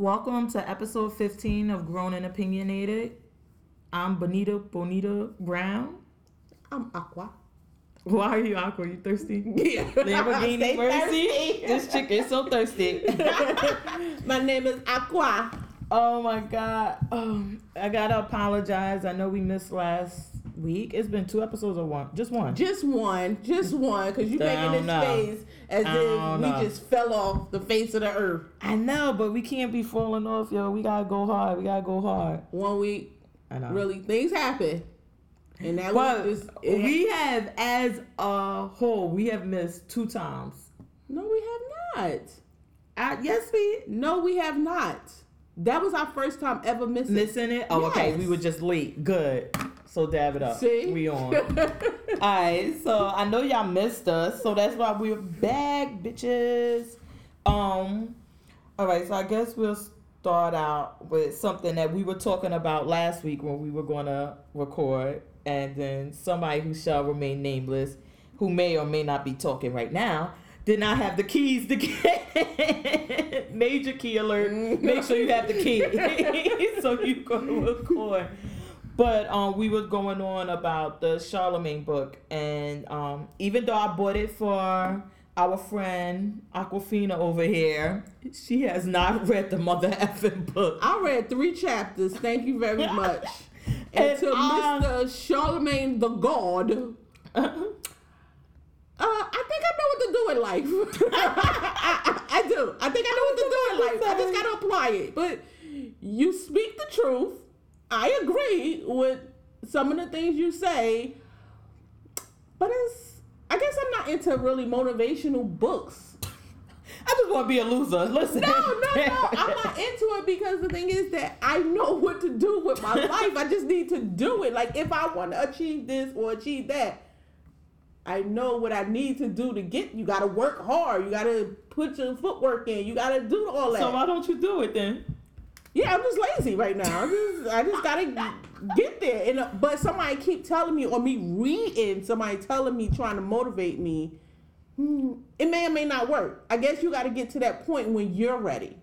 Welcome to episode 15 of Grown and Opinionated. I'm Bonita Bonita Brown. I'm Aqua. Why are you Aqua? You thirsty? Yeah. Lamborghini Mercy. thirsty. This chick is so thirsty. My name is Aqua. oh my god. Um, I gotta apologize. I know we missed last week. It's been two episodes or one? Just one. Just one, just one, because you I making this know. face as I if we know. just fell off the face of the earth. I know, but we can't be falling off, yo. We gotta go hard. We gotta go hard. One week, I know. really, things happen. And that But was just, we have, as a whole, we have missed two times. no, we have not. Uh, yes, we No, we have not. That was our first time ever missing. missing it. Oh, okay. We were just late. Good. So dab it up. See? we on. All right. So I know y'all missed us, so that's why we're back, bitches. Um. All right. So I guess we'll start out with something that we were talking about last week when we were going to record, and then somebody who shall remain nameless, who may or may not be talking right now. Did not have the keys to get major key alert. Make sure you have the key so you can record. But um, we were going on about the Charlamagne book, and um, even though I bought it for our friend Aquafina over here, she has not read the mother effing book. I read three chapters. Thank you very much. And and to I- Mr. Charlamagne the God. Uh, I think I know what to do in life. I, I, I do. I think I know what to do in life. I just gotta apply it. But you speak the truth. I agree with some of the things you say. But it's I guess I'm not into really motivational books. I just want to be a loser. Listen. No, no, no. I'm not into it because the thing is that I know what to do with my life. I just need to do it. Like if I want to achieve this or achieve that, I know what I need to do to get. You got to work hard. You got to put your footwork in. You got to do all that. So why don't you do it then? Yeah, I'm just lazy right now. I just, I just gotta get there. And uh, but somebody keep telling me, or me reading somebody telling me, trying to motivate me. hmm, It may or may not work. I guess you got to get to that point when you're ready.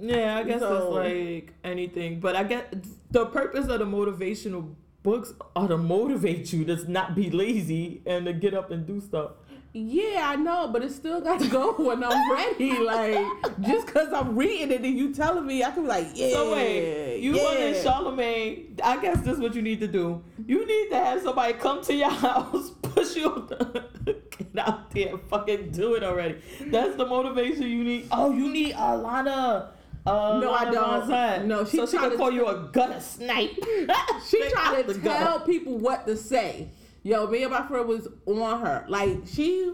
Yeah, I guess So- it's like anything. But I get the purpose of the motivational books are to motivate you to not be lazy and to get up and do stuff. Yeah, I know, but it still got to go when I'm ready. Like just because I'm reading it and you telling me, I can be like, yeah. So wait, you yeah. wanted Charlamagne? I guess this is what you need to do. You need to have somebody come to your house, push you get out there, and fucking do it already. That's the motivation you need. Oh, you need a Iyanla. Uh, No, I don't. No, she so she can call you a gutter snipe. She trying to tell gutter. people what to say. Yo, me and my friend was on her. Like she,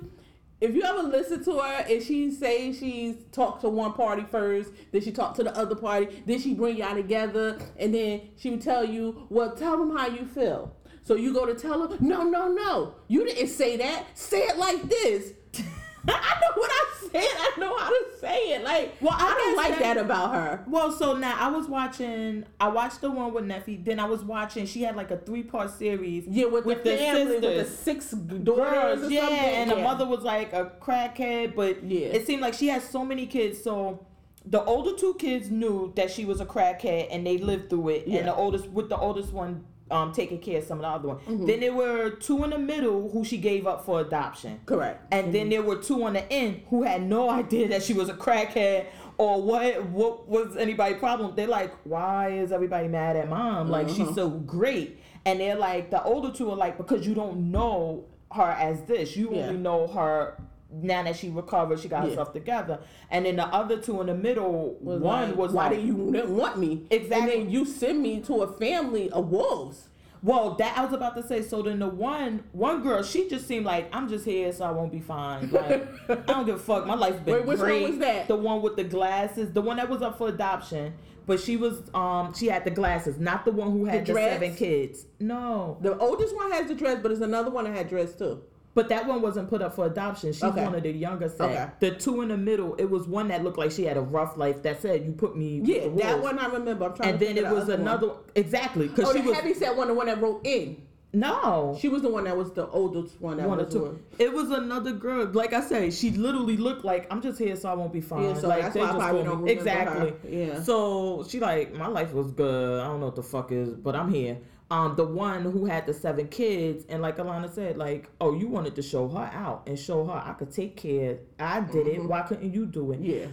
if you ever listen to her and she say she's talked to one party first, then she talked to the other party, then she bring y'all together, and then she would tell you, well, tell them how you feel. So you go to tell her, no, no, no, you didn't say that. Say it like this. I know what I said. I know how to say it. Like, Well, I I don't like that- that about her. Well, so now I was watching. I watched the one with Neffe. Then I was watching. She had like a three part series. Yeah, with, With the, the family, with the six daughters, yeah, something. and the mother was like a crackhead, but Yeah. it seemed like she had so many kids. So the older two kids knew that she was a crackhead, and they lived through it. Yeah. And the oldest, with the oldest one, um, taking care of some of the other one. Mm-hmm. Then there were two in the middle who she gave up for adoption. Correct. And then there were two on the end who had no idea that she was a crackhead or what what was anybody's problem. They're like, why is everybody mad at mom? Like she's so great. And they're like, the older two are like, because you don't know her as this. You Yeah. only know her now that she recovered, she got Yeah. herself together. And then the other two in the middle, was one like, was why like, do you want me? Exactly. And then you send me to a family of wolves. Well, that I was about to say. So then the one one girl, she just seemed like I'm just here, so I won't be fine. Like I don't give a fuck. My life's been Wait, which one was that? The one with the glasses, the one that was up for adoption, but she was um she had the glasses, not the one who had The the, seven kids. No, The oldest one has the dress, but there's another one that had dress too. But that one wasn't put up for adoption. She's Okay. one of the younger set. Okay. The two in the middle, it was one that looked like she had a rough life. That said, you put me. Yeah, that one I remember. I'm trying And then it was other one. another exactly because Oh, she the was heavy set one, the one that wrote in. No. She was the one that was the oldest one that One was two. It was another girl. Like I said, she literally looked like I'm just here so I won't be fine. Yeah, so like that's why I probably don't exactly. her. Yeah. So she like my life was good. I don't know what the fuck is, but I'm here. Um, the one who had the seven kids, and like Iyanla said, like, oh, you wanted to show her out and show her I could take care. I did it. Why couldn't you do it? Mm-hmm. Yeah.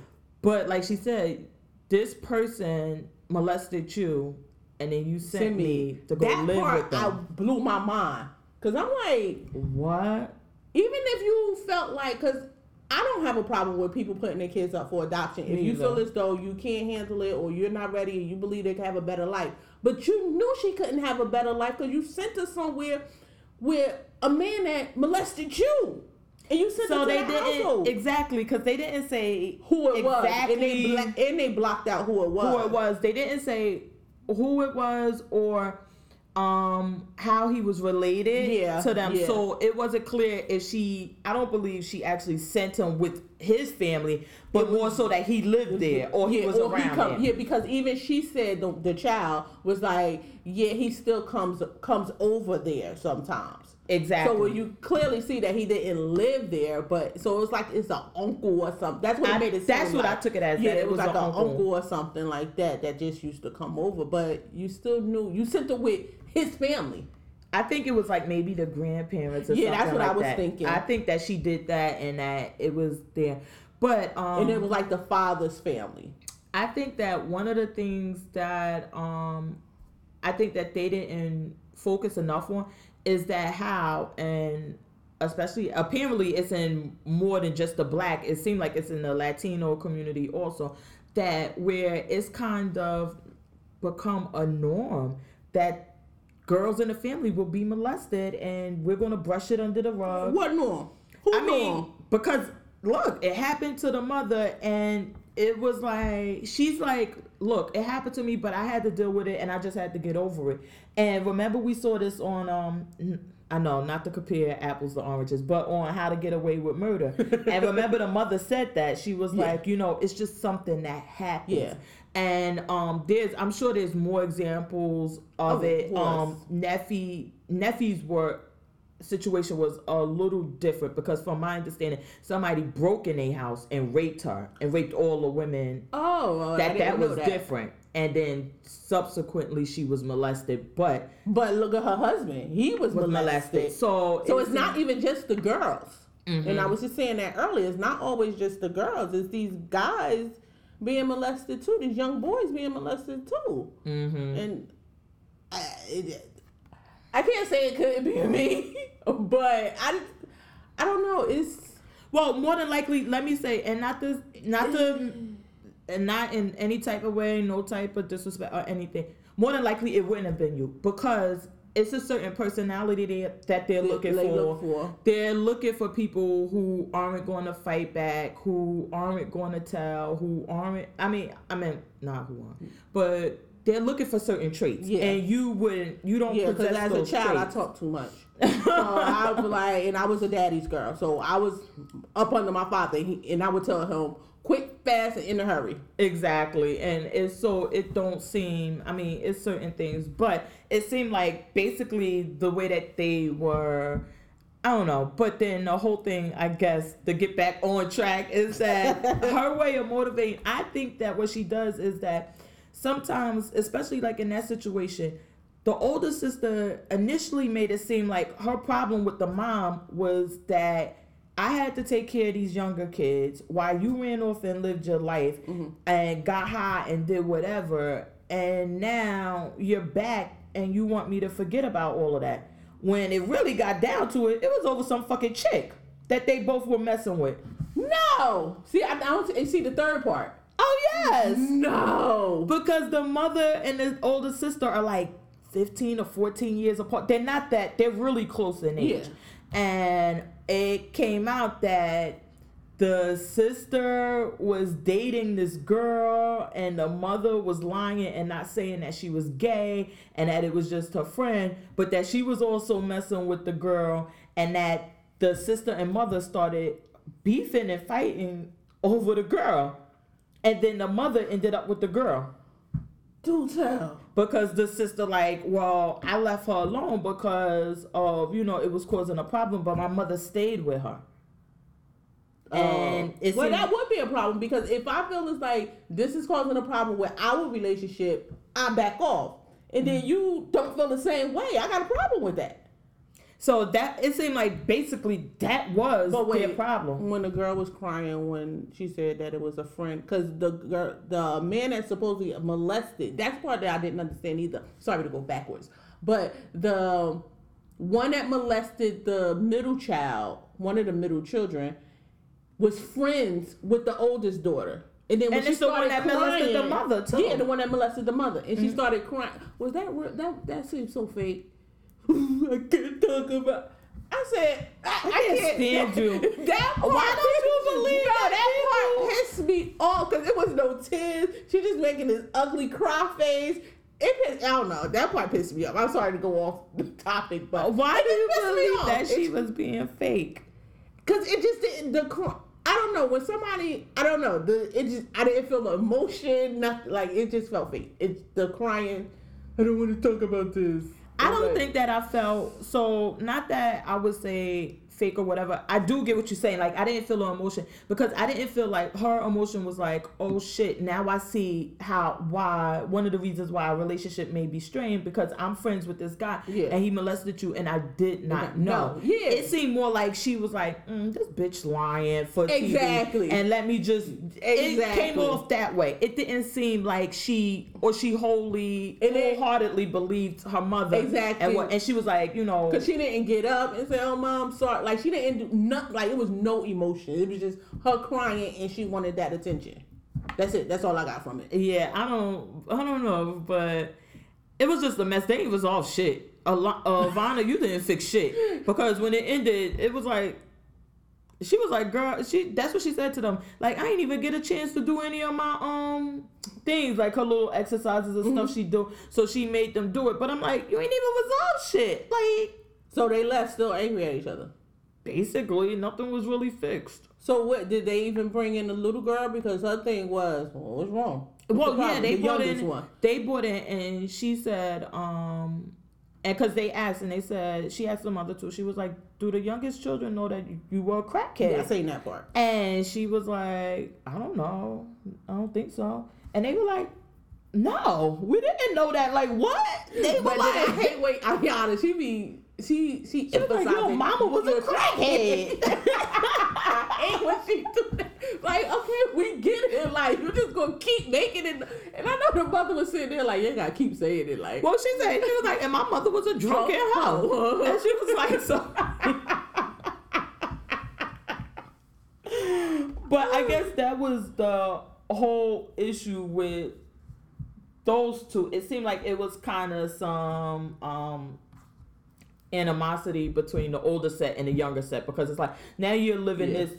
But like she said, this person molested you, and then you sent, me, me. to go that live part with them. I blew my mind. Cause I'm like, What? even if you felt like, cause I don't have a problem with people putting their kids up for adoption. If Me you feel either. as though you can't handle it or you're not ready and you believe they can have a better life, but you knew she couldn't have a better life because you sent her somewhere where a man that molested you, and you sent So they the didn't household. exactly because they didn't say who it was, and they bla- and they blocked out who it was. who it was. They didn't say who it was or um how he was related Yeah, to them. yeah. So it wasn't clear if she I don't believe she actually sent him with his family, but was- more so that he lived there or he yeah, was or around he come, yeah, because even she said the, the child was like, yeah, he still comes comes over there sometimes. Exactly. So when you clearly see that he didn't live there, but so it was like it's an uncle or something. That's what I- it made it. that's what I took it as, Yeah, that it, it was, was like an uncle. uncle. or something like that that just used to come over, but you still knew you sent it with his family. I think it was like maybe the grandparents or Yeah, that's something what I was that. thinking. I think that she did that and that it was there. But um and it was like the father's family. I think that one of the things that um I think that they didn't focus enough on is that how and especially apparently it's in more than just the black it seemed like it's in the latino community also that where it's kind of become a norm that girls in the family will be molested and we're going to brush it under the rug What norm? Who I mean, because look, it happened to the mother, and it was like she's like, look, it happened to me, but I had to deal with it, and I just had to get over it. And remember, we saw this on um. I know not to compare apples to oranges, but on how to get away with murder. and remember, the mother said that she was Yeah. like, you know, it's just something that happens. Yeah. And um, there's, I'm sure there's more examples of Of it. course. Um, Neffe, Neffe's work situation was a little different because from my understanding somebody broke in a house and raped her and raped all the women Oh, well, that that was that. different and then subsequently she was molested but But look at her husband. He was, was molested. molested so So it it's not even just the girls. Mm-hmm. And I was just saying that earlier. It's not always just the girls. It's these guys being molested too. These young boys being molested too. Mhm. And I, it, I can't say it couldn't be me, but I, I don't know. It's well more than likely let me say and not this not the, and not in any type of way no type of disrespect or anything more than likely it wouldn't have been you because it's a certain personality there that they're looking they for look for. they're looking for people who aren't going to fight back, who aren't going to tell, who aren't. I mean, I mean, not who aren't, but they're looking for certain traits. Yeah. And you wouldn't, you don't Yeah, because possess as a child, I traits. talked too much. so uh, I was like, and I was a daddy's girl, so I was up under my father, and, he, and I would tell him, quick, fast, and in a hurry. Exactly. And it's so it don't seem I mean, it's certain things, but it seemed like basically the way that they were I don't know, but then the whole thing, I guess, to get back on track is that her way of motivating. I think that what she does is that sometimes, especially like in that situation, the older sister initially made it seem like her problem with the mom was that I had to take care of these younger kids while you ran off and lived your life mm-hmm. and got high and did whatever. And now you're back and you want me to forget about all of that. When it really got down to it, it was over some fucking chick that they both were messing with. No, see, I, I don't see the third part. Oh, yes. No, Because the mother and the older sister are like 15 or 14 years apart. They're not that, they're really close in age. Yeah. And it came out that the sister was dating this girl and the mother was lying and not saying that she was gay and that it was just her friend, but that she was also messing with the girl and that the sister and mother started beefing and fighting over the girl. And then the mother ended up with the girl. Do tell. Because the sister like well i left her alone because of you know it was causing a problem but my mother stayed with her and Um, it's well, in- that would be a problem because if I feel it's like this is causing a problem with our relationship, I back off, and Mm-hmm. then you don't feel the same way. I got a problem with that. So that it seemed like basically that was But their problem when the girl was crying when she said that it was a friend, because the girl, the man that supposedly molested, that's part that I didn't understand either. Sorry to go backwards, but the one that molested the middle child, one of the middle children, was friends with the oldest daughter. And then when And she it's the one started that molested the crying- mother, too. Yeah, the one that molested the mother, and she Mm-hmm. started crying. Was that real? That that seems so fake. I can't talk about. I said, I, I can't stand you. That part, Why don't you believe no, that part pissed me off because it was no tears. She just making this ugly cry face. It pissed, I don't know. That part pissed me off. I'm sorry to go off the topic, but why do you just pissed me believe that she was being fake Cause it just didn't the I don't know when somebody I don't know the it just I didn't feel the emotion nothing like it just felt fake. It's the crying. I don't want to talk about this. I don't think that I felt so. Not that I would say fake or whatever. I do get what you're saying. Like I didn't feel her emotion because I didn't feel like her emotion was like, oh shit. Now I see how why one of the reasons why our relationship may be strained because I'm friends with this guy Yeah. and he molested you and I did not No. know. Yeah. it seemed more like she was like, mm, this bitch lying for TV Exactly. and let me just. exactly. It came off that way. It didn't seem like she or she wholly And wholeheartedly believed her mother Exactly. and what and she was like, you know, Cause she didn't get up and say, "Oh, mom, sorry." Like she didn't do nothing. Like it was no emotion. It was just her crying, and she wanted that attention. That's it. That's all I got from it. yeah, I don't, I don't know, but it was just a mess. They was all shit. A lot, uh, Vanna, you didn't fix shit because when it ended, it was like. She was like, "Girl, she." That's what she said to them. Like, I ain't even get a chance to do any of my um things, like her little exercises and stuff she do. So she made them do it. But I'm like, you ain't even resolved shit. Like, So they left still angry at each other. Basically, nothing was really fixed. So what did they even bring in the little girl? Because her thing was, well, what's wrong? What's Well, the yeah, they the brought in. one. They brought in, and she said, um, and because they asked, and they said she asked the mother too. She was like, "Do the youngest children know that you, were a crackhead?" Yeah, I seen that part. And she was like, "I don't know. I don't think so." And they were like, "No, we didn't know that. Like, what?" They were But like, then I wait, I'll be honest, she be she she She was like, "Your mama was a crackhead." Hate when she do that. Like, okay, we get it. Like, you're just gonna keep making it. And I know the mother was sitting there like, you gotta keep saying it. Like, Well, she said she was like, and my mother was a drunken Drunk hoe, hoe. and she was like, so. but I guess that was the whole issue with those two. It seemed like it was kind of some um animosity between the older set and the younger set because it's like now you're living Yeah. this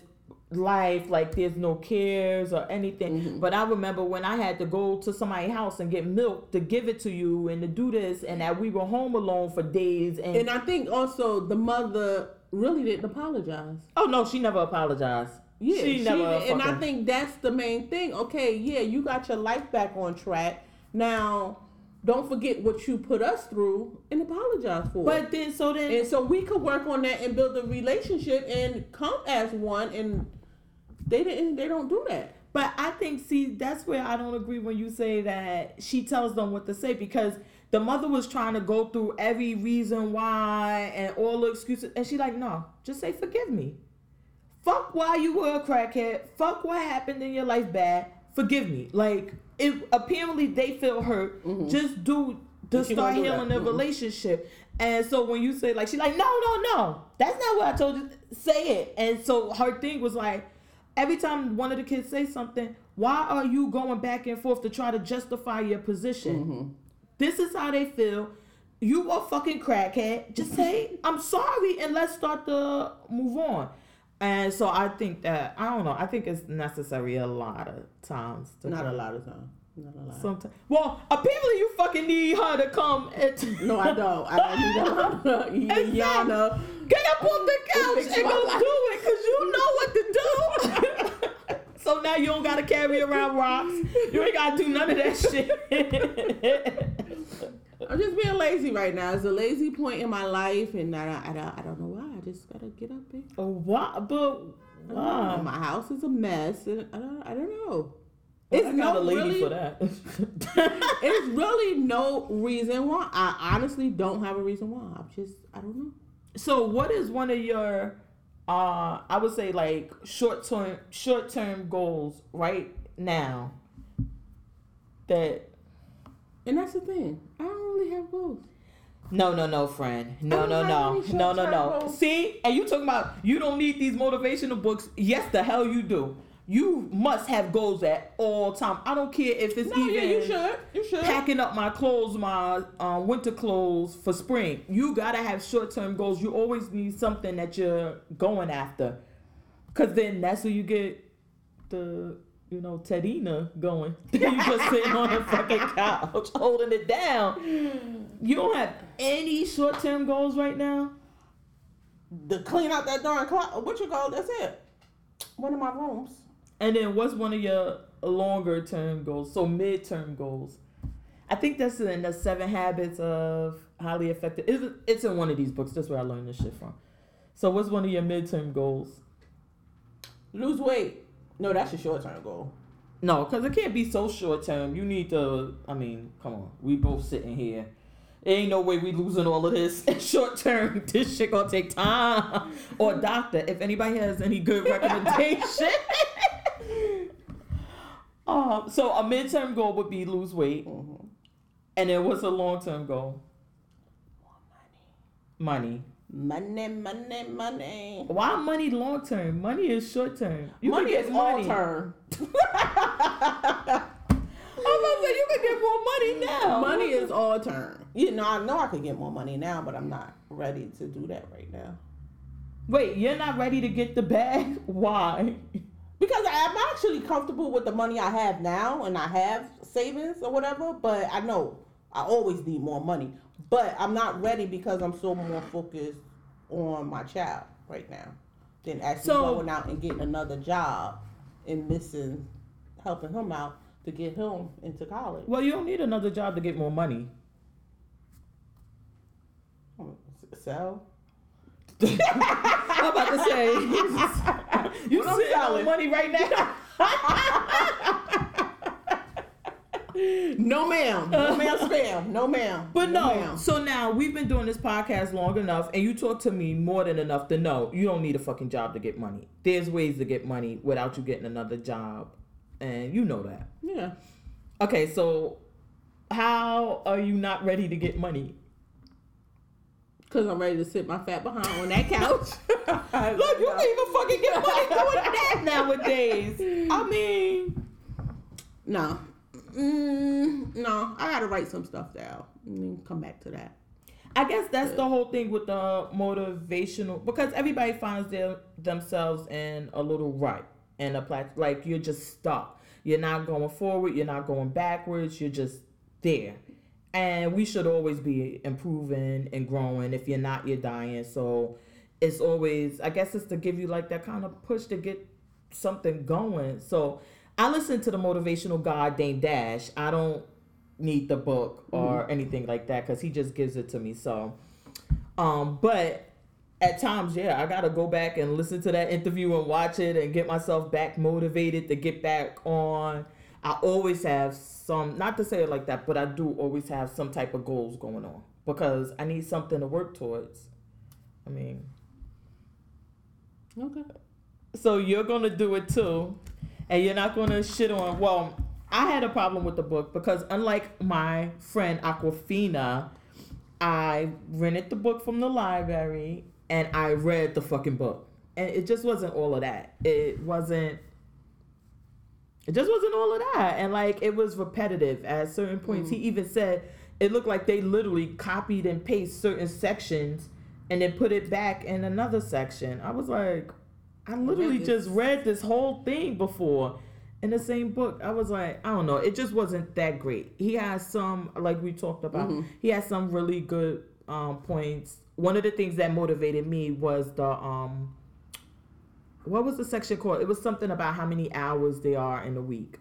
life like there's no cares or anything Mm-hmm. but i remember when i had to go to somebody's house and get milk to give it to you and to do this and that we were home alone for days and, and I think also the mother really didn't apologize. oh no she never apologized Yeah, she never did- and I think that's the main thing. Okay, yeah, you got your life back on track. Now, don't forget what you put us through and apologize for. but then so then and so we could work on that and build a relationship and come as one. And they didn't. They don't do that. But I think, see, that's where I don't agree when you say that she tells them what to say because the mother was trying to go through every reason why and all the excuses, and she like, no, just say forgive me. Fuck why you were a crackhead. Fuck what happened in your life bad. Forgive me. Like it apparently they feel hurt. Just do to start healing the Mhm. relationship. And so when you say like she like no no no that's not what I told you say it. And so her thing was like every time one of the kids say something, why are you going back and forth to try to justify your position? Mm-hmm. This is how they feel. You a fucking crackhead. Just say I'm sorry and let's start to move on. And so I think that I don't know. I think it's necessary a lot of times. To Not a lot of time. Not a lot. Sometimes. Well, apparently you fucking need her to come and no, I don't. I don't need Exactly. Yana. get up on the couch and go life. do it because you know what to do. so now you don't gotta carry around rocks. You ain't gotta do none of that shit. I'm just being lazy right now. It's a lazy point in my life, and I, I, I, I don't know why. I just gotta get up and. Oh, what? But why? my house is a mess, and I don't, I don't know. I It's got no a lady really, for that. it's really no reason why. I honestly don't have a reason why. I'm just, I don't know. so, what is one of your, uh, I would say like short term, short term goals right now? That And that's the thing. I don't really have goals. No, no, no, friend, no, no, no, no, no, no. See, and you talking about you don't need these motivational books? Yes, the hell you do. You must have goals at all time. I don't care if it's No, even yeah, you should. You should. packing up my clothes, my uh, winter clothes for spring. You gotta have short term goals. You always need something that you're going after, cause then that's where you get the you know Tedina going. you just sitting on the fucking couch holding it down. You don't have any short term goals right now. to clean out that darn closet. What you call that's it? One of my rooms. And then what's one of your longer term goals? So mid term goals. I think that's in the seven habits of highly effective. It's, it's in one of these books. That's where I learned this shit from. So what's one of your midterm goals? Lose weight. No, that's your short term goal. No, because it can't be so short term. You need to. I mean, come on. We both sitting here. Ain't no way we losing all of this short term. This shit gonna take time. Or doctor, if anybody has any good recommendation. um, so a midterm goal would be lose weight, Mm-hmm. and then what's a long term goal? Money. Money, money, money. Why money long term? Money is short term. Money is all term. I'm about to say you can get more money mm, now. Money is all term. You know, I know I could get more money now, but I'm not ready to do that right now. Wait, you're not ready to get the bag? Why? Because I'm actually comfortable with the money I have now and I have savings or whatever, but I know I always need more money. But I'm not ready because I'm so more focused on my child right now than actually So- going out and getting another job and missing helping him out to get him into college. Well, you don't need another job to get more money. Oh, so I'm about to say, you I'm sitting on money right now. no ma'am. No ma'am spam. No ma'am. But no, ma'am. so now we've been doing this podcast long enough, and you talk to me more than enough to know you don't need a fucking job to get money. There's ways to get money without you getting another job, and you know that. Yeah. Okay, so how are you not ready to get money? Cause I'm ready to sit my fat behind on that couch. Look, you can't even fucking get money doing that nowadays. I mean, No. Mm, no, I gotta write some stuff down and then come back to that. I guess that's the whole thing with the motivational because everybody finds their themselves in a little rut and a plat like you're just stuck. You're not going forward, you're not going backwards, you're just there. And we should always be improving and growing. If you're not, you're dying. So it's always I guess it's to give you like that kind of push to get something going. So I listen to the motivational guy Dame Dash. I don't need the book or anything like that because he just gives it to me. So, um, but at times, yeah, I gotta go back and listen to that interview and watch it and get myself back motivated to get back on. I always have some, not to say it like that, but I do always have some type of goals going on because I need something to work towards. I mean, Okay. so you're gonna do it too, and you're not gonna shit on. Well, I had a problem with the book because unlike my friend Aquafina, I rented the book from the library and I read the fucking book, and it just wasn't all of that. It wasn't. It just wasn't all of that, and like it was repetitive at certain points. He mm. even said it looked like they literally copied and pasted certain sections and then put it back in another section. I was like, I literally Really? just read this whole thing before in the same book. I was like, I don't know. It just wasn't that great. He has some, like we talked about, mm-hmm. he has some really good um, points. One of the things that motivated me was the um, what was the section called? It was something about how many hours they are in a week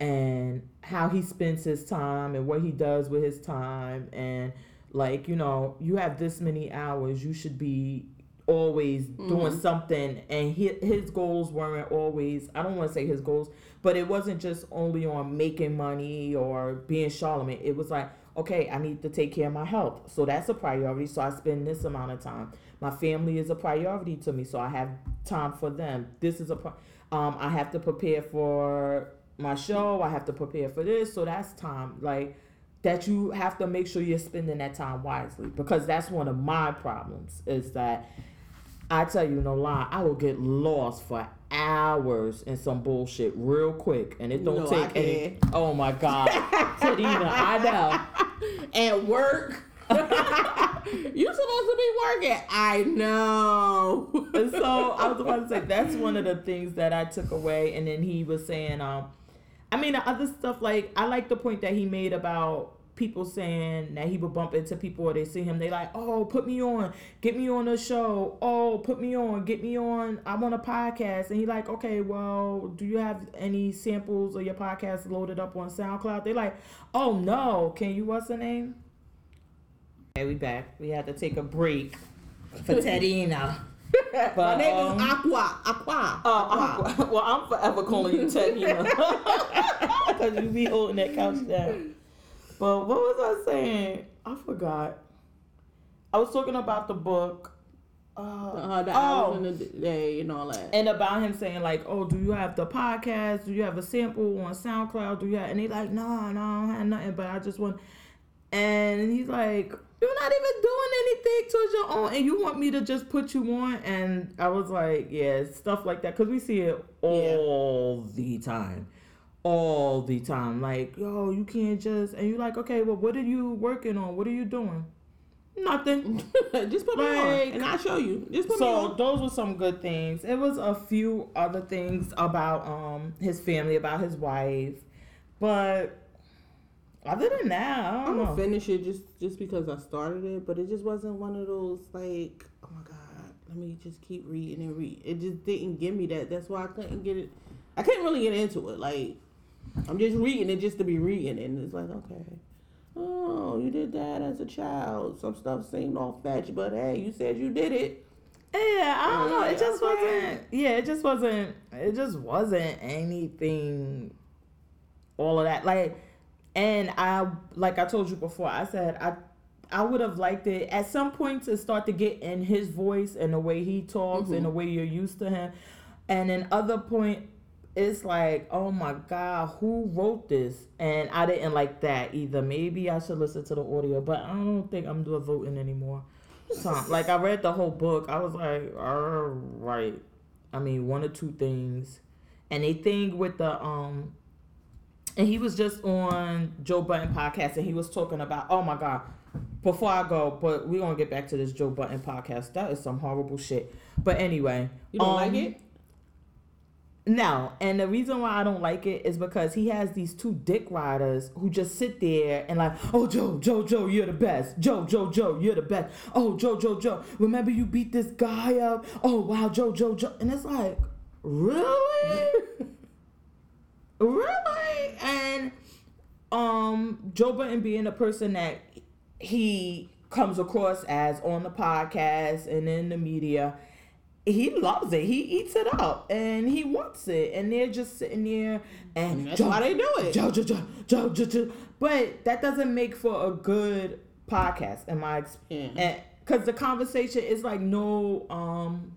and how he spends his time and what he does with his time and like you know you have this many hours you should be always doing Mhm. something and his, his goals weren't always i don't want to say his goals but it wasn't just only on making money or being charlamagne it was like okay i need to take care of my health. So that's a priority. So i spend this amount of time. My family is a priority to me so i have time for them. This is a um, i have to prepare for my show. I have to prepare for this. So that's time like that you have to make sure you're spending that time wisely. Because that's one of my problems is that I tell you no lie, I will get lost for hours in some bullshit real quick, and it don't No, take any. Oh my god, Tadina, I know. At work. you're supposed to be working. I know. And so I was about to say that's one of the things that I took away, and then he was saying, um, I mean the other stuff like I like the point that he made about people saying that he would bump into people or they see him, they like, oh, put me on, get me on a show, oh, put me on, get me on, I'm on a podcast, and he like, okay, well, do you have any samples of your podcast loaded up on SoundCloud? They like, oh no, can you what's the name? Okay, we back. We had to take a break for Tedina. My name um, is Aqua. Aqua. Uh, I'm, well, I'm forever calling you Tedina because you be holding that couch down. But what was I saying? I forgot. I was talking about the book. Uh, Uh, the oh, hours in the day and all that. and about him saying like, "Oh, do you have the podcast? Do you have a sample on SoundCloud? Do you?" Have, and he like, "No, no, I don't have nothing, but I just want." And he's like, "You're not even doing anything towards your own, and you want me to just put you on?" And I was like, "Yeah, stuff like that, because we see it all the time." All the time, like, yo, you can't just, and you're like, okay, well, what are you working on? What are you doing? Nothing. just put me Like- on, and I'll show you. Just put me So on. those were some good things. It was a few other things about um his family, about his wife, but other than that, I know. gonna finish it just just because I started it, but it just wasn't one of those like, oh my god, let me just keep reading and read. It just didn't give me that. That's why I couldn't get it. I couldn't really get into it. Like, I'm just reading it just to be reading it, and it's like, okay, oh, you did that as a child. Some stuff seemed off fetch, but hey, you said you did it. Yeah, I don't know. It just wasn't. Yeah, it just wasn't. It just wasn't anything. All of that, like, and I, like I told you before, I said I, I would have liked it at some point to start to get in his voice and the way he talks and mm-hmm. the way you're used to him, and then other point, it's like, oh my god, who wrote this? And I didn't like that either. Maybe I should listen to the audio, but I don't think I'm doing voting anymore. Tom. Like I read the whole book. I was like, all right. I mean, one or two things. And a thing with the um and he was just on Joe Budden podcast and he was talking about oh my god. Before I go, but we're gonna get back to this Joe Budden podcast. That is some horrible shit. But anyway. You don't like um, it? No, and the reason why I don't like it is because he has these two dick riders who just sit there and like, oh Joe, Joe, Joe, you're the best. Joe, Joe, Joe, you're the best. Oh Joe, Joe, Joe, remember you beat this guy up? Oh wow, Joe, Joe, Joe, and it's like, really, really, and um, Joe Budden being a person that he comes across as on the podcast and in the media he loves it. He eats it up and he wants it. And they're just sitting there and That's why they do it. Joe, Joe, Joe, Joe, Joe, Joe. But that doesn't make for a good podcast, in my experience. Yeah. Because the conversation is like no, um,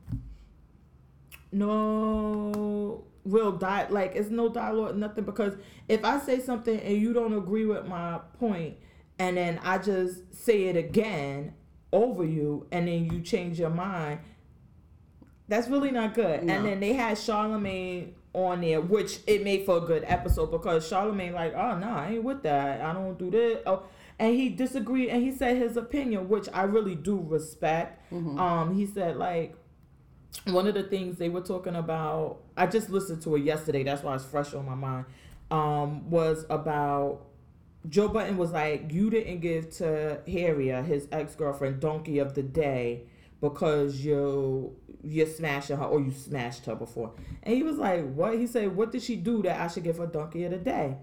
no real di like it's no dialogue, nothing. Because if I say something and you don't agree with my point, and then I just say it again over you, and then you change your mind that's really not good. No. And then they had Charlamagne on there, which it made for a good episode because Charlamagne like, oh no, I ain't with that. I don't do this. Oh, and he disagreed and he said his opinion, which I really do respect. Um, he said like one of the things they were talking about. I just listened to it yesterday. That's why it's fresh on my mind. Um, was about Joe Budden was like, you didn't give to Tahiry, his ex girlfriend, donkey of the day because you you're smashing her or you smashed her before. And he was like, What? He said, What did she do that I should give her donkey of the day?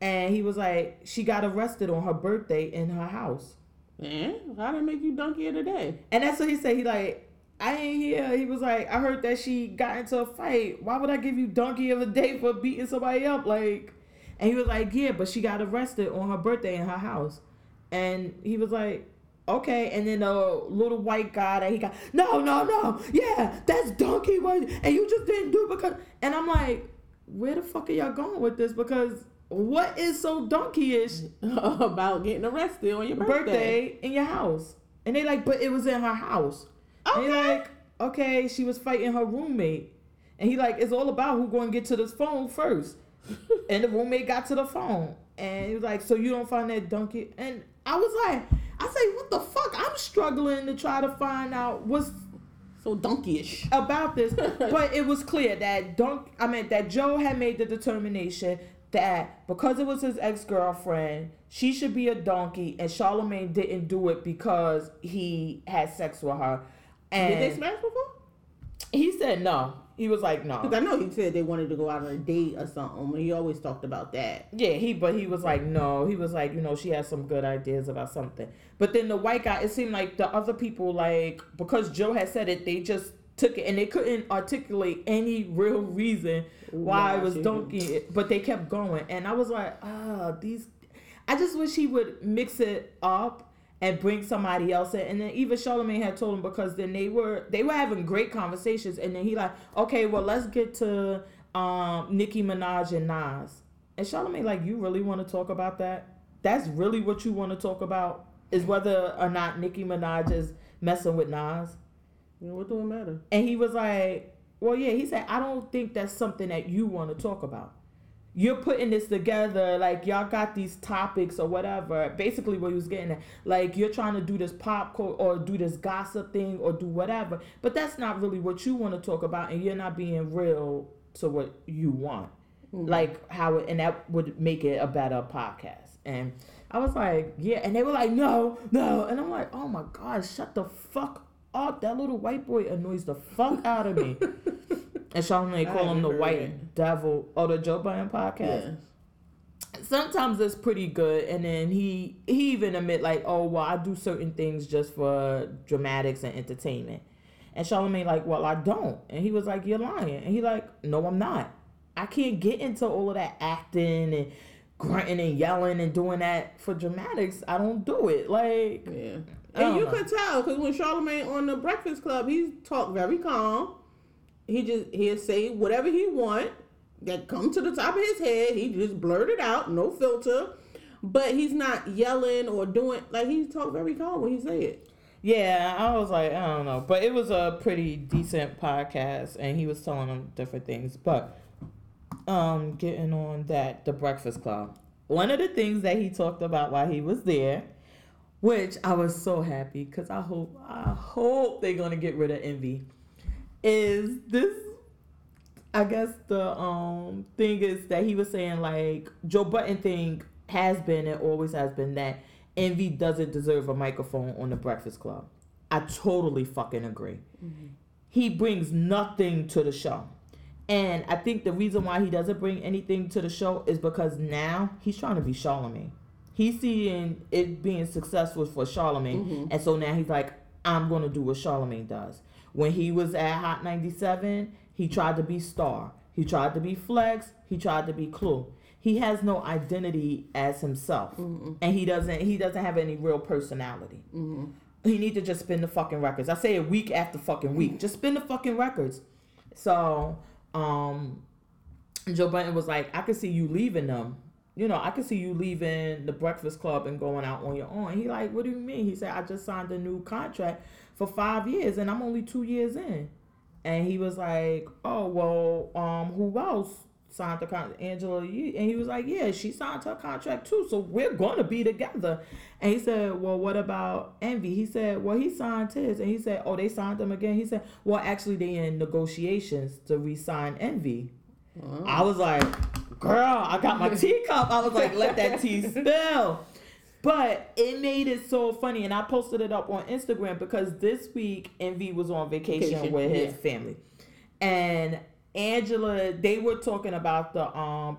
And he was like, She got arrested on her birthday in her house. Man, how did make you donkey of the day? And that's what he said. He like, I ain't here. He was like, I heard that she got into a fight. Why would I give you donkey of the day for beating somebody up? Like, and he was like, yeah, but she got arrested on her birthday in her house. And he was like, okay. And then the little white guy that he got, no, no, no, yeah, that's donkey worthy. And you just didn't do it because. And I'm like, where the fuck are y'all going with this? Because what is so donkey-ish about getting arrested on your birthday. birthday in your house? And they like, but it was in her house. And Okay. like, okay, she was fighting her roommate. And he like, it's all about who going to get to this phone first. and the roommate got to the phone. And he was like, so you don't find that donkey? And I was like, I say, what the fuck? I'm struggling to try to find out what's So donkeyish. about this. but it was clear that Dunk, I mean, that Joe had made the determination that because it was his ex girlfriend, she should be a donkey, and Charlamagne didn't do it because he had sex with her. And Did they smash before? he said no. He was like no. Because. I know he said they wanted to go out on a date or something. He always talked about that. Yeah, he but he was like no. He was like you know she has some good ideas about something. But then the white guy, it seemed like the other people like because Joe had said it, they just took it and they couldn't articulate any real reason why it was donkey. But they kept going, and I was like, ah, these. I just wish he would mix it up and bring somebody else in. And then even Charlamagne had told him because then they were they were having great conversations, and then he like, okay, well let's get to um Nicki Minaj and Nas. And Charlamagne like, you really want to talk about that? That's really what you want to talk about? Is whether or not Nicki Minaj is messing with Nas? You know, what do it matter? And he was like, Well, yeah, he said, I don't think that's something that you want to talk about. You're putting this together, like y'all got these topics or whatever. Basically, what he was getting at, like you're trying to do this pop or do this gossip thing or do whatever, but that's not really what you want to talk about, and you're not being real to what you want, mm-hmm. like how it, and that would make it a better podcast. And I was like, yeah, and they were like, no, no, and I'm like, oh my god, shut the fuck up. That little white boy annoys the fuck out of me. And Charlamagne call him the white it. devil. Oh, the Joe Budden podcast. Sometimes it's pretty good, and then he he even admit like, oh well, I do certain things just for dramatics and entertainment. And Charlamagne like, well, I don't. And he was like, you're lying. And he like, no, I'm not. I can't get into all of that acting and grunting and yelling and doing that for dramatics. I don't do it. Like, Yeah. And you know. could tell because when Charlamagne on the Breakfast Club, he talked very calm. He just he'll say whatever he want that come to the top of his head. He just blurted out, no filter. But he's not yelling or doing like he talked very calm when he said it. Yeah, I was like, I don't know, but it was a pretty decent podcast, and he was telling them different things. But um, getting on that, the Breakfast Club. One of the things that he talked about while he was there, which I was so happy because I hope, I hope they're gonna get rid of envy, is this. I guess the um thing is that he was saying like Joe Budden thing has been and always has been that Envy doesn't deserve a microphone on the Breakfast Club. I totally fucking agree. He brings nothing to the show. And I think the reason why he doesn't bring anything to the show is because now he's trying to be Charlamagne. He's seeing it being successful for Charlamagne. Mm-hmm. And so now he's like, I'm going to do what Charlamagne does. When he was at Hot 97, he tried to be Star. He tried to be Flex. He tried to be Clue. He has no identity as himself. And he doesn't he doesn't have any real personality. Mm-hmm. He need to just spin the fucking records. I say it week after fucking week. Mm-hmm. Just spin the fucking records. So, um, Joe Budden was like, I could see you leaving them. You know, I could see you leaving the Breakfast Club and going out on your own. He like, what do you mean? He said, I just signed a new contract for five years and I'm only two years in. And he was like, oh well, um, who else signed the contract? Angela Yee. And he was like, yeah, she signed her contract too, so we're gonna be together. And he said, well, what about Envy? He said, well, he signed his, and he said, oh, they signed them again. He said, well, actually, they in negotiations to re-sign Envy. I was like, girl, I got my teacup. I was like, let that tea spill. But it made it so funny, and I posted it up on Instagram because this week Envy was on vacation, Vacation, with his yeah. family, and Angela. They were talking about the um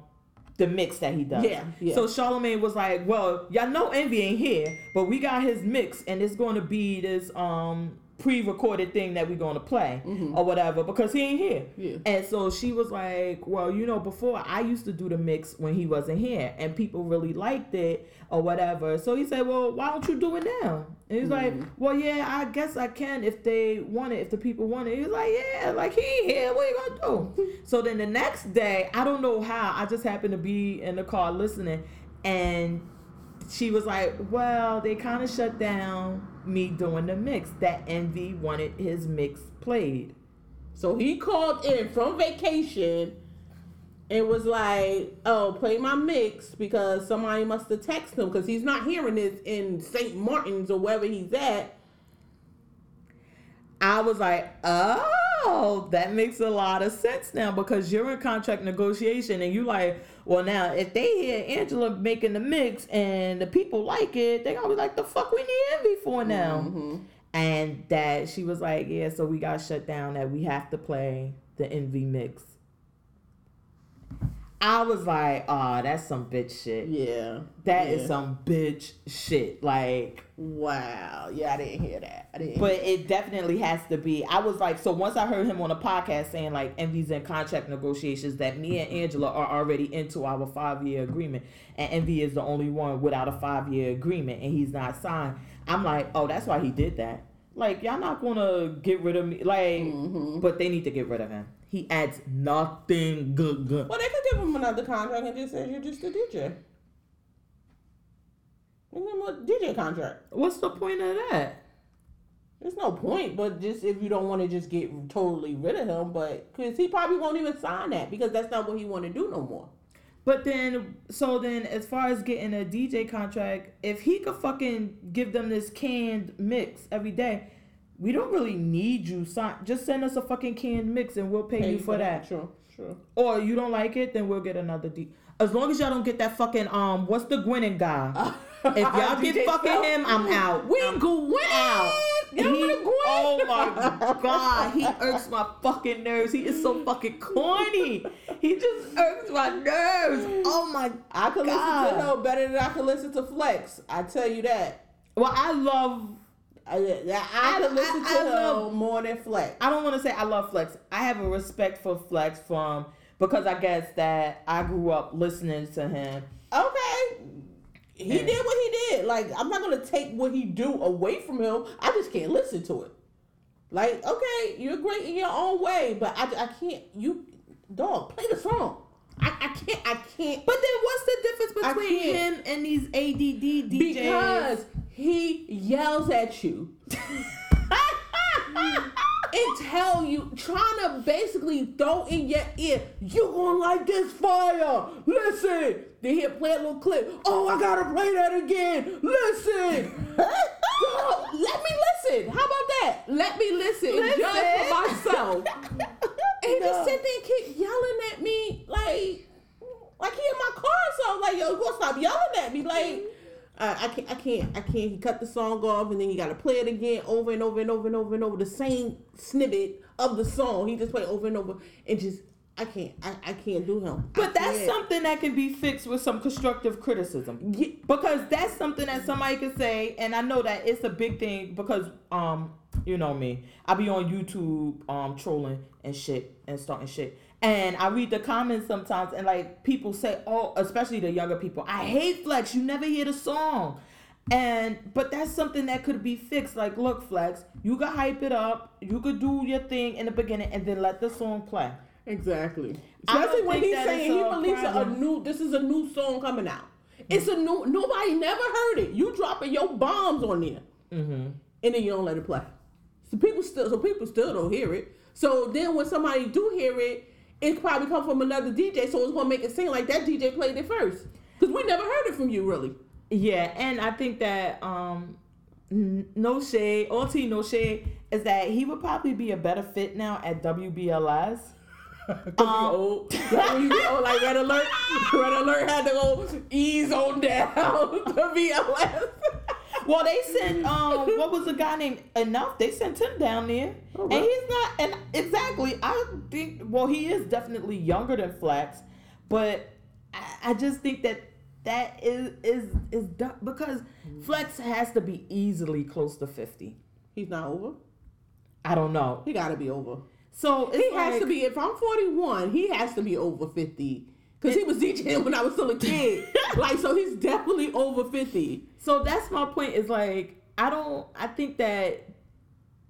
the mix that he does. Yeah, yeah. So Charlamagne was like, "Well, y'all know Envy ain't here, but we got his mix, and it's going to be this um pre-recorded thing that we're going to play or whatever because he ain't here." Mm-hmm. Yeah. And so she was like, "Well, you know, before I used to do the mix when he wasn't here, and people really liked it or whatever." So he said, "Well, why don't you do it now?" And he's like, Mm-hmm. "Well, yeah, I guess I can if they want it, if the people want it." He was like, "Yeah, like he ain't here. What you gonna do?" so then the next day, I don't know how, I just happened to be in the car listening, and she was like, "Well, they kind of shut down me doing the mix. That Envy wanted his mix played." So he called in from vacation and was like, "Oh, play my mix because somebody must have texted him because he's not hearing this in St. Martin's or wherever he's at." I was like, oh, that makes a lot of sense now because you're in contract negotiation and you like, well, now if they hear Angela making the mix and the people like it, they're gonna be like, the fuck we need Envy for now. Mm-hmm. And that she was like, yeah, so we got shut down that we have to play the Envy mix. I was like, oh, that's some bitch shit. Yeah, That is yeah. some bitch shit. Like, wow. Yeah, I didn't hear that. I didn't. but it definitely has to be. I was like, so once I heard him on a podcast saying like Envy's in contract negotiations, that me and Angela are already into our five year agreement, and Envy is the only one without a five year agreement, and he's not signed. I'm like, oh, that's why he did that. Like, y'all not gonna get rid of me, like, Mhm. but they need to get rid of him. He adds nothing good. good. Well, they could give him another contract and just say you're just a DJ. Give him a DJ contract. What's the point of that? There's no point, but just if you don't want to just get totally rid of him, but because he probably won't even sign that because that's not what he want to do no more. But then, so then, as far as getting a DJ contract, if he could fucking give them this canned mix every day, we don't really need you. Sign, just send us a fucking canned mix and we'll pay, you for that. True, true. Or you don't like it, then we'll get another D. As long as y'all don't get that fucking um, what's the Gwinnett guy? If y'all get fucking him, I'm out. We I'm go out. You don't He- want to go oh my god, he irks my fucking nerves. He is so fucking corny. He just irks my nerves. Oh my I could God. listen to him better than I could listen to Flex. I tell you that. Well, I love. I, I, I I- listen I to him love- more than Flex. I don't want to say I love Flex. I have a respect for Flex from because I guess that I grew up listening to him. Okay. He Yeah. did what he did. Like, I'm not gonna take what he do away from him. I just can't listen to it. Like, okay, you're great in your own way, but I, I can't. You, dog, play the song. I, I can't. I can't. But then, what's the difference between him and these ADD DJs? because he yells at you and tell you, trying to basically throw in your ear, you gonna like this fire. Listen. Then he'll play a little clip. Oh, I gotta play that again. Listen. Let me listen. How about that? Let me listen, and judge for myself. And he just sit there and keep yelling at me like, like he in my car. So I'm like, yo, you gonna stop yelling at me? Like, I, I can't, I can't, I can't. He cut the song off, and then he got to play it again over and over and over and over and over the same snippet of the song. He just play over and over, and just, I can't, I, I can't do him. But that's something that can be fixed with some constructive criticism. Yeah, Because that's something that somebody could say, and I know that it's a big thing because um, you know me. I be on YouTube um trolling and shit and starting shit. And I read the comments sometimes and like people say, Oh, especially the younger people, I hate Flex, you never hear the song. And but that's something that could be fixed. Like, look, Flex, you could hype it up, you could do your thing in the beginning and then let the song play. Exactly. Especially when he's saying he a, a new. This is a new song coming out. It's a new. Nobody never heard it. You dropping your bombs on there, Mm-hmm. and then you don't let it play. So people still. So people still don't hear it. So then when somebody do hear it, it probably come from another DJ. So it's gonna make it seem like that DJ played it first. Cause we never heard it from you really. Yeah, and I think that um no shade, all tea no shade, is that he would probably be a better fit now at WBLS Cause you old. Like when you get old, like Red Alert. Red Alert had to go ease on down to BLS. Well, they sent um, what was the guy named Enuff? They sent him down there, Oh, and he's not. And exactly, I think. Well, he is definitely younger than Flex, but I, I just think that that is is is dumb because Flex has to be easily close to fifty. He's not over. I don't know. He got to be over. So it's He has to be. If I'm 41, he has to be over 50. Cause he was DJing when I was still a kid. like so, he's definitely over 50. So that's my point. Is like I don't. I think that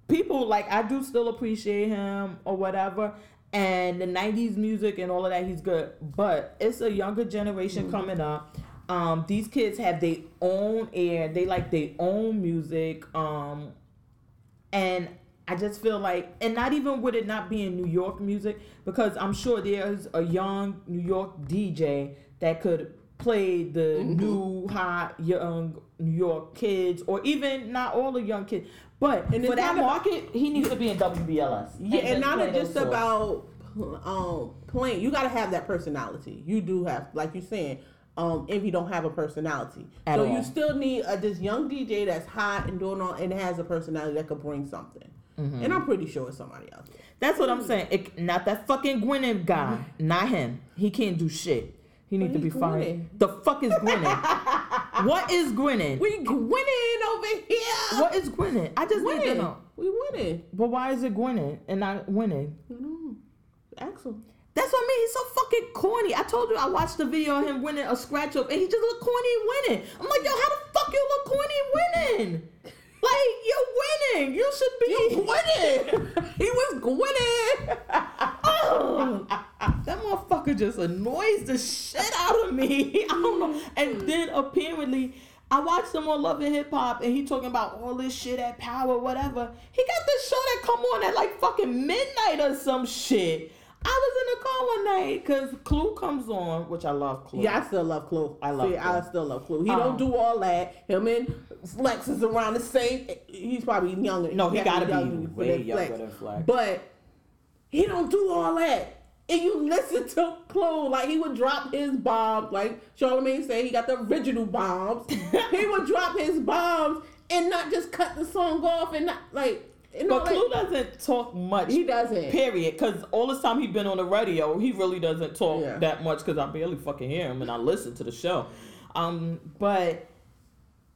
people like I do still appreciate him or whatever, and the '90s music and all of that. He's good, but it's a younger generation coming up. Um, these kids have their own air. They like their own music. Um, and I just feel like, and not even with it not being New York music, because I'm sure there's a young New York DJ that could play the new hot young New York kids, or even not all the young kids. But And for that market, he needs to be in WBLS. Yeah, and not just about um playing. You got to have that personality. You do have, like you're saying. Um, if you don't have a personality, At so all. you still need a, this young DJ that's hot and doing all and has a personality that could bring something. Mm-hmm. And I'm pretty sure it's somebody out there. That's what I'm saying. It, not that fucking Gwinnett guy. Not him. He can't do shit. He needs to be fired. The fuck is Gwinnett? what is Gwinnett? We winning over here. What is Gwinnett? I just need to know. We winning. But why is it Gwinnett and not winning? Know, Axel. That's what I mean. He's so fucking corny. I told you I watched the video of him winning a scratch up, and he just looked corny winning. I'm like, yo, how the fuck you look corny winning? Like you're winning. You should be You winning. he was winning. Oh, that motherfucker just annoys the shit out of me. I don't know. And then apparently, I watched him on Love and Hip Hop, and he talking about all this shit at Power, whatever. He got this show that come on at like fucking midnight or some shit. I was in the car one night because Clue comes on, which I love Clue. Yeah, I still love Clue. I love See, I still love Clue. He Um, don't do all that. Him and Flex is around the same. He's probably younger. No, he gotta be younger way than younger than Flex. But he don't do all that. And you listen to Clue, like he would drop his bombs, like Charlamagne said, he got the original bombs. he would drop his bombs and not just cut the song off and not like. You know, But like, Clue doesn't talk much. he doesn't. Period. Because all this time he's been on the radio, he really doesn't talk Yeah. that much. Because I barely fucking hear him and I listen to the show. Um, but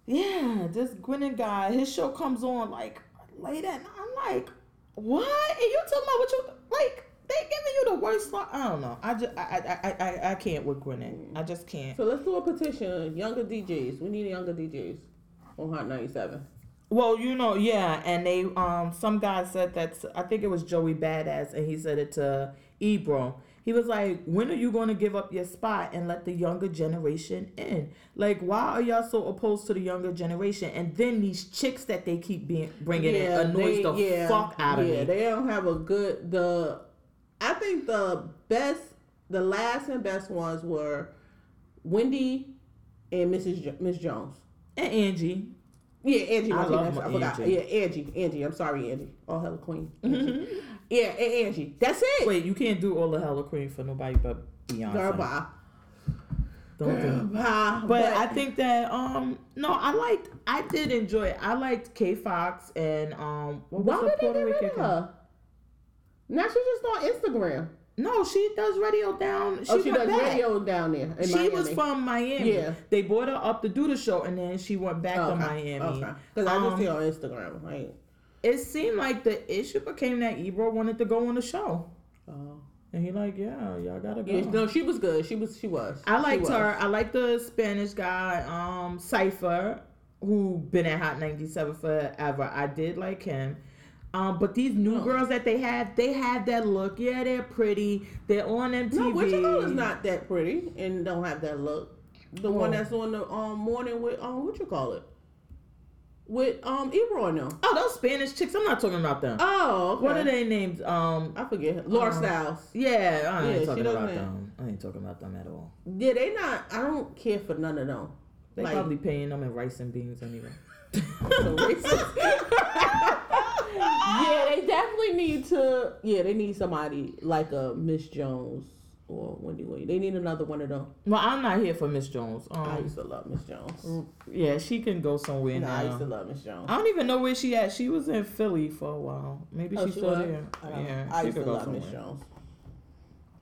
yeah, this Gwinnett guy, his show comes on like late at night. I'm like, what? And you talking about what you like? They giving you the worst. Song? I don't know. I just I I I I, I can't with Gwinnett. I just can't. So let's do a petition. Younger DJs. We need younger DJs on Hot 97. Well, you know, yeah, and they um some guy said that I think it was Joey Badass, and he said it to Ebro. He was like, "When are you going to give up your spot and let the younger generation in? Like, why are y'all so opposed to the younger generation? And then these chicks that they keep being bringing in annoys they- the yeah, fuck out of yeah, me. they don't have a good the. I think the best, the last and best ones were Wendy and Mrs. Jo- Miss Jones. and Angie, Yeah, Angie. I love I forgot. Angie. Yeah, Angie. Angie. I'm sorry, Angie. All hella queen. Angie. Mm-hmm. Yeah, and Angie. That's it. wait, you can't do all the Hella Queen for nobody but Beyonce. Girl, bye. Don't do it. Bye. But I think that um no, I liked I did enjoy it. I liked K Foxx and um what why was the did they Puerto get rid of her? Now she's just on Instagram. No, she does radio down. She, oh, she does back. radio down there. She Miami. was from Miami. Yeah. They brought her up to do the show, and then she went back to Okay. Miami. Okay. Because I just Um, see her on Instagram. Like, It seemed like the issue became that Ebro wanted to go on the show, oh. and he like, yeah, y'all gotta go. Yeah, no, she was good. She was. She was. I liked was. her. I liked the Spanish guy, um, Cipha, who been at Hot 97 forever. I did like him. Um, but these new Oh. girls that they have, they have that look. Yeah, they're pretty. They're on MTV. No, What you know is not that pretty and don't have that look. The one Oh. that's on the um morning with um what you call it with um Ebro them. Oh, those Spanish chicks. I'm not talking about them. Oh, okay. What are they named? Um, I forget. Laura Uh, Stylez. yeah, I ain't she talking about have- them. I ain't talking about them at all. Yeah, they not. I don't care for none of them. They Like- probably paying them in rice and beans anyway. Yeah, they definitely need to. Yeah, they need somebody like a Miss Jones or Wendy Williams. They need another one of them. Well, I'm not here for Miss Jones. I Um, used to love Miss Jones. yeah, she can go somewhere No, I used to love Miss Jones. I don't even know where she at. She was in Philly for a while. Maybe Oh, she's she still was? there. I. Yeah, I used to go love Miss. Jones.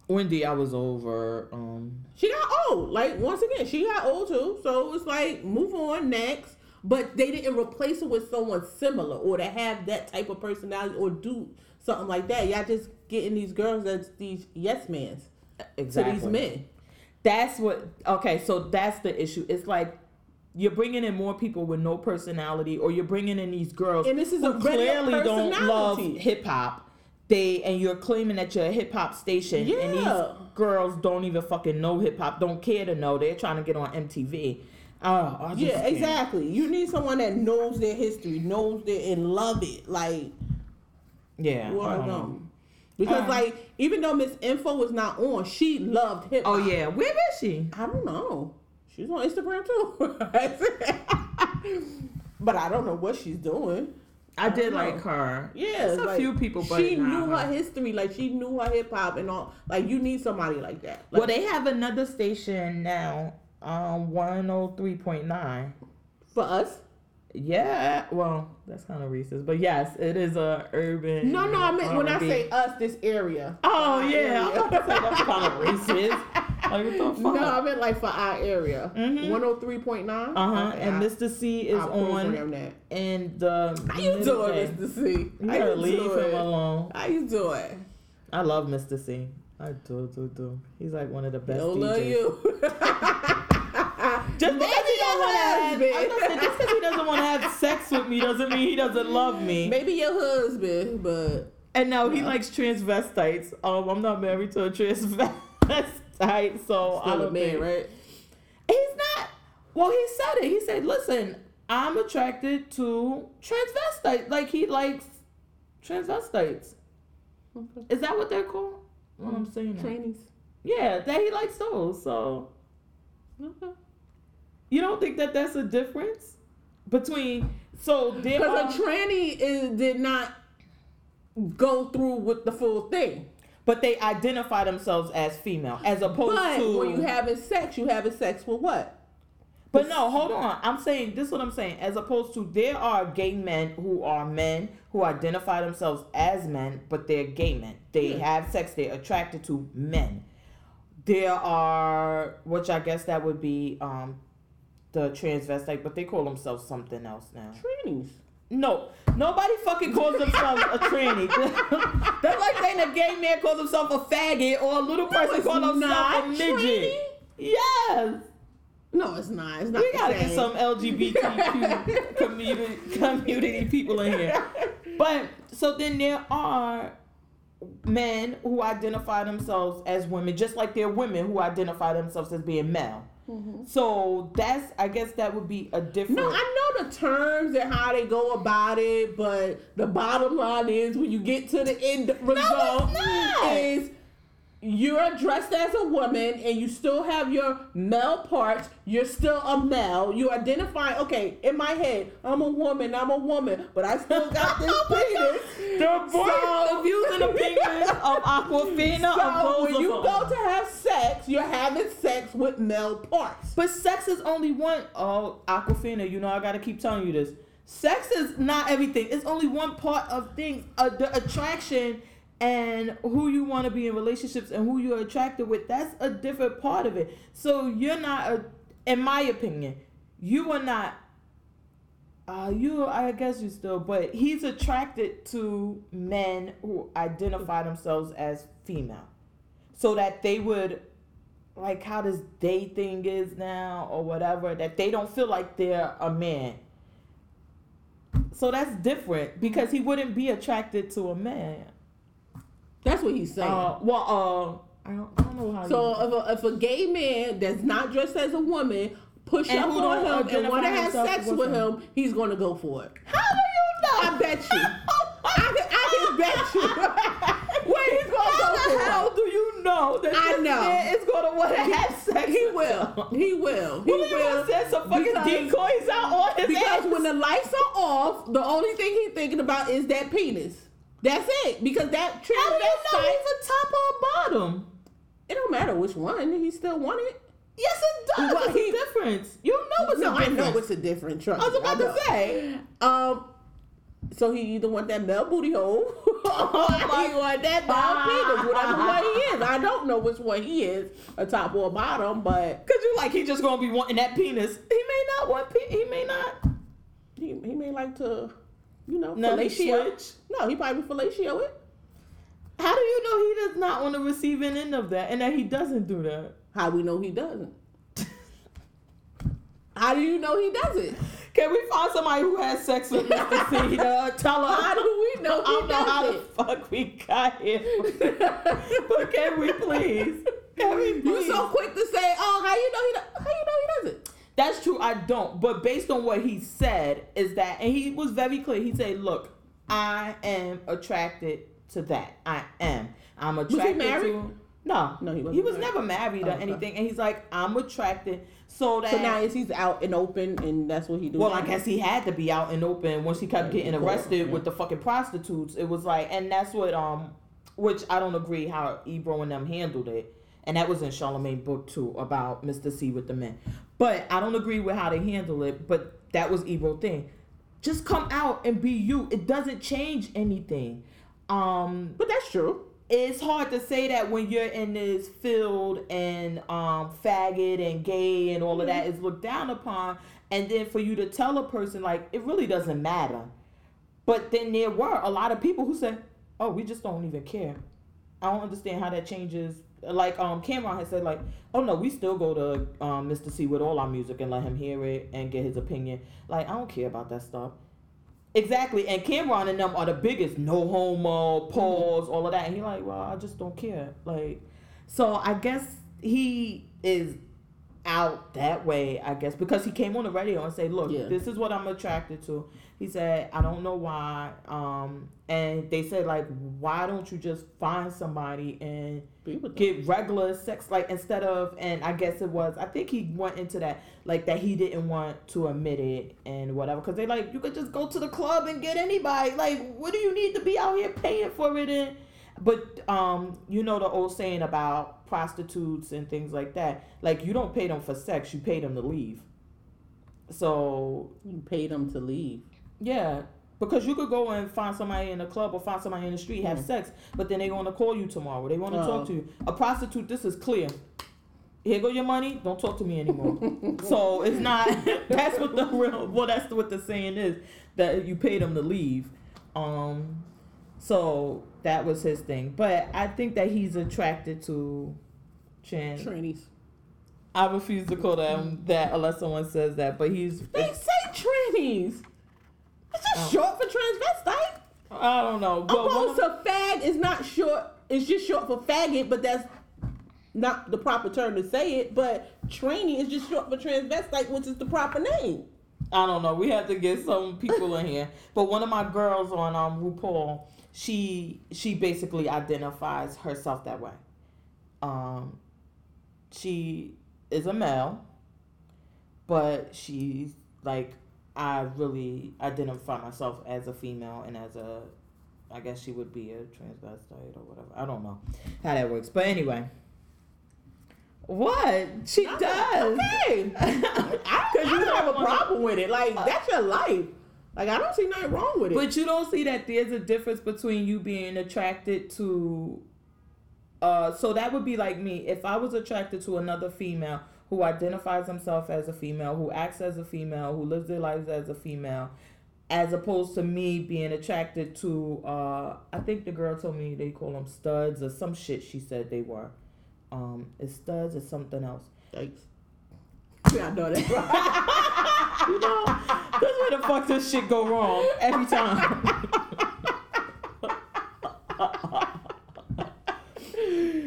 Wendy, I was over. Um, She got old. Like once again, she got old too. So it was like move on next. But they didn't replace her with someone similar or to have that type of personality or do something like that. Y'all just getting these girls that's these yes mans exactly. to these men. That's what. Okay, so that's the issue. It's like you're bringing in more people with no personality, or you're bringing in these girls And this is who a clearly don't love hip hop. They and you're claiming that you're a hip hop station, and these girls don't even fucking know hip hop, don't care to know. They're trying to get on MTV. Oh, Yeah, can't. exactly. You need someone that knows their history, knows it, and love it. Like Yeah, what I are don't know. Because Um, like even though Miss Info was not on, she loved hip Oh yeah, where is she? I don't know. She's on Instagram too. but I don't know what she's doing. I did know. like her. Yeah, There's a like, few people, but she knew her her. history. Like she knew her hip hop and all. Like you need somebody like that. Like, well, they have another station now, um, one hundred three point nine. for us. Yeah, well, that's kind of racist, but yes, it is a urban. No, no. I mean when I say us, this area. Oh yeah, area. I thought that's, kind of racist. Like what the fuck? No, I meant like for our area. Mhm. One hundred three point nine. Uh huh. And Mr. C is on that. in the. How you doing. Mr. C? You gotta leave him alone. How you doing? I love Mr. C. I do, do, do. He's like one of the best Don't DJs. love you. Just because he don't want to me doesn't mean he doesn't love me. Maybe your husband, but And no, he likes transvestites. Um, I'm not married to a transvestite, so I still a don't man, right? he's not. Well, he said it. He said, "Listen, I'm attracted to transvestites. Like he likes transvestites. Is that what they're called? What I'm saying? Trainees. Yeah, that he likes those. So you don't think that that's a difference between? So Because a tranny is did not go through with the full thing. but they identify themselves as female, as opposed But to when you having sex, you having sex with what? But no, hold on. I'm saying this is what I'm saying. As opposed to there are gay men who are men who identify themselves as men, but they're gay men. They Yeah. have sex. They're attracted to men. There are, which I guess that would be um, the transvestite, but they call themselves something else now. Trannies. No, nobody fucking calls themselves a tranny. That's like saying a gay man calls himself a faggot or a little person it's calls himself a midget. tranny. Yes. No, it's not. It's not. We gotta get some LGBTQ community community people in here. But so then there are men who identify themselves as women, just like there are women who identify themselves as being male. Mm-hmm. So that's I guess that would be a different. No, I know the terms and how they go about it, but the bottom line is when you get to the end result not. is you're dressed as a woman and you still have your male parts. You're still a male. You identify. Okay, in my head, I'm a woman. I'm a woman, but I still got this penis. the voice, So- the views and opinions of Aquafina So of when you Roosevelt. go to have sex, you're having sex with male parts. But sex is only one. Oh, Aquafina, you know I gotta keep telling you this. Sex is not everything. It's only one part of things. Uh, the attraction and who you want to be in relationships and who you're attracted with. That's a different part of it. So you're not a, in my opinion, you are not. Uh, you, I guess you still, but he's attracted to men who identify themselves as female, so that they would like how this day thing is now or whatever that they don't feel like they're a man so that's different because he wouldn't be attracted to a man That's what he's saying. uh well uh i don't, I don't know how So if a, if a gay man that's not dressed as a woman push And up on don't him and want to have sex with him. him, he's gonna go for it. how do you know I bet you. I can, I can bet you. Where he's gonna how go for hell it. do you know that I this know. man is gonna want to have sex. He will. He will. He Well, will send some fucking because- decoys out on his Because ass. when the lights are off, the only thing he's thinking about is that penis. That's it. Because that How do you know transvestite, he's a top or bottom? it don't matter which one. He still want it. Yes, it does. Well, It's he- a difference. You know it's no, a I difference. know it's a different trust. I was about me, to say. Um, so he either want that Mel booty hole, or he want that Bob penis, whatever one he is. I don't know which one he is, a top or a bottom, but Cause you're like he just gonna be wanting that penis. He may not want. Pe- he may not. he, he may like to, you know, No, he fellatio. switch. No, he probably fellatio it. How do you know he does not want to receive an end of that, and that he doesn't do that? How do we know he doesn't? How do you know he doesn't? Can we find somebody who has sex with Mr. C to uh, tell us? How do we know I don't he know how the fuck we got here, but can we please? Can we please? You so quick to say, oh, how you know he? do- How you know he doesn't? That's true. I don't. But based on what he said, is that, and he was very clear. He said, "Look, I am attracted to that. I am. I'm he attracted married? to." No, No, he wasn't He was married. never married or Oh, okay. anything. And he's like, "I'm attracted." So that. So now is he's out and open, and that's what he do. well, now? I guess he had to be out and open once he kept Yeah, getting arrested yeah. with the fucking prostitutes. It was like, and that's what um, which I don't agree how Ebro and them handled it, and that was in Charlamagne book too about Mr. C with the men. But I don't agree with how they handle it. But that was Ebro thing. Just come out and be you. It doesn't change anything. Um, but that's true. it's hard to say that when you're in this field and um faggot and gay and all of that is looked down upon and then for you to tell a person like it really doesn't matter but then there were a lot of people who said oh we just don't even care i don't understand how that changes like um cameron had said like oh no we still go to um mr c with all our music and let him hear it and get his opinion like i don't care about that stuff Exactly, and Cameron and them are the biggest no homo, pause, all of that. And he like, well, I just don't care. Like, so I guess he is out that way. I guess because he came on the radio and said, look, Yeah. this is what I'm attracted to. He said, I don't know why. Um, and they said like, why don't you just find somebody and Be with them. get regular sex like instead of and i guess it was i think he went into that like that he didn't want to admit it and whatever because they like you could just go to the club and get anybody like what do you need to be out here paying for it and but um you know the old saying about prostitutes and things like that like you don't pay them for sex you pay them to leave so You pay them to leave. Yeah, because you could go and find somebody in a club or find somebody in the street, have Mhm. sex, but then they want to call you tomorrow. They want to Oh. talk to you. A prostitute, this is clear. Here go your money. Don't talk to me anymore. so it's not. That's what the real. Well, that's what the saying is that you pay them to leave. Um, so that was his thing. But I think that he's attracted to trans. Trannies. I refuse to call them that unless someone says that. But he's. They say trannies. It's just Oh. short for transvestite. I don't know. But Opposed to fag is not short. It's just short for faggot, but that's not the proper term to say it. But tranny is just short for transvestite, which is the proper name. I don't know. We have to get some people in here. But one of my girls on um RuPaul, she she basically identifies herself that way. Um, she is a male, but she's like I really identify myself as a female and as a I guess she would be a transvestite or whatever. I don't know how that works. But anyway. What? She does. Okay. I, I don't have a problem with it. Like that's your life. Like I don't see nothing wrong with it. But you don't see that there's a difference between you being attracted to uh so that would be like me if I was attracted to another female who identifies himself as a female, who acts as a female, who lives their lives as a female, as opposed to me being attracted to uh I think the girl told me they call them studs or some shit she said they were. Um is studs or something else. Thanks. Yeah, I know that. Right? You know, that's where the fuck this shit go wrong every time.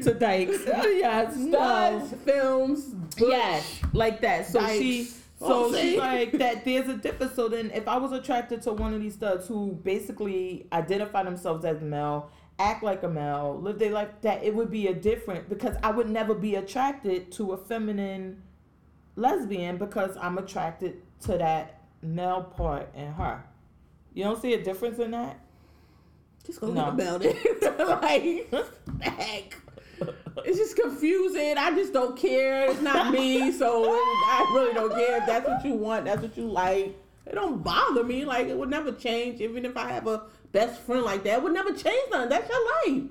to dykes. yes, Studs, no. films, Yes, like that. So she, so oh, Okay. she's like that. There's a difference. So then, if I was attracted to one of these studs who basically identify themselves as male act like a male, live their life, that it would be a different because I would never be attracted to a feminine lesbian because I'm attracted to that male part in her. You don't see a difference in that? Just go No. about it. like, heck. It's just confusing. I just don't care. It's not me, so I really don't care. If that's what you want, that's what you like. It don't bother me. Like it would never change. Even if I have a best friend like that, it would never change nothing. That's your life.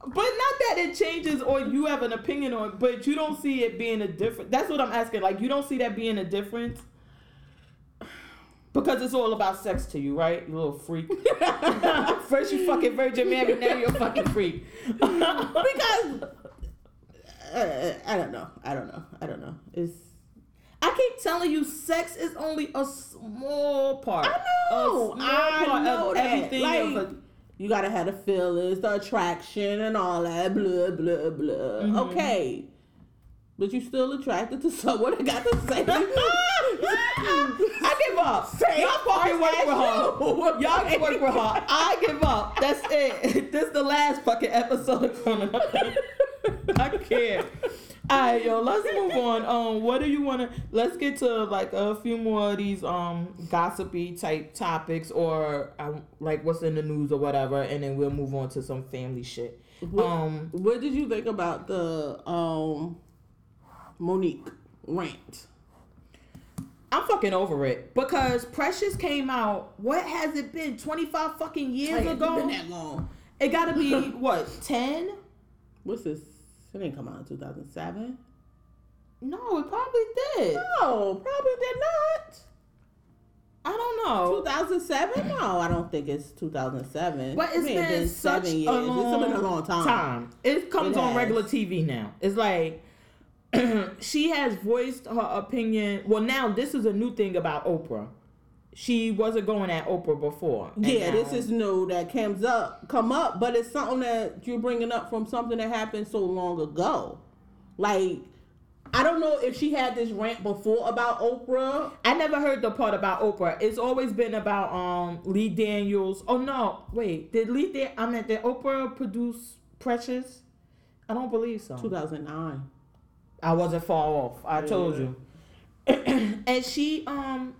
But not that it changes or you have an opinion on, but you don't see it being a difference. That's what I'm asking. Like you don't see that being a difference because it's all about sex to you, right? You little freak. First you fucking Virgin Mary, now you're a fucking freak. because uh, I don't know. I don't know. I don't know. It's I keep telling you, sex is only a small part. I know. A small I part know of that. everything. Like, a- you gotta have the feelings, the attraction, and all that. Blah blah blah. Mm-hmm. Okay, but you still attracted to someone that got the same. I give up. Same Y'all fucking work with her. Y'all can work with her. I give up. That's it. This is the last fucking episode of Corner Nothing. I can't. Alright, yo, let's move on. Um, what do you wanna let's get to like a few more of these um gossipy type topics or um, like what's in the news or whatever, and then we'll move on to some family shit. What, Um what did you think about the um Mo'Nique rant? I'm fucking over it because Precious came out. What has it been? 25 fucking years ago. It's been that long. It gotta be what 10? What's this? It didn't come out in 2007. No, it probably did. No, probably did not. I don't know. 2007? No, I don't think it's 2007. But it's It may have been, such seven a long, It's been a long time. It comes It on regular TV now. It's like she has voiced her opinion. Well, now this is a new thing about Oprah. She wasn't going at Oprah before. Yeah, this is new that comes up, come up, but it's something that you're bringing up from something that happened so long ago. Like, I don't know if she had this rant before about Oprah. I never heard the part about Oprah. It's always been about um Lee Daniels. Oh no, wait, did Lee? Dan- I mean, did Oprah produce Precious? I don't believe so. 2009. I wasn't far off. I told you. and she um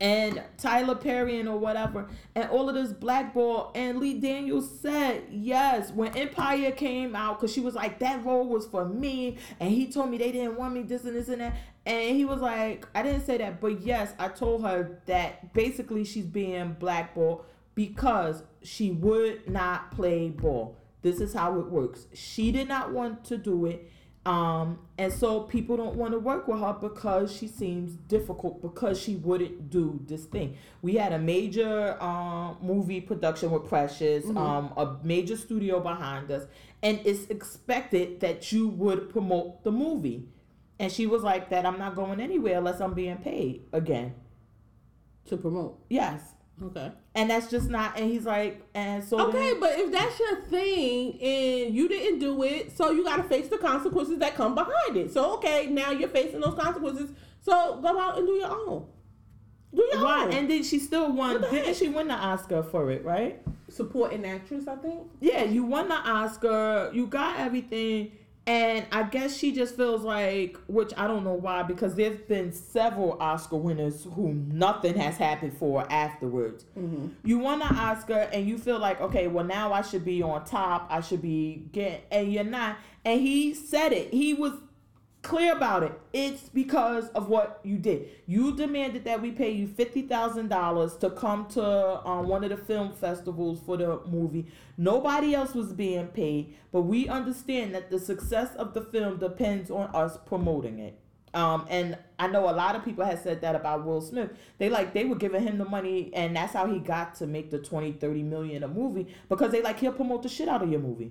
and Tyler Perry and or whatever and all of this blackball and Lee Daniels said yes when Empire came out because she was like that role was for me and he told me they didn't want me this and this and that and he was like I didn't say that but yes I told her that basically she's being blackballed because she would not play ball this is how it works she did not want to do it um, and so people don't want to work with her because she seems difficult because she wouldn't do this thing. We had a major um, movie production with Precious, um, a major studio behind us, and it's expected that you would promote the movie. And she was like, "That I'm not going anywhere unless I'm being paid again." To promote. Yes, Okay. And that's just not. And he's like, and so Okay, then- but if that's your thing and you didn't do it, so you got to face the consequences that come behind it. So, okay, now you're facing those consequences. So go out and do your own. Do your right, own. and then she still won. Didn't heck? she win the Oscar for it? Right. supporting actress, I think. Yeah, you won the Oscar, you got everything, and I guess she just feels like, which I don't know why, because there's been several Oscar winners who nothing has happened for afterwards. Mm-hmm. You won an Oscar, and you feel like, okay, well now I should be on top, I should be getting, and you're not. And he said it. He was clear about it. It's because of what you did. You demanded that we pay you fifty thousand dollars to come to um, one of the film festivals for the movie. Nobody else was being paid, but we understand that the success of the film depends on us promoting it. Um, and I know a lot of people have said that about Will Smith. They like they were giving him the money, and that's how he got to make the 20, 30 million a movie because they like he'll promote the shit out of your movie.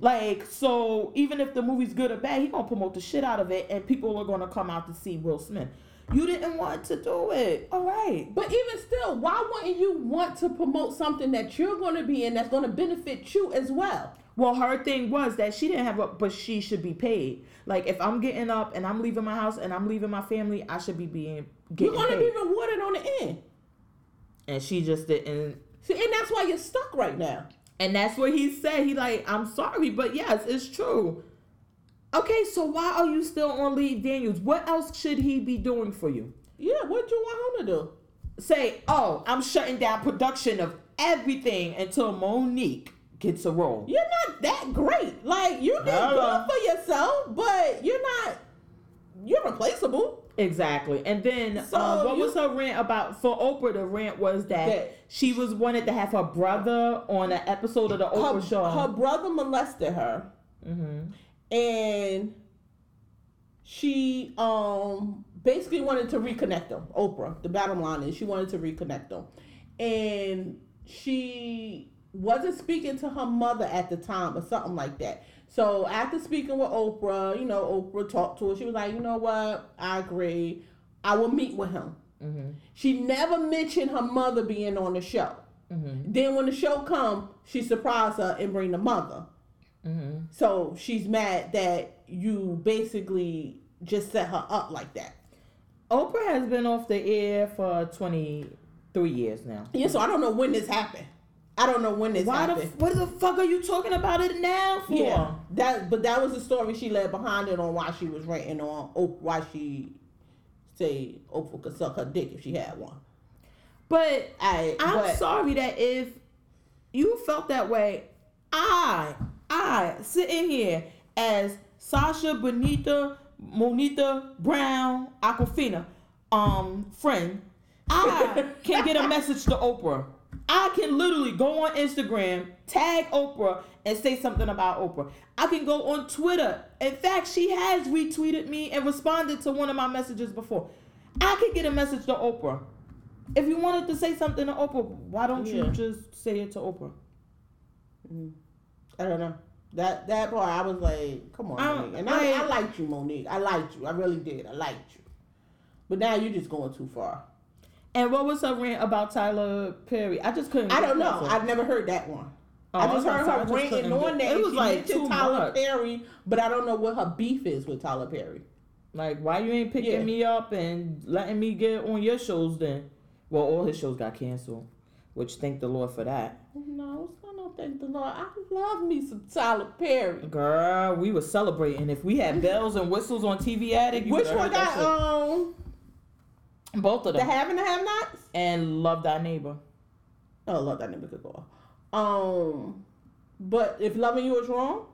Like so, even if the movie's good or bad, he gonna promote the shit out of it, and people are gonna come out to see Will Smith. You didn't want to do it, all right? But even still, why wouldn't you want to promote something that you're going to be in that's going to benefit you as well? Well, her thing was that she didn't have a, but she should be paid. Like if I'm getting up and I'm leaving my house and I'm leaving my family, I should be being You're getting going to paid. be rewarded on the end. and she just didn't. See, and that's why you're stuck right now. And that's what he said. He like, I'm sorry, but yes, it's true. Okay, so why are you still on Lee Daniels? What else should he be doing for you? Yeah, what do you want him to do? Say, oh, I'm shutting down production of everything until Mo'Nique gets a role. You're not that great. Like you did Hello. good for yourself, but you're not. You're replaceable. Exactly. And then So uh, what you- was her rant about? For Oprah, the rant was that, That- she was wanted to have her brother on an episode of the Oprah Her, show. her brother molested her, hmm and she um basically wanted to reconnect them. Oprah. The bottom line is she wanted to reconnect them, and she wasn't speaking to her mother at the time or something like that. So after speaking with Oprah, you know, Oprah talked to her. She was like, you know what? I agree. I will meet with him. hmm She never mentioned her mother being on the show. hmm Then when the show come, she surprised her and bring the mother. hmm So she's mad that you basically just set her up like that. Oprah has been off the air for 23 years now. Yeah, so I don't know when this happened. I don't know when this Why the happened. f- what the fuck are you talking about it now for? yeah, that but that was the story she led behind it on why she was ranting on Oprah, why she say Oprah could suck her dick if she had one. But I I'm but, sorry that if you felt that way, I, I sitting here as Sasha Bonita, Monita Brown, Aquafina, um, friend, I can get a message to Oprah. I can literally go on Instagram, tag Oprah, and say something about Oprah. I can go on Twitter. In fact, she has retweeted me and responded to one of my messages before. I can get a message to Oprah. If you wanted to say something to Oprah, why don't you just say it to Oprah? Mm. I don't know. That that part I was like, come on, Mo'Nique. And I, I like- liked you, Mo'Nique. I liked you. I really did. I liked you. But now you're just going too far. And what was her rant about Tyler Perry? I just couldn't. I don't know. I've never heard that one. Oh, I just was heard to I her ranting on that. It was like too Tyler much. Perry, but I don't know what her beef is with Tyler Perry. Like, why you ain't picking Yeah. me up and letting me get on your shows then? Well, all his shows got canceled, which thank the Lord for that. No, I don't thank the Lord. I love me some Tyler Perry. Girl, we were celebrating. If we had bells and whistles on TV Addict, you Which one got um. Both of them. the have and the have nots? and love thy neighbor. Oh, love that nigga could go. Um, but if loving you is wrong,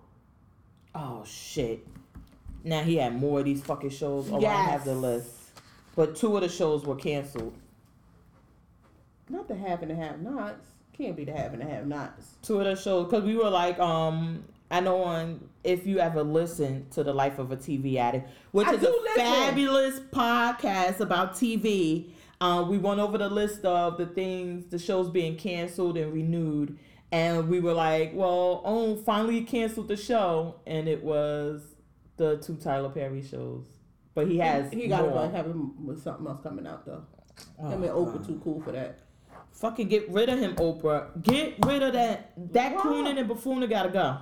Oh shit! Now he had more of these fucking shows. Oh, I have the list, but two of the shows were canceled. not the have and the have nots. Can't be the have and the have nots. two of the shows because we were like um I know on if you ever listen to the life of a TV addict, which I is a listen. fabulous podcast about TV. Um, we went over the list of the things, the shows being canceled and renewed, and we were like, well, oh, finally canceled the show, and it was the two Tyler Perry shows. But he has He got more. to have him with something else coming out though. Oh, I mean, Oprah God. too cool for that. Fucking get rid of him, Oprah. Get rid of that. That Why? crooning and buffooner gotta go.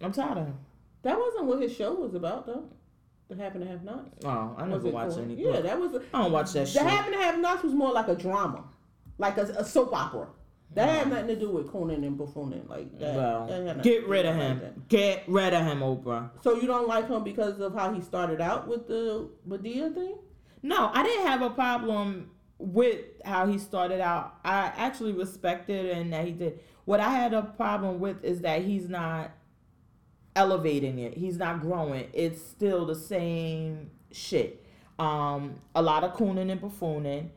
I'm tired of him. That wasn't what his show was about though. The have and the have nots. Oh, I never it watch cool? any. Yeah, that was. I don't watch that show. The shit. have and have nots was more like a drama, like a, a soap opera. That had mm-hmm. nothing to do with cooning and buffooning like that. well, that get rid of him. that. Get rid of him, Oprah. So you don't like him because of how he started out with the Madea thing? No, I didn't have a problem with how he started out. I actually respected and that he did. What I had a problem with is that he's not elevating it. He's not growing. It's still the same shit. Um, a lot of cooning and buffooning.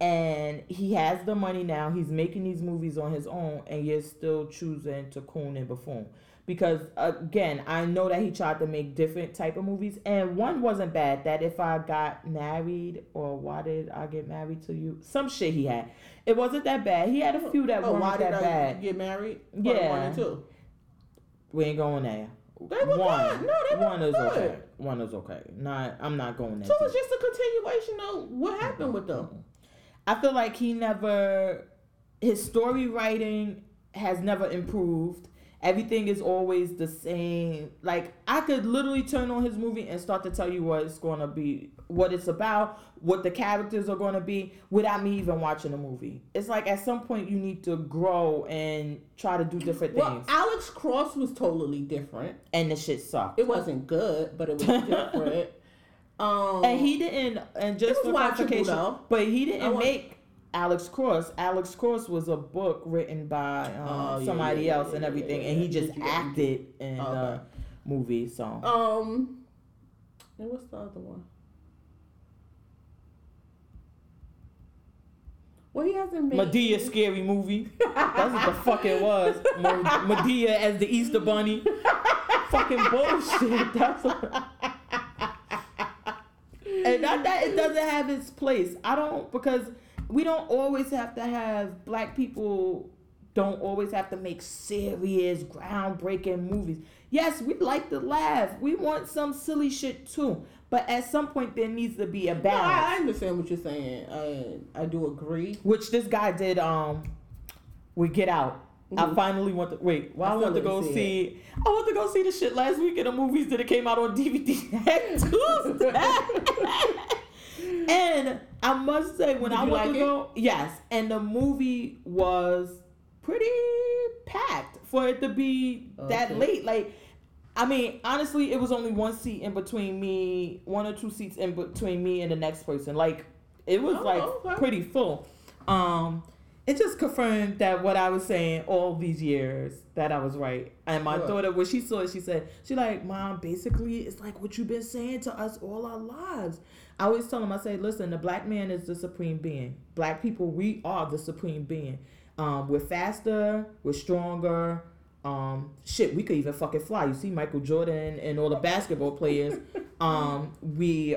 And he has the money now. He's making these movies on his own, and you're still choosing to coon and buffoon. Because again, I know that he tried to make different type of movies, and one wasn't bad. That if I got married, or why did I get married to you? Some shit he had. It wasn't that bad. He had a few that oh, weren't why did that I bad. get married? Yeah. One and two. We ain't going there. They were one, good. No, they were one is good. okay. One is okay. Not, I'm not going there. So it's just a continuation of what happened with them. I feel like he never, his story writing has never improved, everything is always the same. Like I could literally turn on his movie and start to tell you what it's gonna be, what it's about, what the characters are gonna be, without me even watching the movie. It's like at some point you need to grow and try to do different Well, things, Alex Cross was totally different. and the shit sucked. It wasn't good, but it was different. Um, And he didn't, and just for clarification, but he didn't want- make Alex Cross. Alex Cross was a book written by um, Oh, somebody yeah, else yeah, and everything, yeah, and he just Did you get- acted in the Okay. movie. So Um, and what's the other one? Well, he hasn't made. Madea scary movie. That's what the fuck it was. Madea as the Easter Bunny. Fucking bullshit. That's what. And not that it doesn't have its place. I don't because we don't always have to have black people don't always have to make serious groundbreaking movies. Yes, we like to laugh. We want some silly shit too. But at some point there needs to be a balance. No, I, I understand what you're saying. I I do agree. Which this guy did um we get out. I Mhm. finally want to wait. Well, I, I want to go see. see I want to go see the shit last week in the movies that it came out on DVD and I must say, when Did I went like to go, yes, and the movie was pretty packed for it to be that late. Like, I mean, honestly, it was only one seat in between me, one or two seats in between me and the next person. Like, it was Oh, like okay. pretty full. Um, it just confirmed that what I was saying all these years that I was right. And my What? daughter, when she saw it, she said, "She like, mom, basically, it's like what you've been saying to us all our lives." I always tell them, I say, "Listen, the black man is the supreme being. Black people, we are the supreme being. Um, we're faster, we're stronger." Um, shit, we could even fucking fly. You see Michael Jordan and all the basketball players. Um, we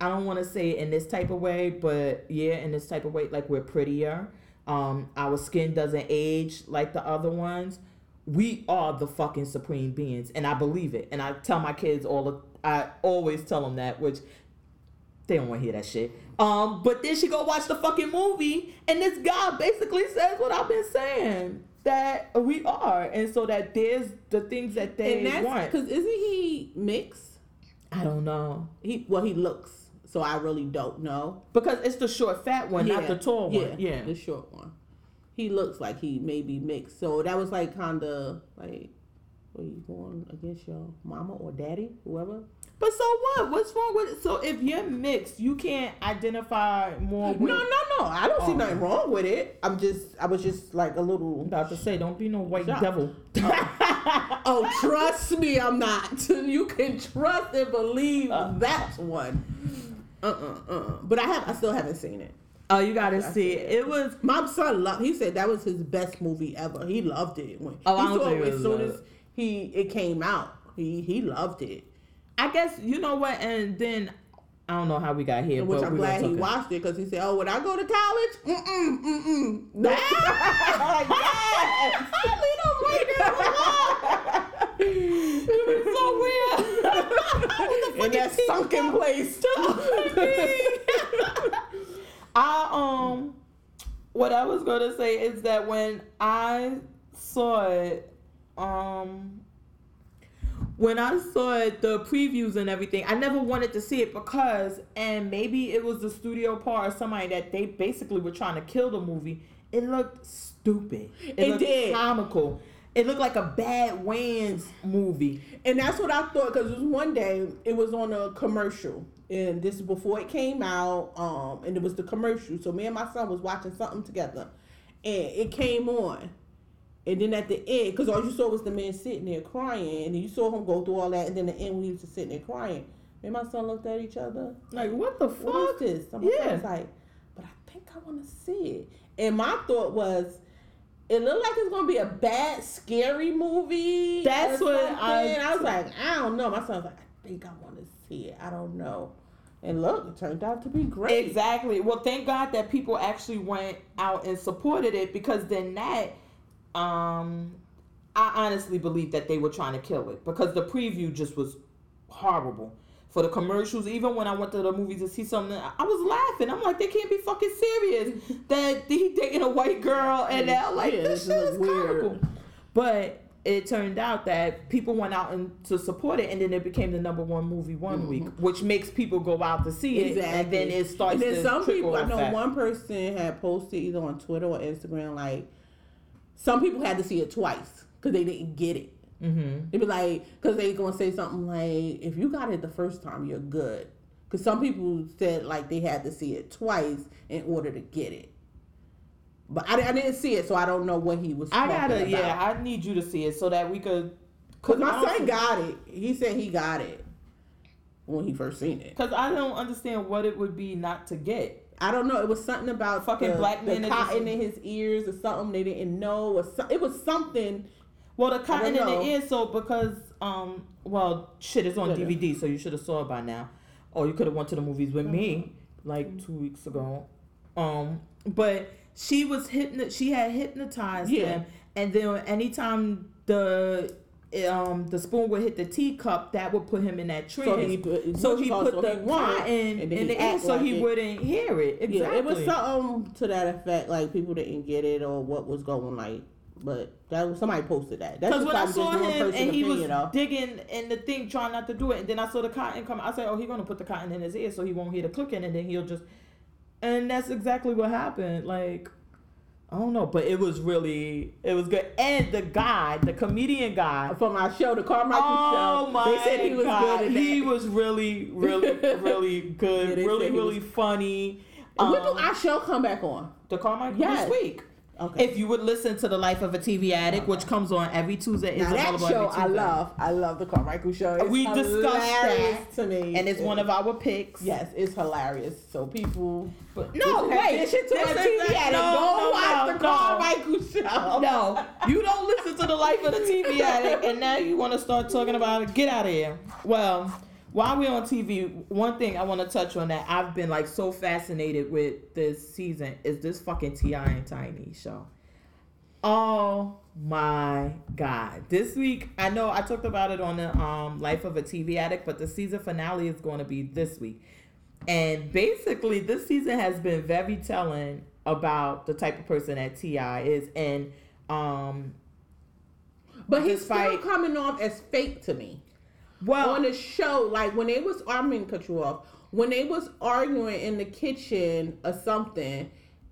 I don't want to say it in this type of way, but yeah, in this type of way, like we're prettier. Um, our skin doesn't age like the other ones. We are the fucking supreme beings, and I believe it. And I tell my kids all the, I always tell them that, which they don't want to hear that shit. Um, but then she go watch the fucking movie, and this guy basically says what I've been saying that we are, and so that there's the things that they want. because isn't he mixed? I don't know He well, he looks. So I really don't know. because it's the short, fat one, not the tall one. Yeah. the short one. He looks like he may be mixed. So that was like kind of like, were you going against your mama or daddy, whoever? But so what? What's wrong with it? So if you're mixed, you can't identify more with. No, no, no. I don't see Oh. nothing wrong with it. I'm just, I was just like a little. About to say, don't be no white Shut- devil. Oh, trust me, I'm not. You can trust and believe Uh. that one. Uh, uh, uh. But I have, I still haven't seen it. oh, you gotta I see it. it. Was. My son loved. He said that was his best movie ever. He loved it when Oh, I he don't saw it as soon as he it came out. He he loved it, I guess you know what, and then I don't know how we got here, which but I'm glad he watched it because he said, "Oh, when I go to college, mm mm mm mm." No. yes! Leave them right there alone. You're so weird. What the In that sunken place. I um what I was gonna say is that when I saw it, um when I saw it, the previews and everything, I never wanted to see it because and maybe it was the studio part or somebody that they basically were trying to kill the movie. It looked stupid. It looked did. comical. It looked like a bad Wayans movie. And that's what I thought because it was one day it was on a commercial, and this is before it came out, um, and it was the commercial. So me and my son was watching something together, and it came on, and then at the end, because all you saw was the man sitting there crying, and then you saw him go through all that, and then the end when he was just sitting there crying. Me and my son looked at each other. Like what the fuck? What is this? And my Yeah. was like, but I think I want to see it. And my thought was, it looked like it's gonna be a bad, scary movie. That's what. I- I was like, I don't know. My son was like, I think I want to see it. I don't know. And look, it turned out to be great. Exactly. Well, thank God that people actually went out and supported it because then that, um, I honestly believe that they were trying to kill it because the preview just was horrible. For the commercials, even when I went to the movies to see something, I was laughing. I'm like, they can't be fucking serious that he dating a white girl and that like Yeah, this this shit is weird. comical. But it turned out that people went out and to support it, and then it became the number one movie one week, which makes people go out to see it, and then it starts. And then to some people, I know one person had posted either on Twitter or Instagram, like some people had to see it twice because they didn't get it. Mhm. They be like, because they gonna say something like, if you got it the first time, you're good. Because some people said like they had to see it twice in order to get it. But I, I didn't see it, so I don't know what he was. I gotta, about. yeah, I need you to see it so that we could. Cause my honestly- son got it. He said he got it when he first seen it. Cause I don't understand what it would be not to get. I don't know. It was something about Fucking the, black men cotton in his ears or something they didn't know. Or so, it was something. Well, the cotton in the ear, so because um, well, shit is on. DVD, so you should have saw it by now, or you could have went to the movies with me like two weeks ago. Um, but she was hypno. She had hypnotized Yeah. him, and then anytime the um the spoon would hit the teacup, that would put him in that trance. So he put, So he so put he the won, cotton in the ear so like he it. wouldn't hear it. Exactly. Yeah, it was something to that effect. Like people didn't get it or what was going like. But that was somebody posted that. That's Because when I saw him and he was digging in the thing, trying not to do it, and then I saw the cotton come, I said, "Oh, he's gonna put the cotton in his ear so he won't hear the clicking, and then he'll just." And that's exactly what happened. Like, I don't know, but it was really, it was good. And the guy, the comedian guy, from our show, the Carmichael oh show. my they said he was God, good. He was really, really, really good, Yeah, really, really funny. And when Um, do our show come back on? the Carmichael Yes. this week. Okay. If you would listen to the Life of a TV Addict, which comes on every Tuesday, is now that show I love. I love the Carmichael show. It's We discussed that, to me, and it's one of our picks. yes, it's hilarious. So people, But no, wait. to This a is TV addict. no, Go no, watch no, the. Carmichael show. No, you don't listen to the life of the TV addict, and now you want to start talking about it. Get out of here. Well, while we're on TV, one thing I want to touch on that I've been like so fascinated with this season is this fucking T.I. and Tiny show. Oh my god! This week, I know I talked about it on the um, Life of a TV Addict, but the season finale is going to be this week. And basically, this season has been very telling about the type of person that T.I. is, and um, But he's still coming off as fake to me. Well, on the show, like when they was, I'm gonna cut you off. When they was arguing in the kitchen or something,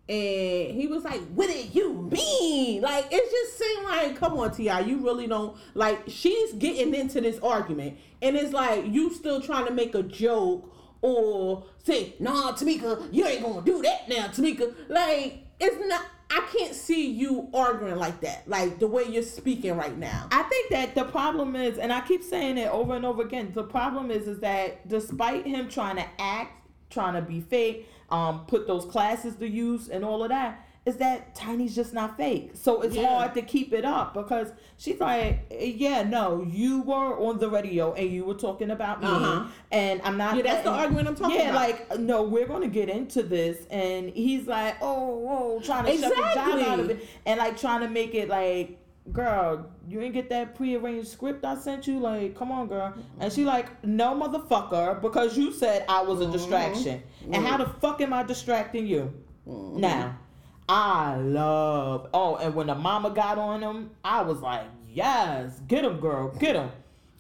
and he was like, "What did you mean?" Like it just seemed like, "Come on, T.I., you really don't like." She's getting into this argument, and it's like you still trying to make a joke or say, "Nah, Tameka, you ain't gonna do that now, Tameka." Like it's not. I can't see you arguing like that, like the way you're speaking right now. I think that the problem is, and I keep saying it over and over again. The problem is, is that despite him trying to act, trying to be fake, um, put those classes to use and all of that, is that Tiny's just not fake. So it's Yeah. hard to keep it up because she's like, yeah, no, you were on the radio and you were talking about me, Uh-huh. and I'm not. Yeah, that's the argument I'm talking yeah, about. Yeah, like no, we're gonna get into this, and he's like, oh, whoa, trying to shut the job out of it, and like trying to make it like girl, you didn't get that prearranged script I sent you? Like, come on, girl. And she like, no, motherfucker, because you said I was a mm-hmm. distraction. And how mm-hmm. the fuck am I distracting you? Mm-hmm. Now, I love. Oh, and when the mama got on him, I was like, yes, get him, girl, get him.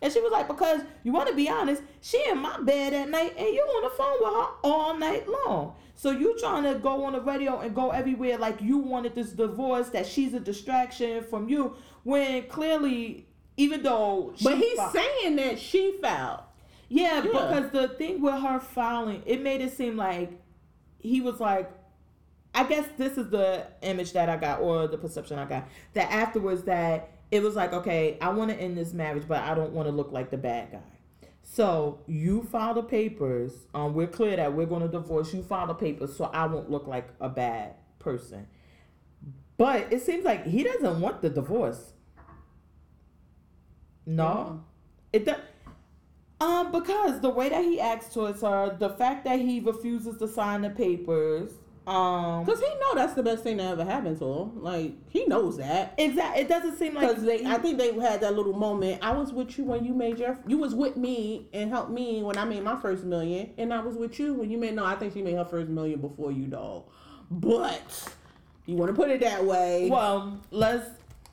And she was like, because you want to be honest, she in my bed at night and you on the phone with her all night long. So you trying to go on the radio and go everywhere like you wanted this divorce, that she's a distraction from you, when clearly, even though she But he's saying that she fouled. yeah, Yeah. because the thing with her filing, it made it seem like he was like, I guess this is the image that I got or the perception I got that afterwards that it was like, okay, I want to end this marriage, but I don't want to look like the bad guy. So you file the papers. Um, we're clear that we're going to divorce. You file the papers, so I won't look like a bad person. But it seems like he doesn't want the divorce. No, it does. Um, because the way that he acts towards her, the fact that he refuses to sign the papers, um, Cause he know that's the best thing that ever happened to him. Like he knows that. exactly, it doesn't seem like Cause they, I think they had that little moment. I was with you when you made your. You was with me and helped me when I made my first million, and I was with you when you made. No, I think she made her first million before you, dog. But you want to put it that way. Well, let's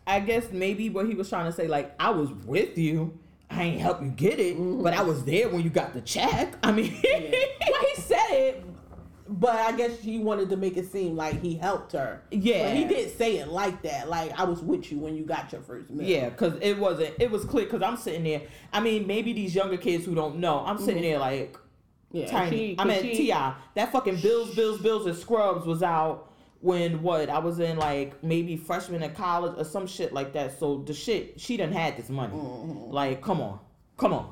I guess maybe what he was trying to say, like, I was with you. I ain't help you get it, but I was there when you got the check. I mean, well, he said it, but I guess he wanted to make it seem like he helped her. Yeah. But he did say it like that. Like, I was with you when you got your first meal. Yeah, because it wasn't. It was clear. Because I'm sitting there. I mean, maybe these younger kids who don't know. I'm sitting there like Yeah. tiny. she- I mean, she- T.I. That fucking Bills, Bills, Bills, and Scrubs was out when what? I was in like maybe freshman in college or some shit like that. So the shit she done had this money. Mm-hmm. Like, come on, come on.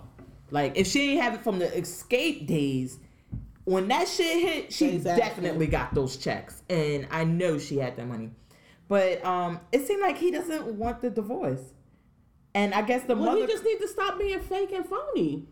Like, if she ain't have it from the Xscape days. When that shit hit, she Exactly. definitely got those checks, and I know she had that money. But um, it seemed like he doesn't want the divorce, and I guess the Well, mother. he just needs to stop being fake and phony.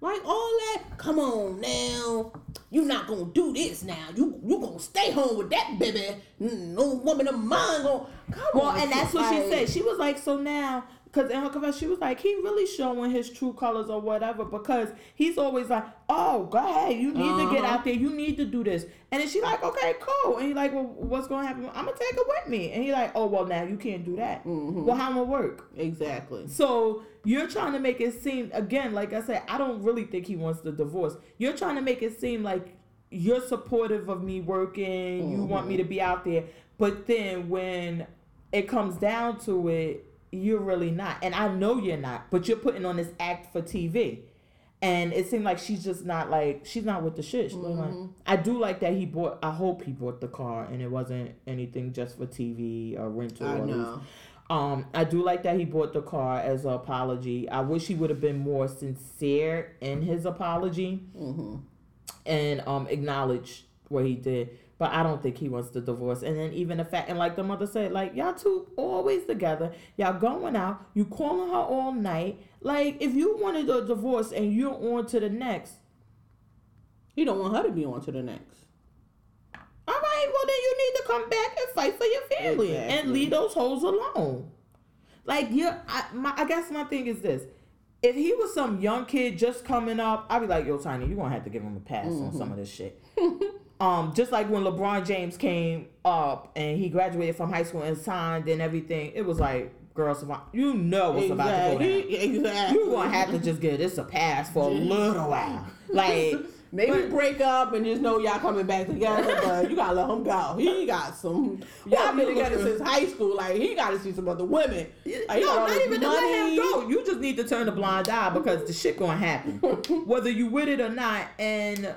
Like all that. Come on now, you not gonna do this now. You you gonna stay home with that baby. No woman of mine gonna come Well, on. and that's what she said. She was like, so now, because in her confession, she was like, he really showing his true colors or whatever, because he's always like, oh, go ahead, you need to get Uh-huh. out there, you need to do this. And then she like, okay, cool. And he like, well, what's gonna happen? I'm gonna take it with me. And he like, oh, well, now you can't do that. Mm-hmm. Well, how am gonna work? Exactly. So you're trying to make it seem again, like I said, I don't really think he wants the divorce. You're trying to make it seem like you're supportive of me working, you want me to be out there, but then when it comes down to it, you're really not. And I know you're not, but you're putting on this act for TV. And it seemed like she's just not like she's not with the shit. She's like, I do like that he bought. I hope he bought the car and it wasn't anything just for TV or rental. I or know. Um, I do like that he bought the car as an apology. I wish he would have been more sincere in his apology and um acknowledge what he did. But I don't think he wants the divorce. And then even the fact, and like the mother said, like y'all two always together. Y'all going out. You calling her all night. Like if you wanted a divorce and you're on to the next, He don't want her to be on to the next. all right. Well then you need to come back and fight for your family and leave those hoes alone. Like yeah, I, my, I guess my thing is this. If he was some young kid just coming up, I'd be like, yo, Tiny, you're gonna have to give him a pass on some mm-hmm. of this shit. um, just like when LeBron James came up and he graduated from high school and signed and everything, it was like, girl, you know what's about to go down. Exactly. Exactly. You gonna have to just give this a pass for a little while. Like Maybe but- break up and just know y'all coming back together, but you gotta let him go. He got some. Y'all been together since high school. Like he got to see some other women. Like, no, not even to let him go. You just need to turn a blind eye because the shit gonna happen, whether you with it or not. And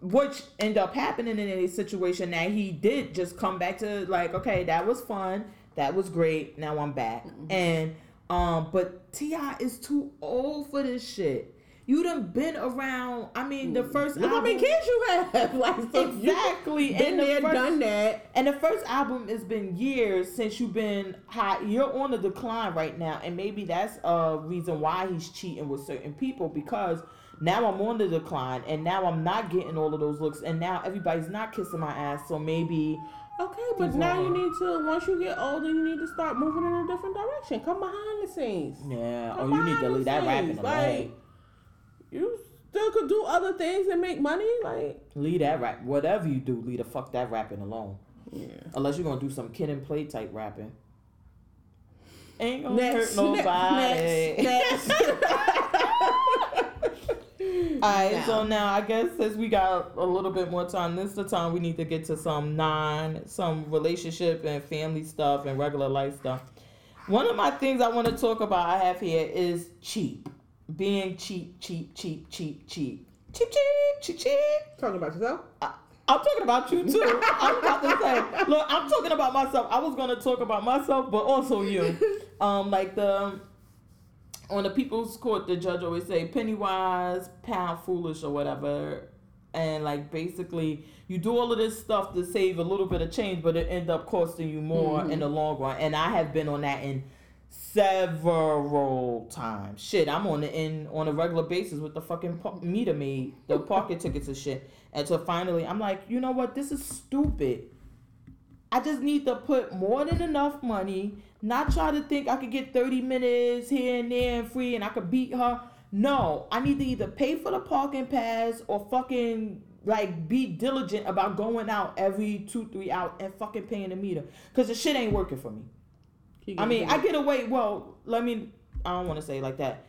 which end up happening in a situation that he did just come back to like, okay, that was fun, that was great. Now I'm back, Mm-hmm. and um, but T.I. is too old for this shit. You done been around. I mean, the first Look how many kids you have. Like so Exactly. Been and the there, first- done that. And the first album has been years since you've been hot. You're on the decline right now, and maybe that's a reason why he's cheating with certain people because now I'm on the decline, and now I'm not getting all of those looks, and now everybody's not kissing my ass. So maybe Okay, but now you need to. Once you get older, you need to start moving in a different direction. Come behind the scenes. yeah, Come or you need to leave that rapping alone. Like, you still could do other things and make money. Like, leave that rap. Whatever you do, leave the fuck that rapping alone. yeah. Unless you're gonna do some Kid 'n Play type rapping. Ain't gonna Next, hurt nobody. next, next. Alright, Now. so now I guess since we got a little bit more time, this is the time we need to get to some non, some relationship and family stuff and regular life stuff. One of my things I want to talk about I have here is cheap. Being cheap, cheap, cheap, cheap, cheap. Cheap, cheap, cheap, cheap. Talking about yourself. I- I'm talking about you too. I'm about to say, look, I'm talking about myself. I was gonna talk about myself, but also you. Um, like the on the people's court, the judge always say penny wise, pound foolish, or whatever. And like basically, you do all of this stuff to save a little bit of change, but it end up costing you more in the mm-hmm. long run. And I have been on that in several times. Shit, I'm on the in on a regular basis with the fucking meter maid, the parking tickets and shit. And so finally, I'm like, you know what? This is stupid. I just need to put more than enough money, not try to think I could get 30 minutes here and there and free and I could beat her. No, I need to either pay for the parking pass or fucking like be diligent about going out every two, three hours and fucking paying the meter. Cause the shit ain't working for me. I mean, I get away. Well, let me. I don't want to say like that.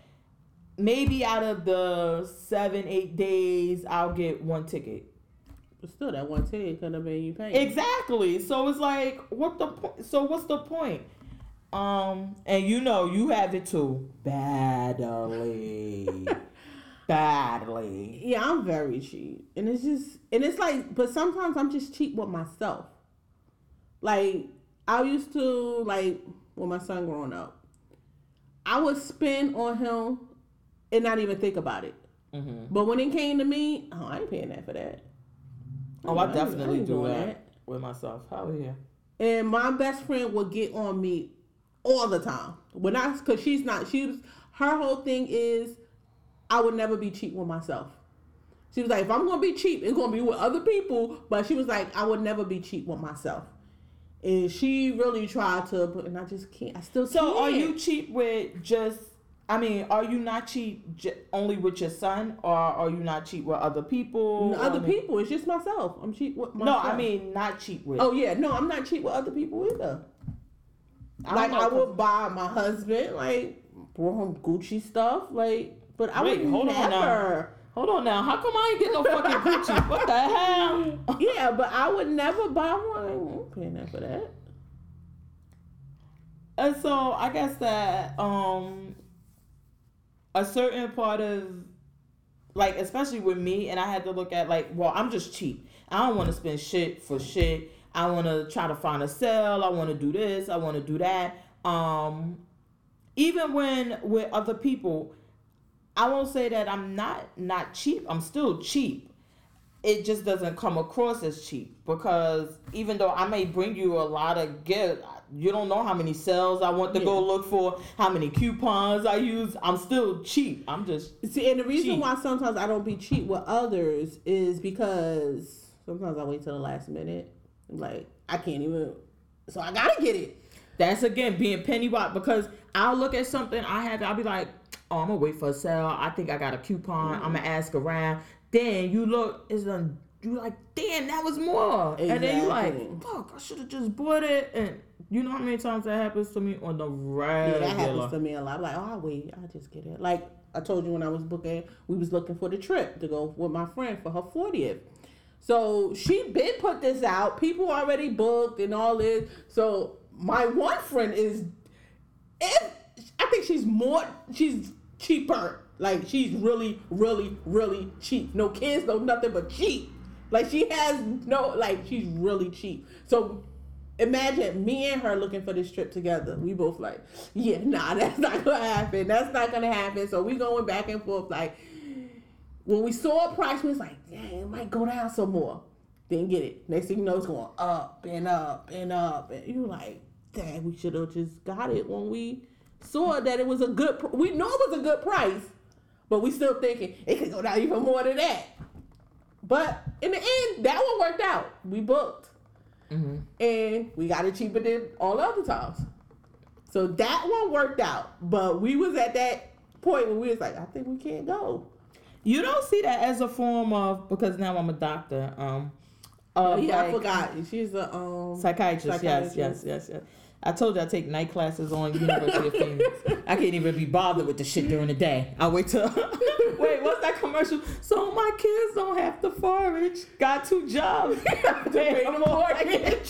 Maybe out of the seven, eight days, I'll get one ticket. But still, that one ticket could have been you paying. Exactly. So it's like, what the point? So what's the point? Um, and you know, you have it too badly, badly. Yeah, I'm very cheap, and it's just, and it's like, but sometimes I'm just cheap with myself. Like I used to, like with my son growing up, I would spend on him and not even think about it. Mm-hmm. But when it came to me, oh, I ain't paying that for that. Oh, I ain't- definitely do doing that, with myself. Hell yeah. And my best friend would get on me all the time. When I, cause she's not, she was, her whole thing is, I would never be cheap with myself. She was like, if I'm gonna be cheap, it's gonna be with other people. But she was like, I would never be cheap with myself. And she really tried to, but and I just can't. I still So can't. are you cheap with just? I mean, are you not cheap j- only with your son, or are you not cheap with other people? other I mean- people? It's just myself. I'm cheap with No. I mean not cheap with. oh yeah, no, I'm not cheap with other people either. I like know, I would buy my husband like brought him Gucci stuff, like, but I Wait, would hold on now. never. Hold on now. How come I ain't get no fucking Gucci? What the hell? yeah, but I would never buy one. I'm paying that for that. And so I guess that um a certain part of like especially with me and I had to look at like well I'm just cheap. I don't want to spend shit for shit. I want to try to find a sale. I want to do this. I want to do that. Um even when with other people I won't say that I'm not not cheap. I'm still cheap. It just doesn't come across as cheap because even though I may bring you a lot of gift, you don't know how many sales I want to go look for, how many coupons I use. I'm still cheap. I'm just See, and the reason Cheap. why sometimes I don't be cheap with others is because sometimes I wait till the last minute. Like I can't even, so I gotta get it. that's again being penny wise because I'll look at something I have. I'll be like, oh, I'm gonna wait for a sale. I think I got a coupon. I'm gonna mm-hmm. ask around. Then you look, it's done. You like, damn, that was more. And then you like, fuck, I should have just bought it. And you know how many times that happens to me on the Yeah, that happens to me a lot. I'm like, oh, I'll wait. I'll just get it. Like I told you when I was booking, we was looking for the trip to go with my friend for her 40th. So she been put this out. People already booked and all this. So my one friend is, if I think she's more, she's cheaper. Like she's really, really, really cheap. No kids, no nothing but cheap. Like she has no, like she's really cheap. So imagine me and her looking for this trip together. We both like, yeah, nah, that's not gonna happen. That's not gonna happen. So we going back and forth. Like when we saw a price, we was like, dang, it might go down some more. Didn't get it. Next thing you know, it's going up and up and up. And you like, dang, we should have just got it when we saw that it was a good. Pr- we know it was a good price, but we still thinking it could go down even more than that. But in the end, that one worked out. We booked Mm-hmm. and we got it cheaper than all the other times. So that one worked out, but we was at that point where we was like, I think we can't go. You don't see that as a form of because now I'm a doctor. Um, Oh yeah, I forgot. She's a um Psychiatrist, yes, yes, yes, yes. I told you I take night classes on University of Phoenix. I can't even be bothered with the shit during the day. I wait till wait, what's that commercial? So my kids don't have to forage. Got two jobs. Pay the mortgage.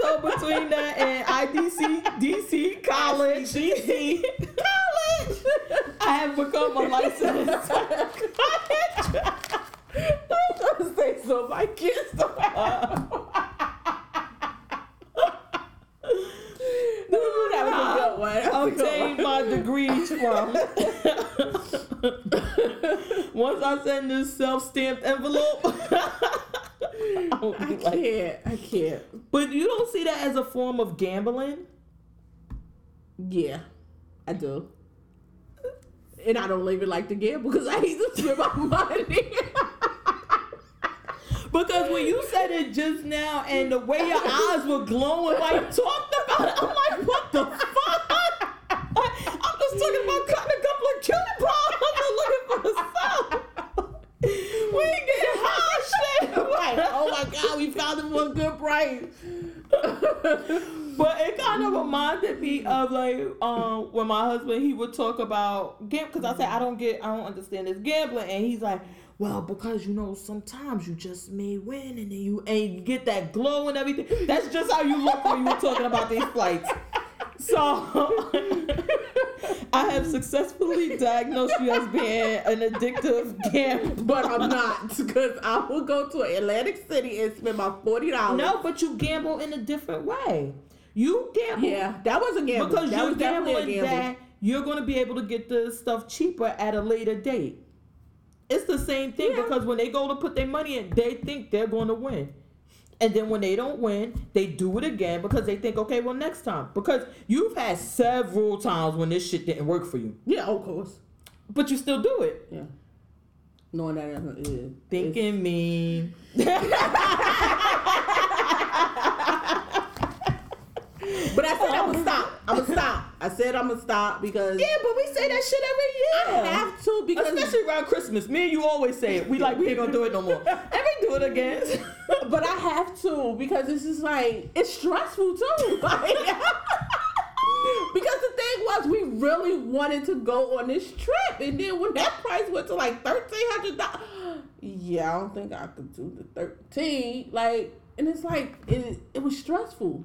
so between that and IDC, DC college, DC college, I have become a licensed psychiatrist. I was gonna say so my kids don't have. that was a good one. That was a good obtained my degrees from. Once I send this self-stamped envelope, I like, can't. I can't. but you don't see that as a form of gambling. Yeah, I do. And I don't even like to gamble because I hate to spend my money. Because when you said it just now and the way your eyes were glowing, like talked about it, I'm like, what the fuck? I'm just talking about cutting a couple of chili problems and looking for the stuff. We getting high shit. Like, oh my god, we found it for a good price. but it kind of reminded me of like um when my husband he would talk about gambling because I said I don't get I don't understand this gambling and he's like well because you know sometimes you just may win and then you and you get that glow and everything that's just how you look when you were talking about these flights so I have successfully diagnosed you as being an addictive gambler But I'm not because I will go to Atlantic City and spend my forty dollars. no but you gamble in a different way you gamble Yeah, that was a gamble. because that you're gambling gamble. that you're going to be able to get the stuff cheaper at a later date. It's the same thing Yeah. because when they go to put their money in, they think they're going to win. And then when they don't win, they do it again because they think, okay, well, next time. Because you've had several times when this shit didn't work for you, Yeah, of course. but you still do it. Yeah. Knowing that it. Thinking mean. But I said I'm gonna stop. I'm gonna stop. I said I'm gonna stop because Yeah, but we say that shit every year. I have to because Especially around Christmas. Me and you always say it. We like, we ain't gonna do it no more. We do it again. but I have to because it's just like it's stressful too. Like, because the thing was, we really wanted to go on this trip, and then when that price went to like thirteen hundred dollars, yeah, I don't think I could do the thirteen. Like, and it's like it, it was stressful.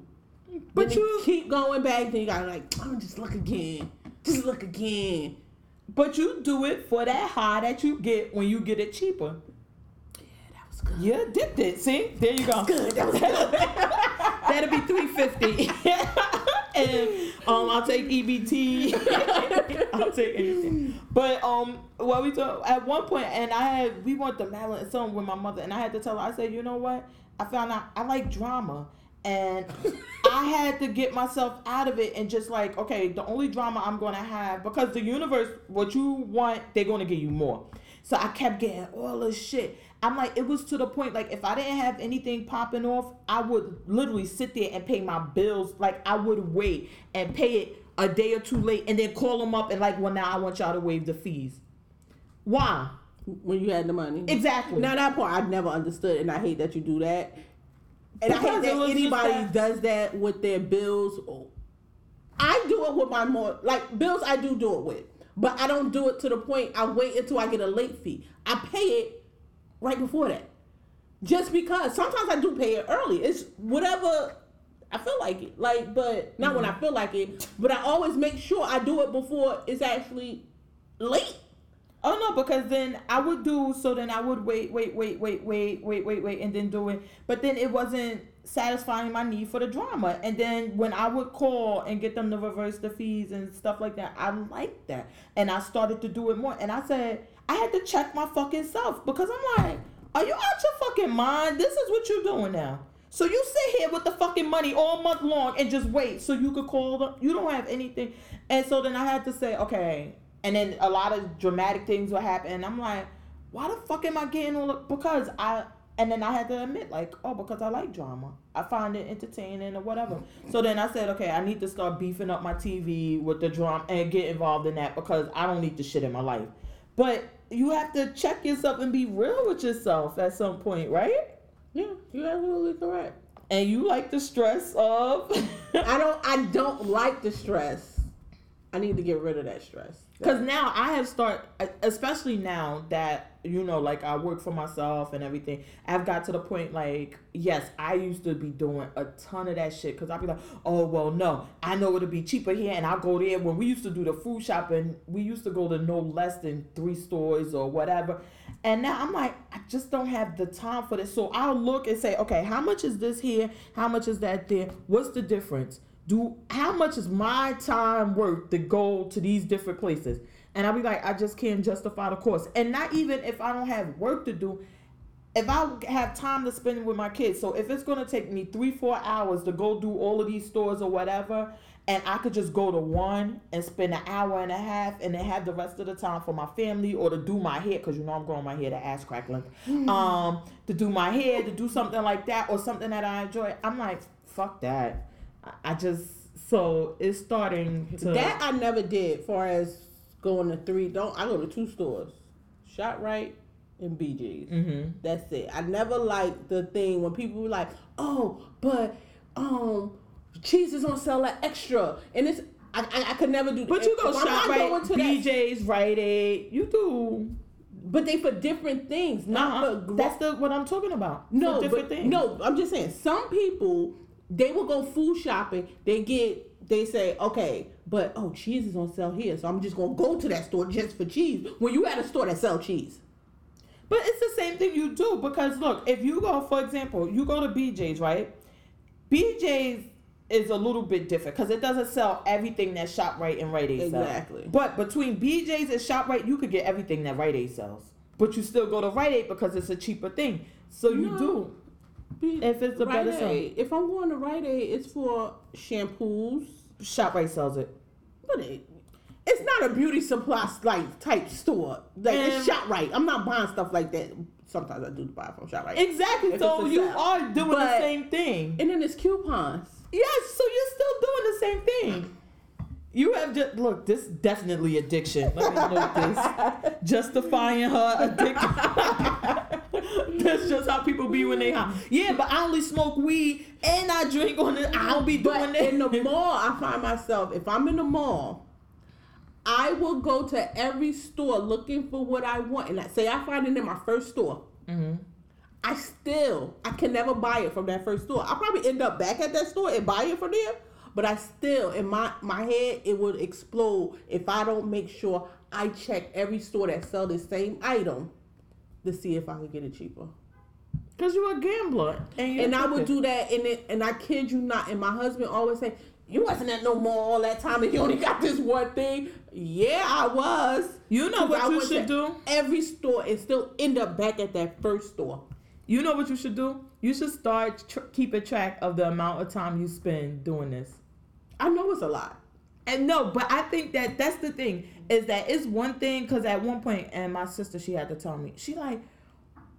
But Then you- keep going back, then you gotta like, I'm gonna just look again, just look again. But you do it for that high that you get when you get it cheaper. Yeah, that was good. You're it. See? There you go. Good. That was good. That'll be 350 And um I'll take EBT. I'll take anything. But um what we talk at one point and I had we went to Maryland and something with my mother and I had to tell her, I said, you know what? I found out I like drama. And I had to get myself out of it and just like, okay, the only drama I'm gonna have because the universe, what you want, they're gonna give you more. So I kept getting all this shit. I'm like, it was to the point like if I didn't have anything popping off, I would literally sit there and pay my bills. Like I would wait and pay it a day or two late and then call them up and like, well now I want y'all to waive the fees. Why? when you had the money. Exactly. Now that part I never understood, and I hate that you do that. And I Because hate it that anybody that- does that with their bills. I do it with my more like bills. I do do it with, but I don't do it to the point. I wait until I get a late fee. I pay it right before that, just because. Sometimes I do pay it early. It's whatever I feel like it. Like, but not when I mm-hmm. feel like it. But I always make sure I do it before it's actually late. Oh no, because then I would do so. Then I would wait, wait, wait, wait, wait, wait, wait, wait, and then do it. But then it wasn't satisfying my need for the drama. And then when I would call and get them to reverse the fees and stuff like that, I liked that, and I started to do it more. And I said I had to check my fucking self because I'm like, are you out your fucking mind? This is what you're doing now. So you sit here with the fucking money all month long and just wait so you could call them. You don't have anything. And so then I had to say, okay. And then a lot of dramatic things would happen. And I'm like, why the fuck am I getting all the, because I, and then I had to admit, like, oh, because I like drama. I find it entertaining or whatever. So then I said, okay, I need to start beefing up my TV with the drama and get involved in that because I don't need the shit in my life. But you have to check yourself and be real with yourself at some point, right? Yeah, you're absolutely correct. And you like the stress of. I don't I don't like the stress. I need to get rid of that stress. Because now I have start, especially now that you know, like I work for myself and everything. I've got to the point like, yes, I used to be doing a ton of that shit because I'd be like, oh well, no, I know it'll be cheaper here, and I'll go there. When we used to do the food shopping, we used to go to no less than three stores or whatever. And now I'm like, I just don't have the time for this. So I'll look and say, okay, how much is this here? How much is that there? What's the difference? Do how much is my time worth to go to these different places? And i'll be like i just can't justify the cost. And not even if i don't have work to do if i have time to spend with my kids. So if it's going to take me three four hours to go do all of these stores or whatever and i could just go to one and spend an hour and a half and then have the rest of the time for my family or to do my hair because you know i'm growing my hair to ass crack length um to do my hair to do something like that or something that i enjoy. I'm like fuck that I just so it's starting to That I never did. Far as going to three, don't I go to two stores, Shoprite and BJ's. Mm-hmm. That's it. I never liked the thing when people were like, "Oh, but um, cheese is on sale at extra, and it's I, I, I could never do. But you go if not right, to that- Rite Aid. You do. but they for different things, not Uh-huh. for That's the what I'm talking about. no different but, things. No, I'm just saying some people they will go food shopping. They get they say okay, but oh cheese is on sale here, so I'm just gonna go to that store just for cheese. When you at a store that sell cheese, But it's the same thing you do because look, if you go, for example, you go to BJ's, right? BJ's is a little bit different because it doesn't sell everything that ShopRite and Rite Aid sells. Exactly. But between BJ's and ShopRite, you could get everything that Rite Aid sells. But you still go to Rite Aid because it's a cheaper thing. So you No. do. If it's a Rite better. Aid, if I'm going to Rite Aid, it's for shampoos. ShopRite sells it. But it, it's not a beauty supply like type store. Like it's And- ShopRite. I'm not buying stuff like that. Sometimes I do buy from ShopRite. Exactly. If so you sale. are doing the same thing. and then it's coupons. Yes, so you're still doing the same thing. You have just look. This definitely addiction. Let me note this. Justifying her addiction. That's just how people be when they high. Yeah, but I only smoke weed and I drink on it. I don't be doing But that. in the mall, I find myself if I'm in the mall, I will go to every store looking for what I want, and I say I find it in my first store. Mm-hmm. I still I can never buy it from that first store. I probably end up back at that store and buy it from there. But I still in my my head it would explode if I don't make sure I check every store that sell the same item to see if I can get it cheaper. Cause you're a gambler, and, And I would do that and it and I kid you not, and my husband always say, You wasn't at no mall all that time and you only got this one thing. Yeah, I was. You know what I you should do? Every store and still end up back at that first store. You know what you should do? You should start tr- keeping track of the amount of time you spend doing this. I know it's a lot. And no, but I think that that's the thing is that it's one thing because at one point, and my sister she had to tell me she like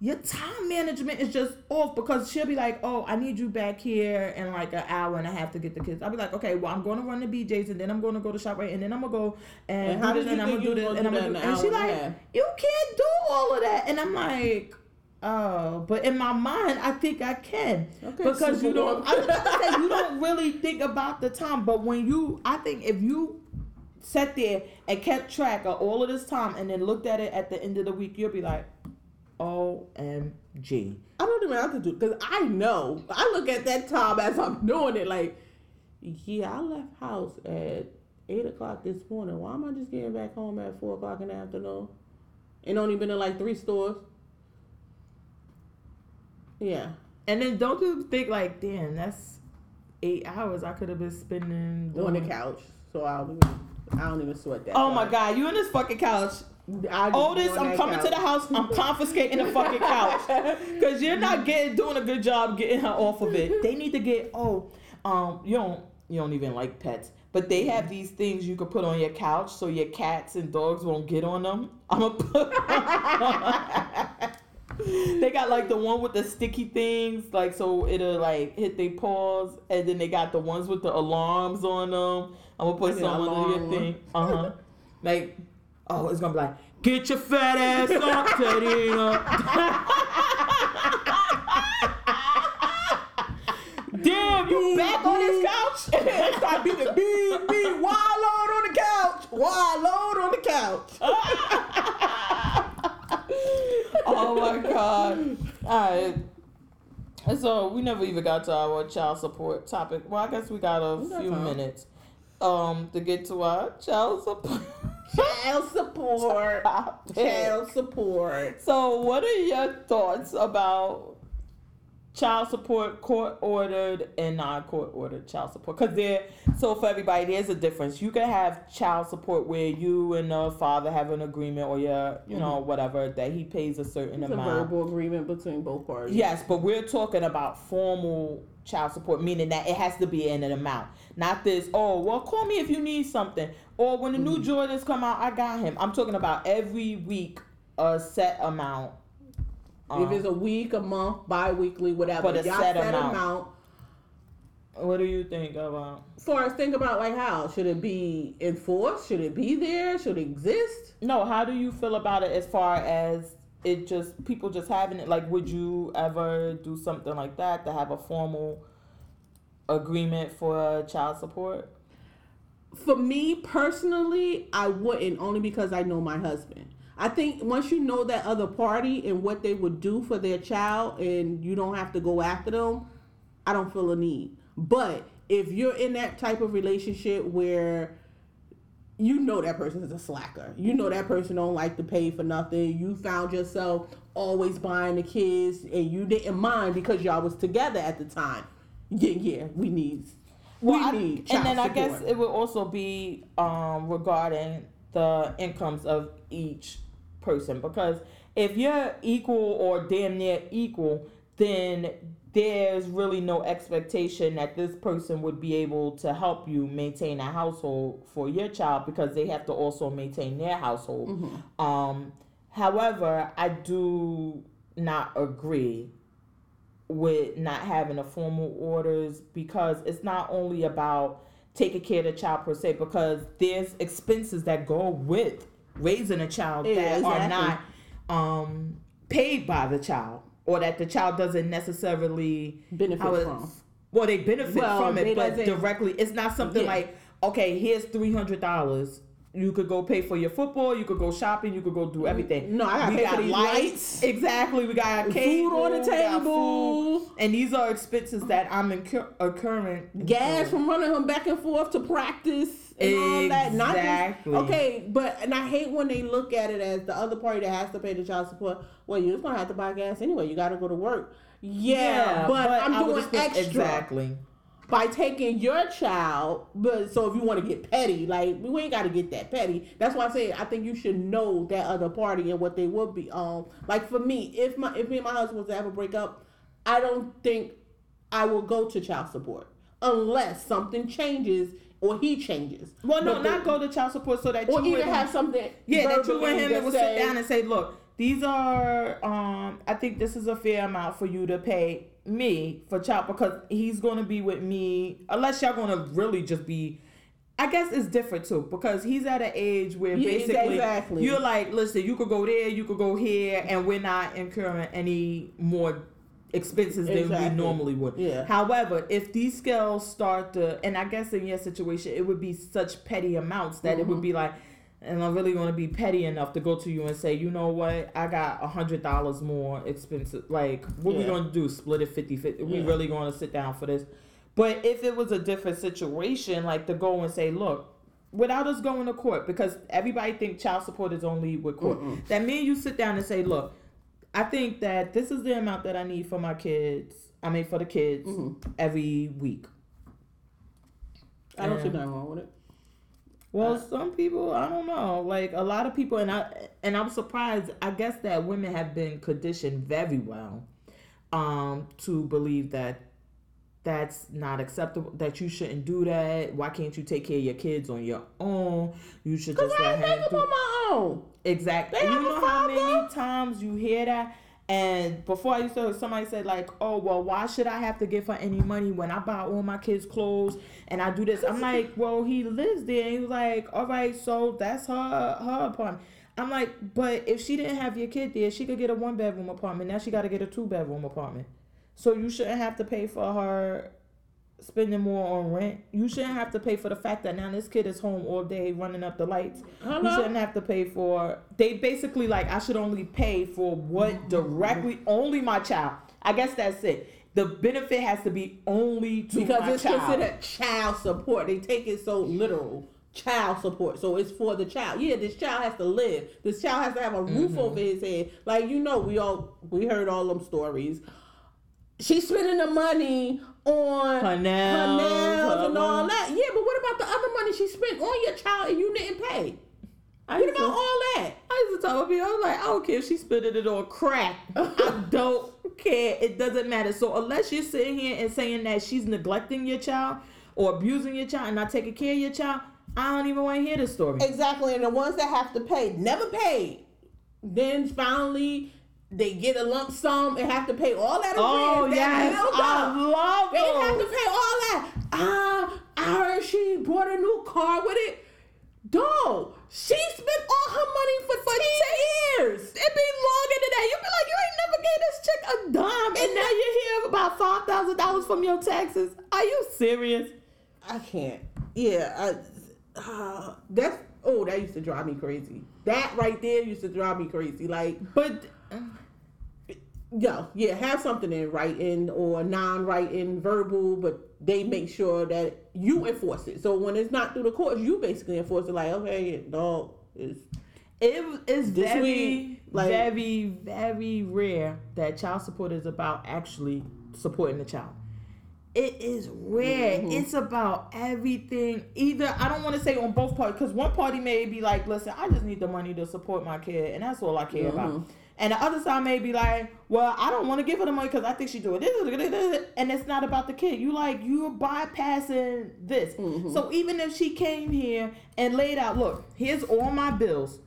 your time management is just off because she'll be like, oh, I need you back here in like an hour and a half to get the kids. I'll be like, okay, well I'm going to run the BJ's and then I'm going to go to ShopRite and then I'm gonna go and, And how did you and I'm gonna do you was this and I'm gonna gonna do do. that And in she an hour and a like, half? you can't do all of that, and I'm like. Oh, but in my mind, I think I can Okay, because you don't. I was to say you don't really think about the time, but when you, I think if you sat there and kept track of all of this time and then looked at it at the end of the week, you'll be like, OMG. I don't even have to do because I know. I look at that time as I'm doing it. Like, yeah, I left house at eight o'clock this morning. Why am I just getting back home at four o'clock in the afternoon? And only been in like three stores. Yeah, And then don't you think like, damn, that's eight hours I could have been spending on the couch. So I don't even, I don't even sweat that. Oh my. God, you in this fucking couch. I just Otis, be on I'm coming to the house. I'm confiscating the fucking couch because you're not getting doing a good job getting her off of it. They need to get oh, um, you don't you don't even like pets, but they have these things you could put on your couch so your cats and dogs won't get on them. I'm gonna put. they got like the one with the sticky things, like so it'll like hit their paws, and then they got the ones with the alarms on them. I'm gonna put Like an some under your thing. Uh huh. like, oh, it's gonna be like, get your fat ass up, Tedina. Damn, you back on this couch? Start beating beat, beat, wild load on the couch, wild load on the couch. oh my god. Alright. So we never even got to our child support topic. Well, I guess we got a We got few time. minutes um to get to our child support. Child support, child support. So, what are your thoughts about child support, court ordered and non court ordered child support? Because there, so for everybody, there's a difference. You can have child support where you and the father have an agreement, or your, you know, whatever that he pays a certain It's a amount. verbal agreement between both parties. Yes, but we're talking about formal child support, meaning that it has to be in an amount. Not this, oh, well, call me if you need something. Or when the new Jordans come out, I got him. I'm talking about every week a set amount. if Um, it's a week, a month, bi-weekly, whatever. But a set set amount. amount. what do you think about? First, think about like how should it be enforced? Should it be there? Should it exist? No, how do you feel about it as far as it just people just having it? Like, would you ever do something like that to have a formal agreement for uh, child support? For me personally, I wouldn't only because I know my husband. I think once you know that other party and what they would do for their child and you don't have to go after them, I don't feel a need. But if you're in that type of relationship where you know that person is a slacker. You know that person don't like to pay for nothing. You found yourself always buying the kids and you didn't mind because y'all was together at the time. Yeah, yeah, we need we I- need and then I guess it would also be um, regarding the incomes of each person because if you're equal or damn near equal, then there's really no expectation that this person would be able to help you maintain a household for your child because they have to also maintain their household. Mm-hmm. Um, however, I do not agree with not having a formal orders because it's not only about taking care of the child per se because there's expenses that go with raising a child Yeah, that are not um, paid by the child or that the child doesn't necessarily benefit it- from. well they benefit Well, from it but directly it's not something Yeah. like okay here's $300 you could go pay for your football you could go shopping you could go do mm, everything No, I gotta we pay got for these lights. exactly we got cable, Food on the table. and these are expenses that i'm incur- incurring gas from running him back and forth to practice and all that. Not Exactly. just, okay, but and I hate when they look at it as the other party that has to pay the child support. Well, you're just gonna have to buy gas anyway. You got to go to work. Yeah, but, I'm I doing extra exactly by taking your child. But so if you want to get petty, like we ain't got to get that petty. That's why I say I think you should know that other party and what they would be. Um, like for me, if my if me and my husband was to ever break up, I don't think I will go to child support unless something changes or he changes. well no But the- not go to child support so that or you would have something. Yeah, that you and him would sit down and say, look, these are um I think this is a fair amount for you to pay me for child because he's gonna be with me unless y'all gonna really just be I guess it's different too because he's at an age where Yeah, basically exactly. you're like, listen, you could go there, you could go here, and we're not incurring any more expenses than we normally would. Yeah. However, if these scales start to, and I guess in your situation, it would be such petty amounts that it Mm-hmm. would be like, and I'm really want to be petty enough to go to you and say, you know what, I got a hundred dollars more expensive. Like, what we Yeah. going to do? Split it 50 50? We really going to sit down for this? But if it was a different situation, like to go and say, look, without us going to court, because everybody think child support is only with court. That me and you sit down and say, look, I think that this is the amount that I need for my kids. I mean, for the kids Mm-hmm. every week. I don't see Yeah. nothing wrong with it. Well, some people, I don't know. Like a lot of people, and I and I'm surprised. I guess that women have been conditioned very well um, to believe that that's not acceptable. That you shouldn't do that. Why can't you take care of your kids on your own? You should just I let ain't him do. on my own. Exactly. They you know how many times you hear that? And before I used to, somebody said like, "Oh well, why should I have to give her any money when I buy all my kids clothes and I do this?" I'm like, "Well, he lives there." And he was like, "All right, so that's her her apartment." I'm like, "But if she didn't have your kid there, she could get a one bedroom apartment. Now she got to get a two bedroom apartment. So you shouldn't have to pay for her spending more on rent. You shouldn't have to pay for the fact that now this kid is home all day running up the lights. You shouldn't have to pay for. They basically like I should only pay for what directly only my child. I guess that's it. The benefit has to be only to because it's child. considered child support. They take it so literal. Child support. So it's for the child. Yeah, this child has to live. This child has to have a roof Mm-hmm. over his head. Like you know, we all we heard all them stories. She's spending the money on Her nails, her nails her and all money. that. Yeah, but what about the other money she spent on your child and you didn't pay? I What used to- about all that? I used to talk tell people, I was like, I don't care if she's spending it on crack. I don't care. It doesn't matter. So unless you're sitting here and saying that she's neglecting your child or abusing your child and not taking care of your child, I don't even want to hear the story. Exactly, and the ones that have to pay never paid. Then finally they get a lump sum and have to pay all that. Oh that yes, build I love They have to pay all that. Ah, I heard she bought a new car with it. Dog, she spent all her money for, 10 years. It be longer than that. You be like, you ain't never gave this chick a dime, and now you're here about five thousand dollars from your taxes. Are Are you serious? I can't. Yeah, I, uh, that's oh, that used to drive me crazy. That right there used to drive me crazy. Like, But yo, yeah, have something in writing or non-writing, verbal, but they make sure that you enforce it. So when it's not through the courts, you basically enforce it. Like, okay, dog is it is very, week, like- very, very rare that child support is about actually supporting the child. It is rare. Mm-hmm. It's about everything. Either I don't want to say on both parties because one party may be like, "Listen, I just need the money to support my kid, and that's all I care about." Mm-hmm. And the other side may be like, "Well, I don't want to give her the money because I think she's doing this, and it's not about the kid. You like you're bypassing this. Mm-hmm. So even if she came here and laid out, look, here's all my bills.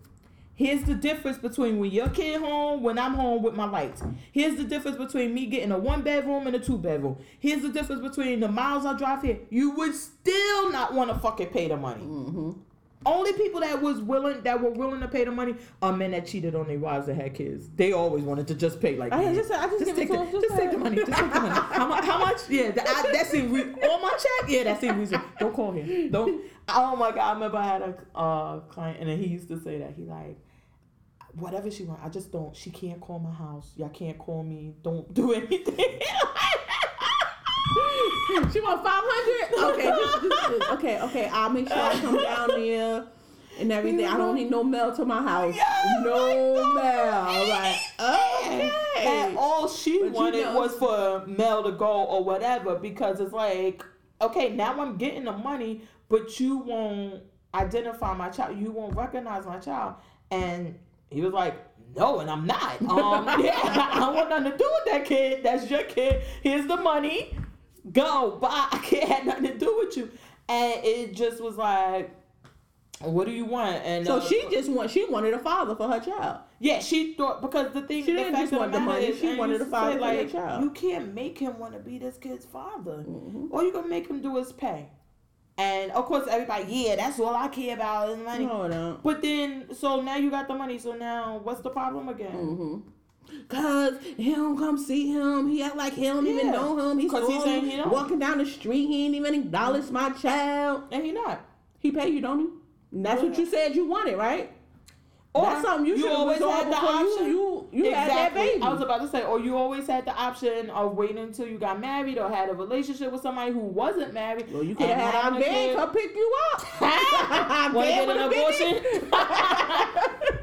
Here's the difference between when your kid home, when I'm home with my lights. Here's the difference between me getting a one bedroom and a two bedroom. Here's the difference between the miles I drive here. You would still not want to fucking pay the money. Only people that was willing that were willing to pay the money are men that cheated on their wives that had kids. They always wanted to just pay like I just- I just give it take the, just just take the money. Just take the money. How, mu- how much? Yeah, that, I, that seemed re- on my check. Yeah, that seemed reasonable. Don't call him. Don't. Oh my god! I remember I had a uh, client and then he used to say that he like whatever she want. I just don't. She can't call my house. Y'all can't call me. Don't do anything. She want five hundred. Okay, just, just, just- okay, okay. I'll make sure I come down there and everything. I don't need no mail to my house. Yes, no mail. Like, okay. And all she But you wanted know- was for mail to go or whatever because it's like, okay, now I'm getting the money, but you won't identify my child. You won't recognize my child. And he was like, no, and I'm not. Um, yeah, I don't want nothing to do with that kid. That's your kid. Here's the money. Go. Bye. I can't have nothing to do with you. And it just was like, what do you want? And So uh, she just want she wanted a father for her child. yeah, she thought because the thing She the didn't just want the money, is, she wanted a father say, for her like, child. You can't make him want to be this kid's father. Mm-hmm. All you gonna make him do is pay. And of course, everybody, yeah, that's all I care about is money. No, no. But then, so now you got the money. So now, what's the problem again? Mm-hmm. Cause he don't come see him. He act like he don't even know him. He's he don't. walking down the street. He ain't even acknowledge my child. And he not. He pay you, don't he? And that's what you said you wanted, right? Or that's something you, you should always had the option. you you, you had that baby. I was about to say, or you always had the option of waiting until you got married or had a relationship with somebody who wasn't married. well, you could have had a kid. come pick you up. Want to get an abortion?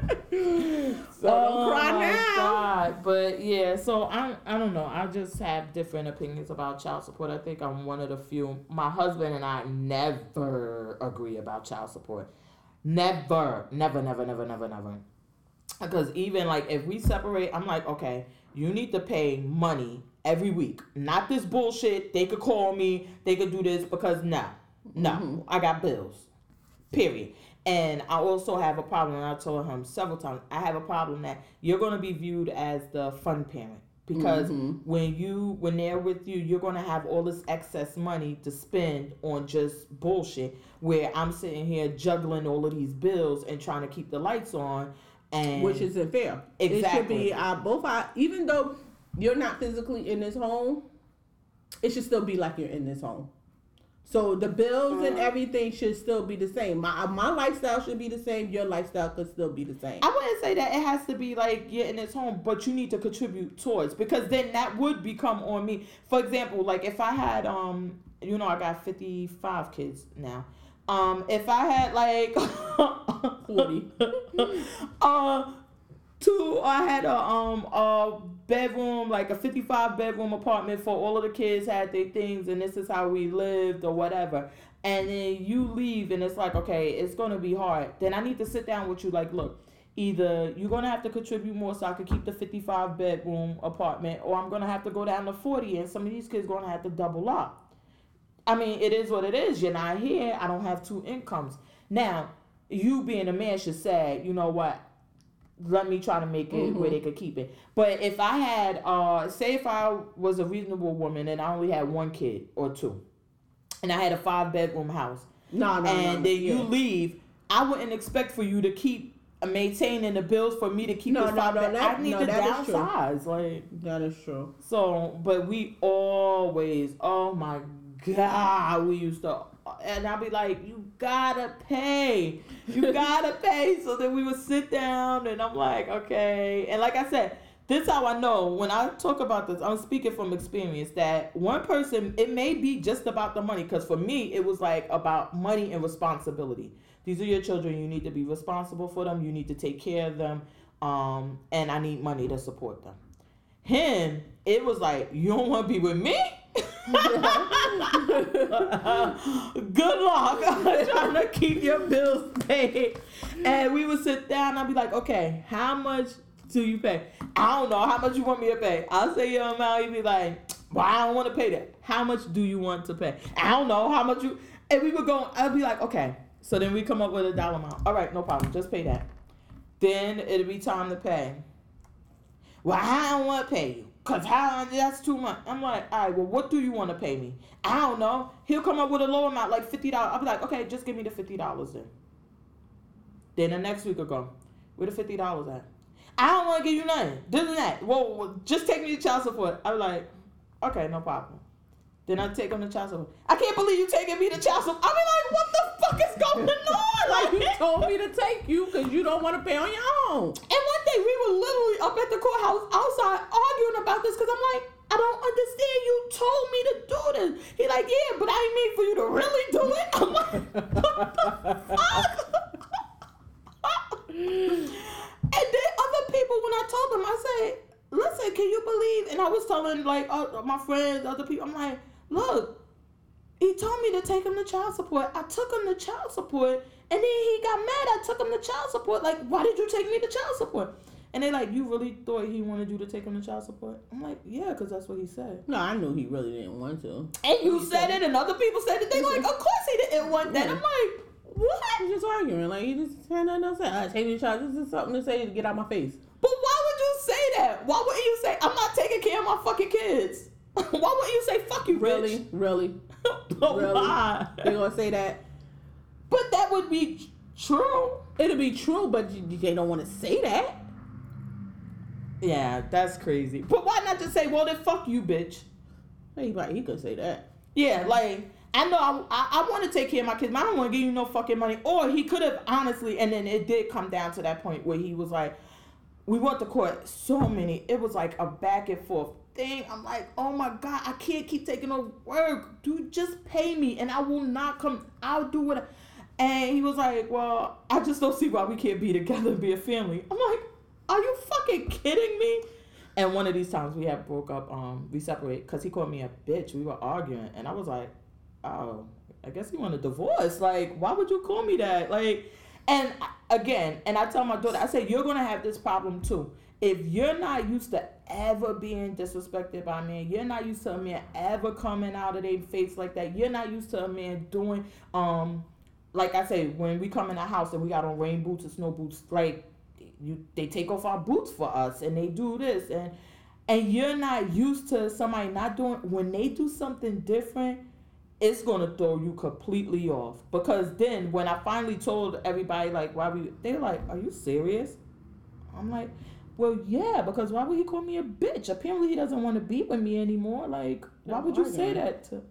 So oh cry Oh my now. God. But yeah, so I I don't know. I just have different opinions about child support. I think I'm one of the few. My husband and I never agree about child support. Never, never, never, never, never, never. Because even like if we separate, I'm like, okay, you need to pay money every week. Not this bullshit. They could call me. They could do this because no, no, mm-hmm. I got bills. Period. And I also have a problem, and I told him several times, I have a problem that you're going to be viewed as the fun parent. Because when you when they're with you, you're gonna have all this excess money to spend on just bullshit. Where I'm sitting here juggling all of these bills and trying to keep the lights on, and which isn't fair. It should Exactly. be uh, both. Our, even though you're not physically in this home, it should still be like you're in this home. So the bills and everything should still be the same. My my lifestyle should be the same. Your lifestyle could still be the same. I wouldn't say that it has to be like you're in this home, but you need to contribute towards because then that would become on me. For example, like if I had um, you know, I got fifty five kids now. Um, if I had like 40. uh two I had a um a bedroom, like a fifty five bedroom apartment for all of the kids had their things and this is how we lived or whatever. And then you leave and it's like, okay, it's gonna be hard. Then I need to sit down with you like, look, either you're gonna have to contribute more so I can keep the fifty five bedroom apartment or I'm gonna have to go down to forty and some of these kids gonna have to double up. I mean, it is what it is. You're not here. I don't have two incomes. Now, you being a man should say, you know what? Let me try to make it where they could keep it. But if I had, uh, say, if I was a reasonable woman and I only had one kid or two, and I had a five bedroom house, No, no, no, and no, then you leave, I wouldn't expect for you to keep uh, maintaining the bills for me to keep No, no, five no, that- I need no, to that is true. downsize. Like, That is true. so, but we always, oh my God, we used to, and I'd be like, you gotta pay, you gotta pay. So then we would sit down, and I'm like, okay. And like I said, this is how I know when I talk about this, I'm speaking from experience that one person, it may be just about the money. Because for me, it was like about money and responsibility. These are your children. You need to be responsible for them. You need to take care of them. Um, and I need money to support them. Him, it was like, you don't want to be with me? Good luck trying to keep your bills paid. And we would sit down. I'd be like, okay, how much do you pay? I don't know how much you want me to pay. I'll say your amount. You'd be like, well, I don't want to pay that. How much do you want to pay? I don't know how much you. And we would go. I'd be like, okay. So then we come up with a dollar amount. All right, no problem. Just pay that. Then it'll be time to pay. Well, I don't want to pay you. Cause how that's too much. I'm like, all right, well, what do you want to pay me? I don't know. He'll come up with a low amount, like fifty dollars. I'll be like, okay, just give me the fifty dollars then. Then the next week will go, where the fifty dollars at? I don't want to give you nothing. This and that. Well, just take me to child support. I'm like, okay, no problem. Then I take him to child support. I can't believe you taking me to child support. I be like, what the fuck is going on? like you told me to take you because you don't want to pay on your own. And one day we were literally up at the courthouse outside arguing about this because I'm like, I don't understand. You told me to do this. He like, yeah, but I didn't mean for you to really do it. I'm like, what the fuck? and then other people, when I told them, I said, listen, can you believe? And I was telling like uh, my friends, other people, I'm like, look, he told me to take him to child support. I took him to child support, and then he got mad. I took him to child support. Like, why did you take me to child support? And they like, you really thought he wanted you to take him to child support? I'm like, yeah, because that's what he said. No, I knew he really didn't want to. And you said, said it, and other people said it. They like, of course he didn't want that. Yeah. I'm like, what? He's just arguing. Like, he just had nothing else to say. I take me to child. This is something to say to get out my face. But why would you say that? Why wouldn't you say, I'm not taking care of my fucking kids? why wouldn't you say, fuck you, Really? bitch? Really? really? Why? They gonna say that? But that would be true. It'll be true, but they don't want to say that. Yeah, that's crazy. But why not just say, well, then fuck you, bitch? He, like, he could say that. Yeah, like, I know I, I, I want to take care of my kids, but I don't want to give you no fucking money. Or he could have, honestly, and then it did come down to that point where he was like, we went to court so many. It was like a back and forth thing. I'm like, oh my God, I can't keep taking over work. Dude, just pay me and I will not come. I'll do what. And he was like, well, I just don't see why we can't be together and be a family. I'm like, are you fucking kidding me? And one of these times we had broke up, um, we separate because he called me a bitch. We were arguing, and I was like, oh, I guess he want a divorce. Like, why would you call me that? Like, and again, and I tell my daughter, I say, you're gonna have this problem too. If you're not used to ever being disrespected by a man, you're not used to a man ever coming out of their face like that. You're not used to a man doing, um, like I say, when we come in the house and we got on rain boots or snow boots, like you they take off our boots for us and they do this and and you're not used to somebody not doing when they do something different it's gonna throw you completely off because then when i finally told everybody like why we they're like are you serious i'm like well yeah because why would he call me a bitch apparently he doesn't want to be with me anymore like why would you say that to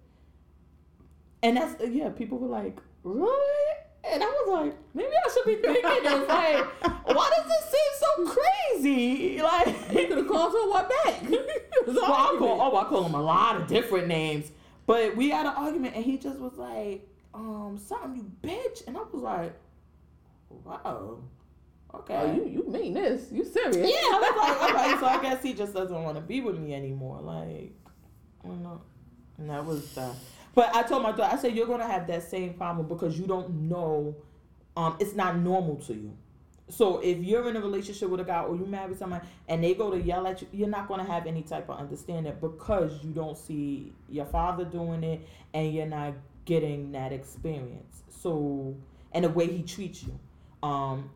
and that's yeah people were like really and I was like, maybe I should be thinking this. Like, why does this seem so crazy? Like, he could have called someone back. well, I call, oh, I call him a lot of different names. But we had an argument, and he just was like, um, something you bitch, and I was like, wow. Okay. Oh, you you mean this? You serious? Yeah, I was like, okay, so I guess he just doesn't want to be with me anymore. Like, I don't know. And that was that. But I told my daughter, I said, you're going to have that same problem because you don't know, um, it's not normal to you. So if you're in a relationship with a guy or you marry somebody and they go to yell at you, you're not going to have any type of understanding because you don't see your father doing it and you're not getting that experience. So, and the way he treats you. Um,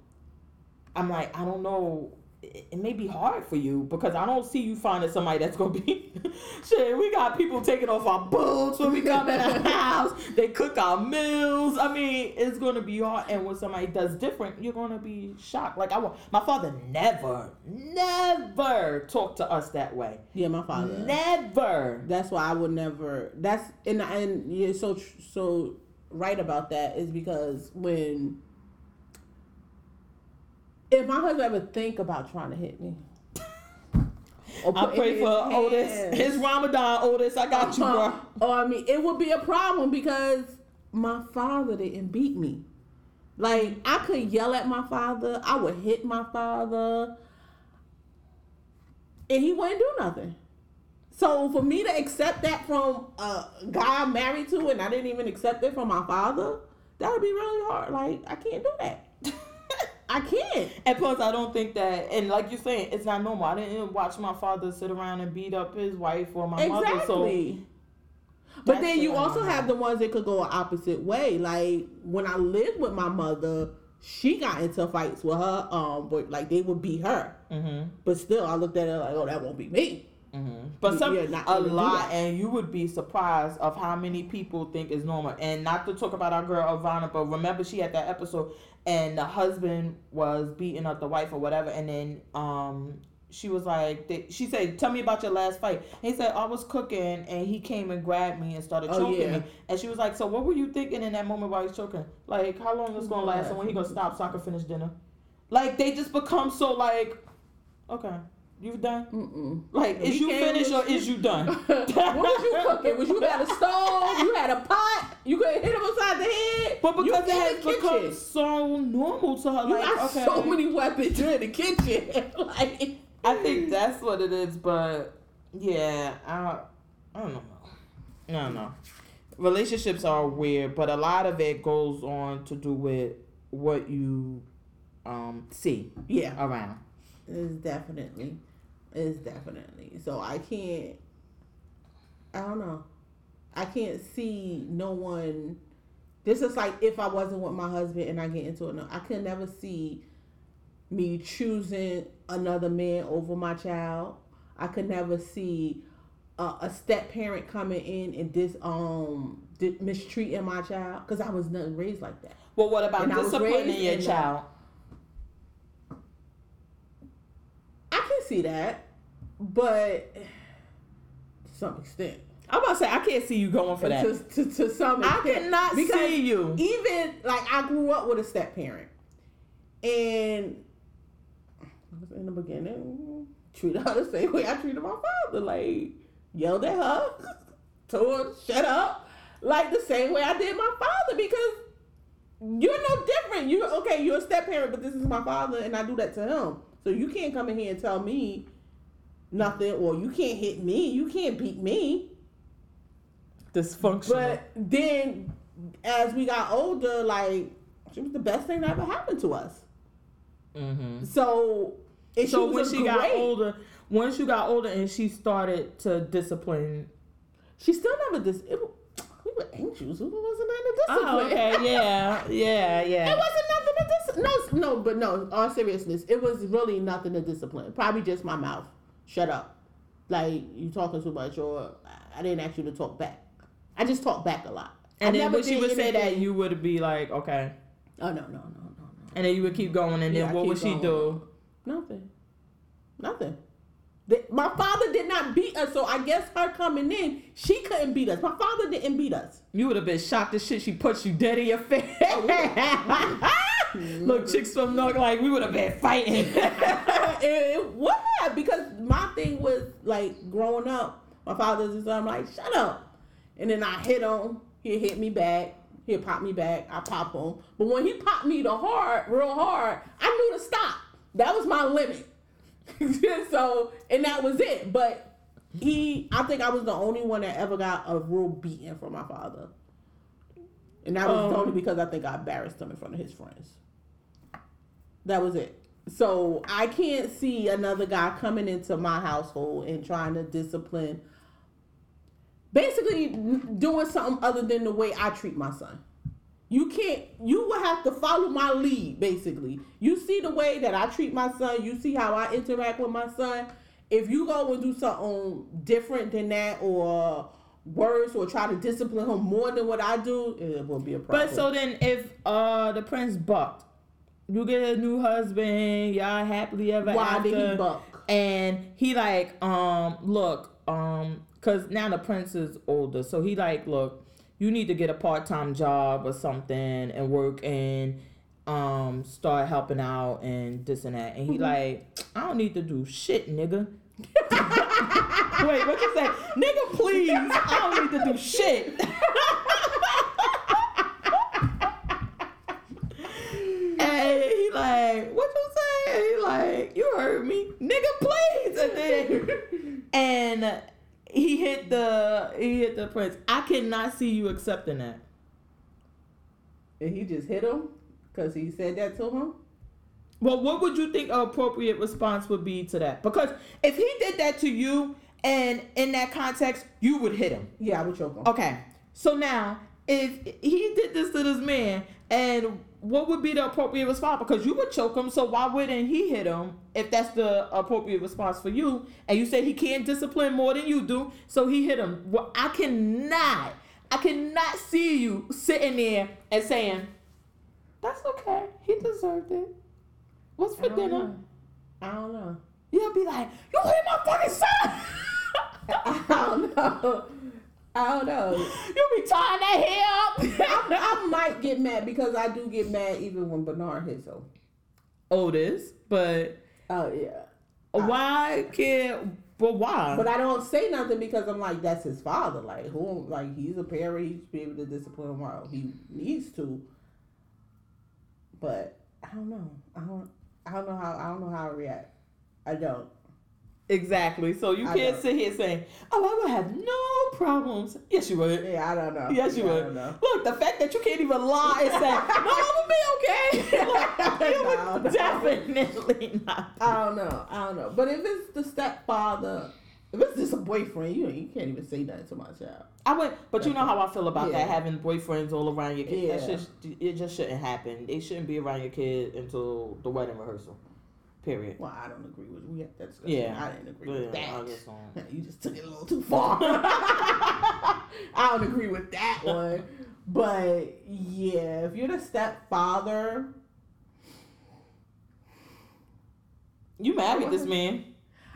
I'm like, I don't know it, it may be hard for you because I don't see you finding somebody that's gonna be shit. We got people taking off our boots when we come in the house. They cook our meals. I mean, it's gonna be hard. And when somebody does different, you're gonna be shocked. Like I want my father never, never talked to us that way. Yeah, my father. Never. That's why I would never. That's and and you're so so right about that is because when if my husband ever think about trying to hit me, I pray for Otis. His Ramadan, Otis. I got you, bro. uh, Or I mean, it would be a problem because my father didn't beat me. Like I could yell at my father, I would hit my father, and he wouldn't do nothing. So for me to accept that from a guy I'm married to, and I didn't even accept it from my father, that would be really hard. Like I can't do that. I can't. And plus, I don't think that, and like you're saying, it's not normal. I didn't watch my father sit around and beat up his wife or my mother. So But then you also have the ones that could go an opposite way. Like when I lived with my mother, she got into fights with her um but like they would beat her. Mhm. But still I looked at her like, oh that won't be me. But some Yeah, not a lot, and you would be surprised of how many people think is normal. And not to talk about our girl Iyanla, but remember she had that episode, and the husband was beating up the wife or whatever, and then um she was like, they, she said, "Tell me about your last fight." And he said, "I was cooking, and he came and grabbed me and started Oh, choking yeah. me." And she was like, "So what were you thinking in that moment while he's choking? Like how long is it gonna last, and when he gonna stop so I can finish dinner?" Like they just become so like, okay, you done? Mm-mm. Like, is you finished or is you done? what was you cooking? Was you had a stove? You had a pot? You could hit him upside the head? But You because it in has become so normal to her, You like, got okay. so many weapons. In the kitchen. like I think that's what it is, but yeah, I, I don't know. I don't know. Relationships are weird, but a lot of it goes on to do with what you um see Yeah. around. It's definitely, it's definitely. So I can't. I don't know. I can't see no one. This is like if I wasn't with my husband and I get into it. No, I could never see me choosing another man over my child. I could never see a, a step parent coming in and this um di- mistreating my child because I was not raised like that. Well, what about And disciplining your child? I can see that, but to some extent. I'm about to say I can't see you going for that. To, to, to some I cannot because see you. Even like I grew up with a step parent, and in the beginning, treated her the same way I treated my father. Like yelled at her, told her shut up, like the same way I did my father because. You're no different. You okay? You're a step parent, but this is my father, and I do that to him. So you can't come in here and tell me nothing, or you can't hit me. You can't beat me. Dysfunctional. But then, as we got older, like she was the best thing that ever happened to us. mm-hmm. So, So she when she great. got older, once you got older and she started to discipline. she still never dis. It, we were angels. We wasn't in the discipline. Oh, okay, yeah, yeah, yeah. It wasn't nothing to discipline. No, no, but no. All seriousness, it was really nothing to discipline. Probably just my mouth. Shut up. Like you talking too much, or I didn't ask you to talk back. I just talk back a lot. And I then when she would say that, you would be like, okay. Oh no, no, no, no, no. And then you would keep going, and Yeah, then what would she going. do? Nothing. Nothing. Th- My father did not beat us, so I guess her coming in, she couldn't beat us. My father didn't beat us. You would have been shocked as shit. She punched you dead in your oh, face. Look, chicks from North, like we would have been fighting. it, have because my thing was like growing up, my father's just I'm like, shut up. And then I hit him, he'd hit me back, he'd pop me back, I pop him. But when he popped me the hard, real hard, I knew to stop. That was my limit. so and that was it. But he I think I was the only one that ever got a real beating from my father. And that was Um, only because I think I embarrassed him in front of his friends. That was it. So I can't see another guy coming into my household and trying to discipline. Basically, doing something other than the way I treat my son. You can't. You will have to follow my lead. Basically, you see the way that I treat my son. You see how I interact with my son. If you go and do something different than that, or worse, or try to discipline him more than what I do, it will be a problem. But so then, if uh the prince bucked, you get a new husband, y'all happily ever why after, did he buck? and he like um look um because now the prince is older, so he like look, you need to get a part time job or something and work and um start helping out and this and that, and he like I don't need to do shit, nigga. Wait, what you say? Nigga, please. I don't need to do shit. and he like, what you say? Like, you heard me. Nigga, please. And then and he hit the he hit the prince. I cannot see you accepting that. And he just hit him because he said that to him. Well, what would you think an appropriate response would be to that? Because if he did that to you and in that context, you would hit him. Yeah, I would choke him. Okay. So now, if he did this to this man, and what would be the appropriate response? Because you would choke him, so why wouldn't he hit him if that's the appropriate response for you? And you say he can't discipline more than you do, so he hit him. Well, I cannot, I cannot see you sitting there and saying, "That's okay. He deserved it. What's for don't dinner?" know. I don't know. You'll be like, "You hit my fucking son." I don't know. I don't know. you be tying that hair up. I, I might get mad because I do get mad even when Bernard hits him. Otis, but Oh yeah. why can't? But why? But I don't say nothing because I'm like, that's his father. Like who? Like he's a parent. He should be able to discipline him while he needs to. But I don't know. I don't. I don't know how. I don't know how to react. I don't. Exactly. So you I can't don't. sit here saying, "Oh, I would have no problems." Yes, you would. Yeah, I don't know. Yes, you Yeah, I would. Look, the fact that you can't even lie and say, "No, I'm gonna be okay," you No, would no. definitely not. I don't know. I don't know. But if it's the stepfather, if it's just a boyfriend, you you can't even say that to my child. I would, but you know how I feel about Yeah. that having boyfriends all around your kid. Yeah. just it just shouldn't happen. They shouldn't be around your kid until the wedding rehearsal. Period. Well, I don't agree with. We had that discussion. Yeah. I didn't agree with Yeah, that. You just took it a little too far. I don't agree with that one. But yeah, if you're the stepfather, You married this man.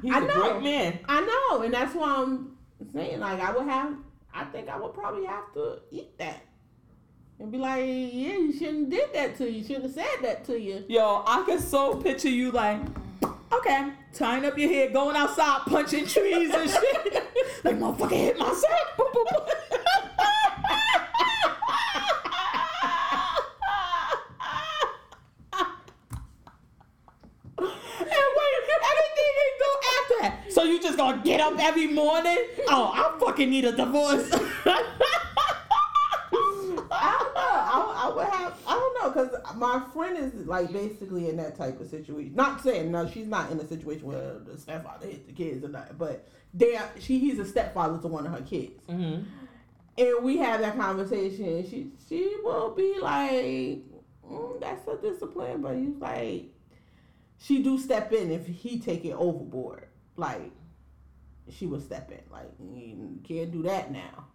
He's I a know. great man. I know, and that's why I'm saying like I would have. I think I would probably have to eat that and be like, yeah, you shouldn't did that to you. Shouldn't have said that to you. Yo, I can so picture you like, okay, tying up your hair, going outside, punching trees and shit. like, motherfucker hit my son. Boop, boop, boop. So you just gonna get up every morning? Oh, I fucking need a divorce. I don't know. I, I would have. I don't know because my friend is like basically in that type of situation. Not saying no, she's not in a situation where the stepfather hit the kids or not, but they are, she he's a stepfather to one of her kids, hmm and we have that conversation. She she will be like, mm, "That's a discipline," but he's like, she do step in if he take it overboard. Like she will step in. Like you can't do that now.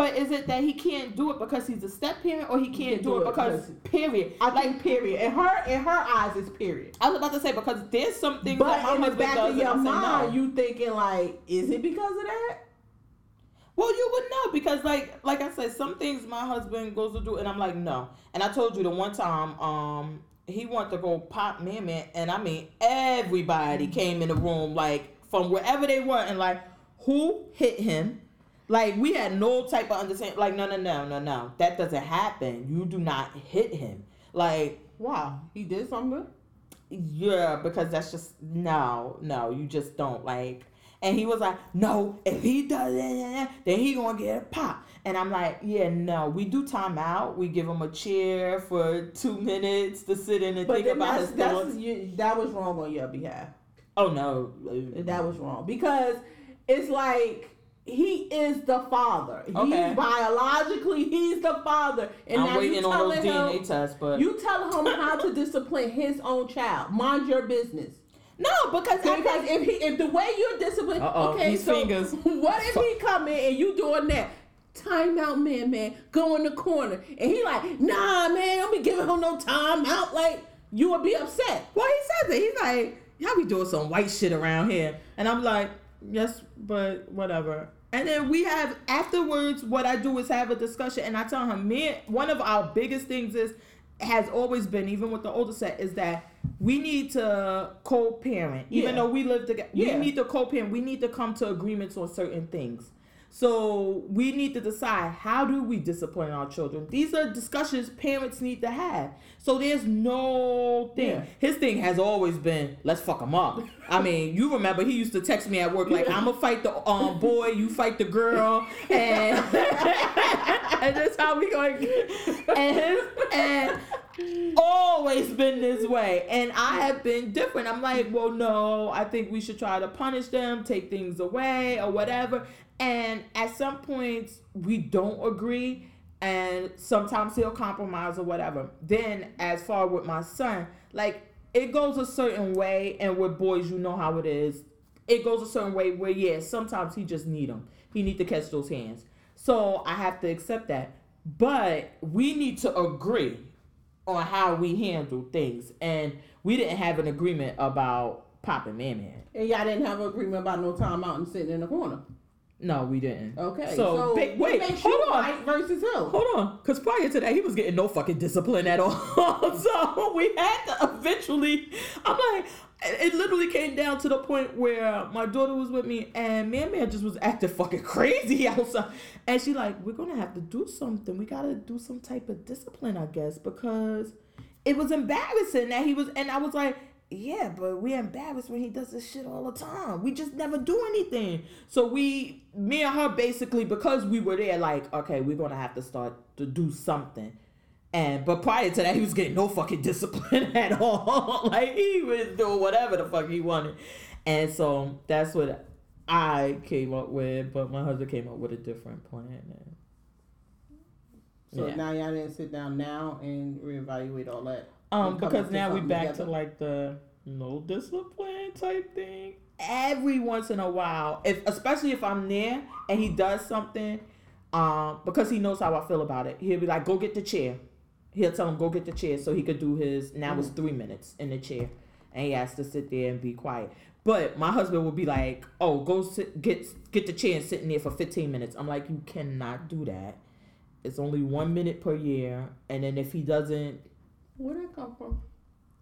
But is it that he can't do it because he's a step parent, or he can't, do, it because, period? I think period. In her in her eyes, it's period. I was about to say because there's something. But that my in the back of your and I say mind, no. you thinking like, is it because of that? Well, you would know because, like, like I said, some things my husband goes to do, and I'm like, no. And I told you the one time, um, he wanted to go pop man man, and I mean, everybody came in the room, like from wherever they were, and like, who hit him? Like we had no type of understanding. Like, no, no, no, no, no, that doesn't happen. You do not hit him. Like, Wow, he did something. yeah, because that's just no, no, you just don't like. And he was like, no, if he does it, then he gonna get a pop. And I'm like, yeah, no, we do time out. We give him a chair for two minutes to sit in and But think about his that's thoughts. you, that was wrong on your behalf. Oh no, That was wrong because it's like he is the father. Okay. He's biologically he's the father. And I'm now waiting you on those DNA tests, but you tell him how to discipline his own child. Mind your business. no, because Because if he if the way you're disciplined, Uh-oh, okay, so fingers. what if he come in and you doing that? Time out, man, man. Go in the corner. And he like, nah, man, don't be giving him no time out. Like, you would be upset. Well, he says it. He's like, y'all be doing some white shit around here. And I'm like, yes, but whatever. And then we have, afterwards, what I do is have a discussion. And I tell him, me, one of our biggest things is, has always been, even with the older set, is that we need to co-parent. Even Yeah. though we live together, Yeah. we need to co-parent. We need to come to agreements on certain things. So we need to decide how do we discipline our children. These are discussions parents need to have. So there's no thing. Yeah. His thing has always been let's fuck him up. I mean, you remember he used to text me at work like I'm gonna fight the um boy, you fight the girl, and and that's how we going. And his, and always been this way, and I have been different. I'm like, well, no, I think we should try to punish them, take things away, or whatever. And at some points, we don't agree, and sometimes he'll compromise or whatever. Then, as far with my son, like it goes a certain way, and with boys, you know how it is. It goes a certain way where, yeah, sometimes he just need them. He need to catch those hands. So I have to accept that. But we need to agree on how we handle things, and we didn't have an agreement about popping man man. And y'all didn't have an agreement about no time out and sitting in the corner. No, we didn't. Okay. So, So, ba- wait, hold on. right versus him? Hold on, because prior to that, he was getting no fucking discipline at all. so we had to eventually. I'm like, it literally came down to the point where my daughter was with me, and man, man just was acting fucking crazy outside. And she like, we're gonna have to do something. We gotta do some type of discipline, I guess, because it was embarrassing that he was. And I was like. Yeah, but we're embarrassed when he does this shit all the time. We just never do anything. So we, me and her, basically, because we were there, like, okay, we're gonna have to start to do something. And but prior to that, he was getting no fucking discipline at all. like he was doing whatever the fuck he wanted. And so that's what I came up with. But my husband came up with a different plan. And So Yeah. now y'all didn't sit down now and reevaluate all that. Um, because now we something back together. to like the no discipline type thing. Every once in a while, if especially if I'm there and he does something, um, because he knows how I feel about it, he'll be like, "Go get the chair." He'll tell him, "Go get the chair," so he could do his. Now it's three minutes in the chair, and he has to sit there and be quiet. But my husband will be like, "Oh, go sit, get get the chair and sit in there for 15 minutes." I'm like, "You cannot do that. It's only one minute per year, and then if he doesn't Where that come from?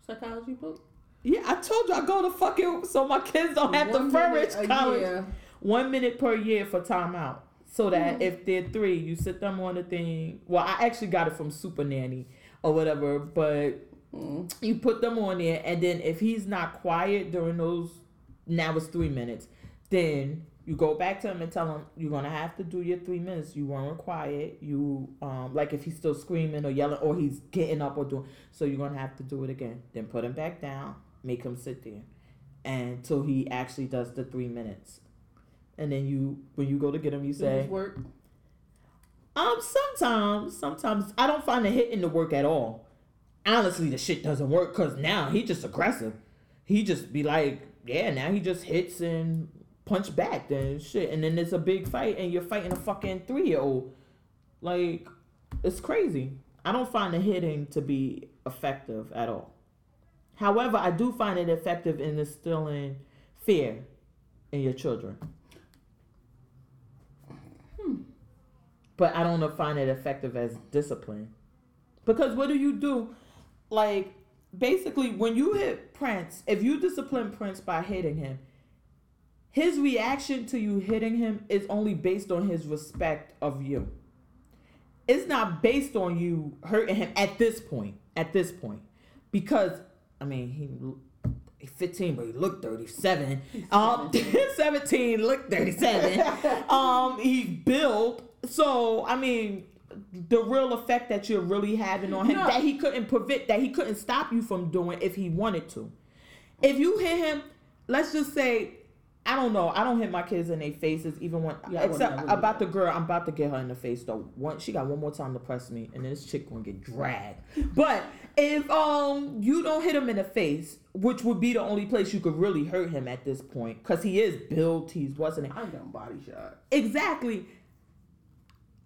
Psychology book. Yeah, I told you I go to fucking so my kids don't have One to furnish a college. year. One minute per year for timeout. So that Mm-hmm. if they're three, you sit them on the thing. Well, I actually got it from Super Nanny or whatever, but Mm. you put them on there, and then if he's not quiet during those, now it's three minutes, then you go back to him and tell him you're gonna have to do your three minutes. You weren't quiet. You um like if he's still screaming or yelling or he's getting up or doing, so you're gonna have to do it again. Then put him back down, make him sit there, until he actually does the three minutes. And then you, when you go to get him, you Does say, this work? um, sometimes, sometimes I don't find the hitting to work at all. Honestly, the shit doesn't work because now he just aggressive. He just be like, yeah, now he just hits and punch back then shit, and then it's a big fight and you're fighting a fucking three year old. Like, it's crazy. I don't find the hitting to be effective at all. However, I do find it effective in instilling fear in your children. Hmm. But I don't find it effective as discipline. Because what do you do? Like, basically, when you hit Prince, if you discipline Prince by hitting him, his reaction to you hitting him is only based on his respect of you. It's not based on you hurting him at this point. At this point, because I mean he. He's 15, but he looked 37. Um, 17, looked 37. um, he's built. So, I mean, the real effect that you're really having on him No. that he couldn't prevent, that he couldn't stop you from doing if he wanted to. If you hit him, let's just say I don't know. I don't hit my kids in their faces even when Yeah, except about the girl. I'm about to get her in the face though. One she got one more time to press me, and this chick gonna get dragged. But if um you don't hit him in the face, which would be the only place you could really hurt him at this point, because he is built, he's wasn't it? I done body shot. Exactly.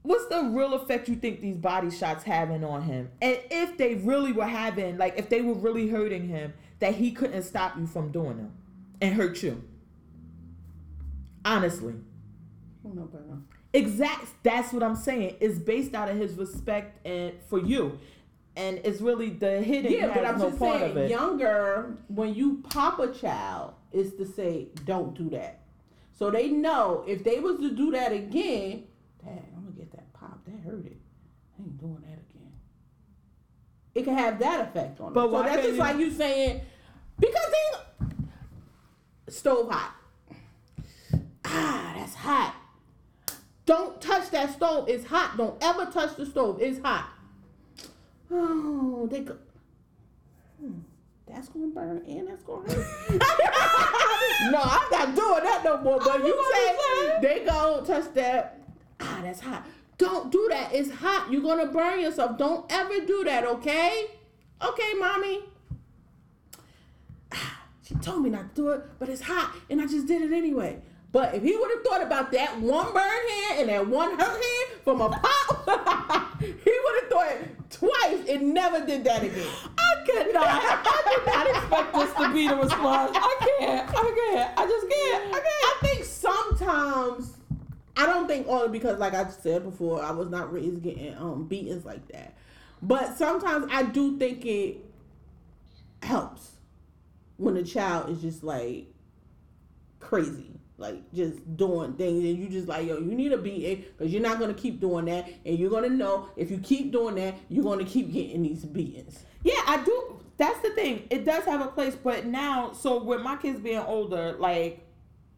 What's the real effect you think these body shots having on him? And if they really were having, like, if they were really hurting him, that he couldn't stop you from doing them and hurt you. Honestly. Better? Exact. That's what I'm saying. It's based out of his respect and for you, and it's really the hitting. Yeah, but I'm no just saying, younger, when you pop a child, is to say, don't do that. So they know if they was to do that again, dang, I'm gonna get that pop. That hurt it. I ain't doing that again. It can have that effect on But them. So that's just you- like you saying, because they stove hot. Ah, that's hot. Don't touch that stove. It's hot. Don't ever touch the stove. It's hot. Oh, they go. Hmm, that's gonna burn and that's gonna hurt. no, I'm not doing that no more. But you say they go touch that. Ah, that's hot. Don't do that. It's hot. You're gonna burn yourself. Don't ever do that. Okay? Okay, mommy. Ah, She told me not to do it, but it's hot, and I just did it anyway. But if he would have thought about that one burn hand and that one hurt hand from a pop, he would have thought twice and never did that again. I could not. I did not expect this to be the response. I can't. I can't. I just can't. I can't. I think sometimes I don't think only because like I said before, I was not raised getting um beatings like that. But sometimes I do think it helps when a child is just like crazy. Like just doing things, and you just like, yo, you need a beating because you're not gonna keep doing that, and you're gonna know if you keep doing that, you're gonna keep getting these beatings. Yeah, I do. That's the thing. It does have a place, but now, so with my kids being older, like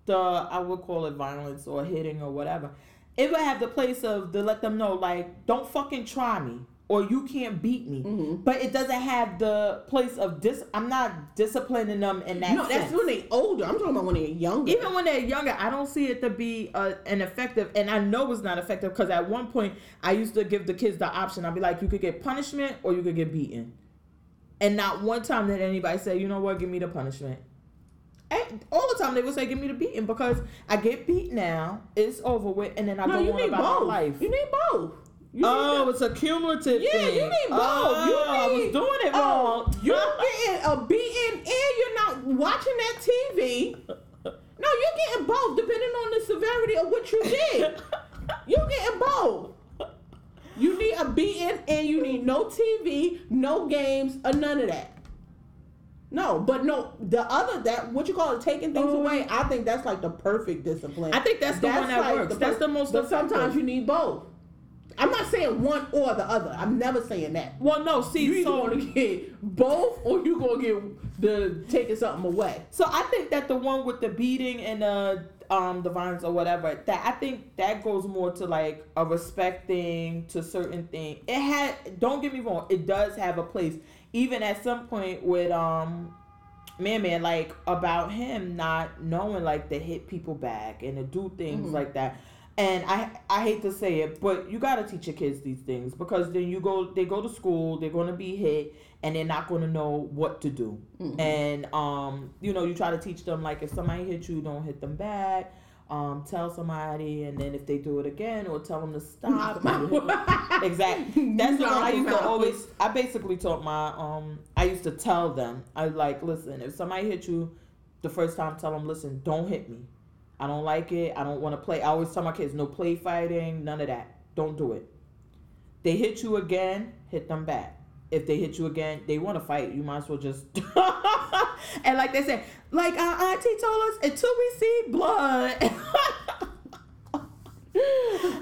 the I would call it violence or hitting or whatever, it would have the place of to let them know, like, don't fucking try me or you can't beat me. Mm-hmm. But it doesn't have the place of dis. I'm not disciplining them in that. No, that's when they're older. I'm talking about when they're younger. even when they're younger, I don't see it to be uh, an effective, and I know it's not effective because at one point I used to give the kids the option. I'd be like, you could get punishment or you could get beaten, and not one time did anybody say, you know what, give me the punishment. And all the time they would say, give me the beating because I get beat now, it's over with, and then I no, go on need about both. my life. You need both. You Oh, it's a cumulative Yeah, thing. you need both. Oh, you I was need, doing it oh, wrong. You're getting a beating and you're not watching that TV. No, you're getting both depending on the severity of what you did. you're getting both. You need a beating and you need no TV, no games, or none of that. No, but no, the other that what you call it taking things Oh. away. I think that's like the perfect discipline. I think that's the one that works. That's the most But sometimes you need both. I'm not saying one or the other. I'm never saying that. Well, no, see, You so gonna get both or you gonna get the taking something away. So I think that the one with the beating and the um the violence or whatever, that I think that goes more to like a respect thing to certain thing. It had don't get me wrong, it does have a place. Even at some point with um man man like about him not knowing like to hit people back and to do things Mhm. like that. And I I hate to say it, but you gotta teach your kids these things because then you go they go to school, they're gonna be hit and they're not gonna know what to do. Mhm. And um, you know, you try to teach them like if somebody hits you, don't hit them back. Um, tell somebody, and then if they do it again, or tell them to stop. exactly. That's what I used to always. I basically taught my um. I used to tell them. I like listen. If somebody hit you, the first time, tell them listen. Don't hit me. I don't like it. I don't want to play. I always tell my kids no play fighting. None of that. Don't do it. They hit you again. Hit them back. If they hit you again, they want to fight. You might as well just. and like they say, like our auntie told us, until we see blood.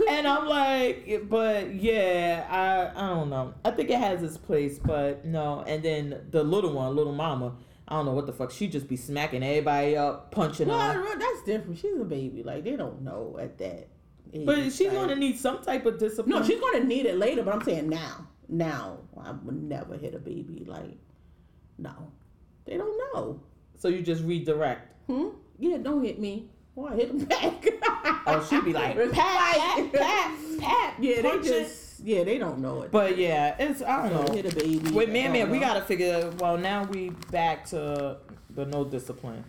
and I'm like, but yeah, I I don't know. I think it has its place, but no. And then the little one, little mama, I don't know what the fuck. She just be smacking everybody up, punching Well, them. well, that's different. She's a baby. Like they don't know at that. age, But she's like- gonna need some type of discipline. No, she's gonna need it later. But I'm saying now. Now, I would never hit a baby. Like, no, they don't know. So you just redirect. Hmm? yeah, don't hit me. I hit him back. Oh, she'd be like, pat, pat, pat, pat. Yeah, they just yeah, they don't know it. But yeah, it's I don't know. hit a baby. With man, man, we know. gotta figure. Well, now we back to the no discipline,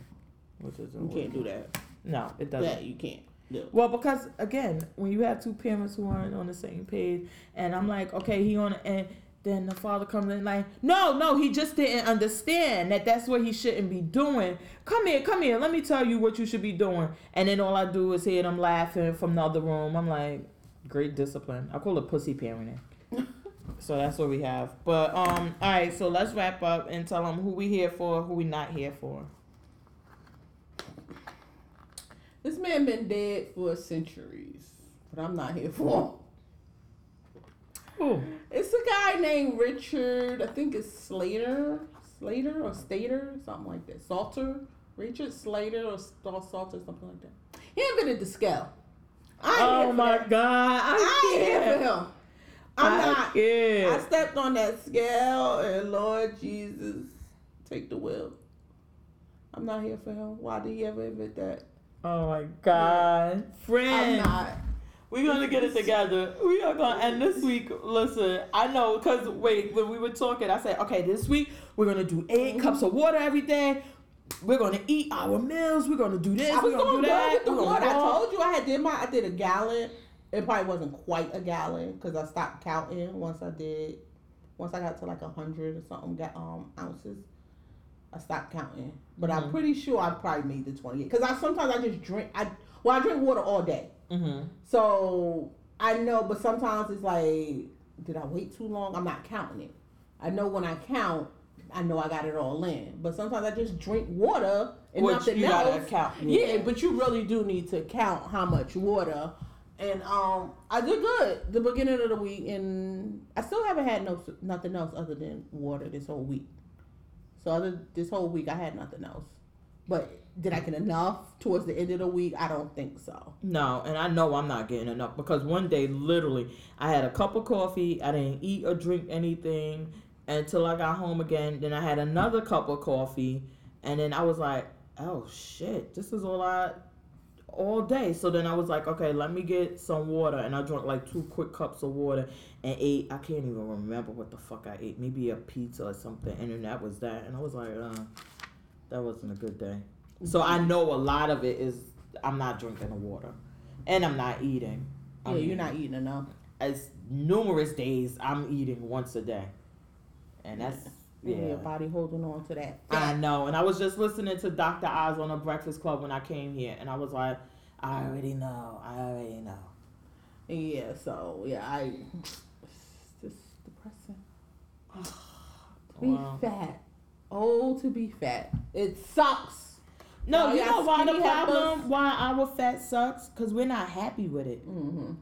which is You can't do that. No, it doesn't. That you can't do. Well, because again, when you have two parents who aren't on the same page, and I'm like, okay, he on, and then the father comes in like, no, no, he just didn't understand that that's what he shouldn't be doing. Come here, come here, let me tell you what you should be doing. And then all I do is hear them laughing from the other room. I'm like, great discipline. I call it pussy parenting. so that's what we have. But um, all right, so let's wrap up and tell them who we here for, who we not here for. This man been dead for centuries, but I'm not here for. Who? It's a guy named Richard. I think it's Slater, Slater or Stater, something like that. Salter, Richard Slater or Sal- Salter, something like that. He invented the scale. I Oh my. God! I ain't here for him. I'm I not. can't. I stepped on that scale, and Lord Jesus, take the wheel. I'm not here for him. Why did he ever invent that? Oh my God, I'm friend, not. we're gonna get it together. We are gonna end this week. Listen, I know, cause wait, when we were talking, I said, okay, this week we're gonna do 8 Mhm. cups of water every day. We're gonna eat our meals. We're gonna do this. I we're gonna going do that. water. I told you I had did my I did a gallon. It probably wasn't quite a gallon because I stopped counting once I did. Once I got to like a hundred or something ga- um ounces, I stopped counting. But I'm Mhm. pretty sure I probably made the twenty eight because I sometimes I just drink. I well I drink water all day, Mhm. so I know. But sometimes it's like, did I wait too long? I'm not counting it. I know when I count. I know I got it all in, but sometimes I just drink water and Which nothing you else. count. Yeah, but you really do need to count how much water. And um, I did good the beginning of the week, and I still haven't had no nothing else other than water this whole week. So other this whole week, I had nothing else. But did I get enough towards the end of the week? I don't think so. No, and I know I'm not getting enough because one day, literally, I had a cup of coffee. I didn't eat or drink anything until I got home again. Then I had another cup of coffee, and then I was like, "Oh shit, this is all I all day." So then I was like, "Okay, let me get some water," and I drank like two quick cups of water and ate. I can't even remember what the fuck I ate. Maybe a pizza or something, and then that was that. And I was like, uh, "That wasn't a good day." So I know a lot of it is I'm not drinking the water, and I'm not eating. Yeah, mean, you're not eating enough. As numerous days I'm eating once a day, and that's Yeah. yeah. Your body holding on to that. I know, and I was just listening to Dr. Oz on a Breakfast Club when I came here, and I was like, I already know, I already know. Yeah. So yeah, I. It's just depressing. To be Wow. fat. Oh, to be fat. It sucks. No, Oh, you know why the problem? heifers. Why our fat sucks? Because we're not happy with it. Mm-hmm.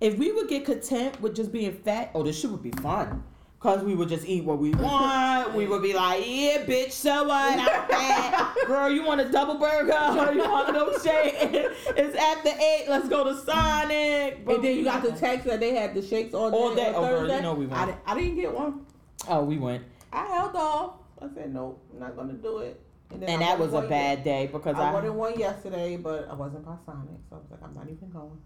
If we would get content with just being fat, oh, this shit would be fun. Cause we would just eat what we want. we would be like, yeah, bitch, so what? I'm fat. Girl, you want a double burger? you want a milkshake? it's after eight. Let's go to Sonic. And then you got the text that they had the shakes all day, All day. Oh, girl, you know we went. I, I didn't get one. Oh, we went, I held off. I said nope, I'm not gonna do it. then and that was a bad ye- day because I I, wanted one yesterday, but I wasn't by Sonic, so I was like, I'm not even going.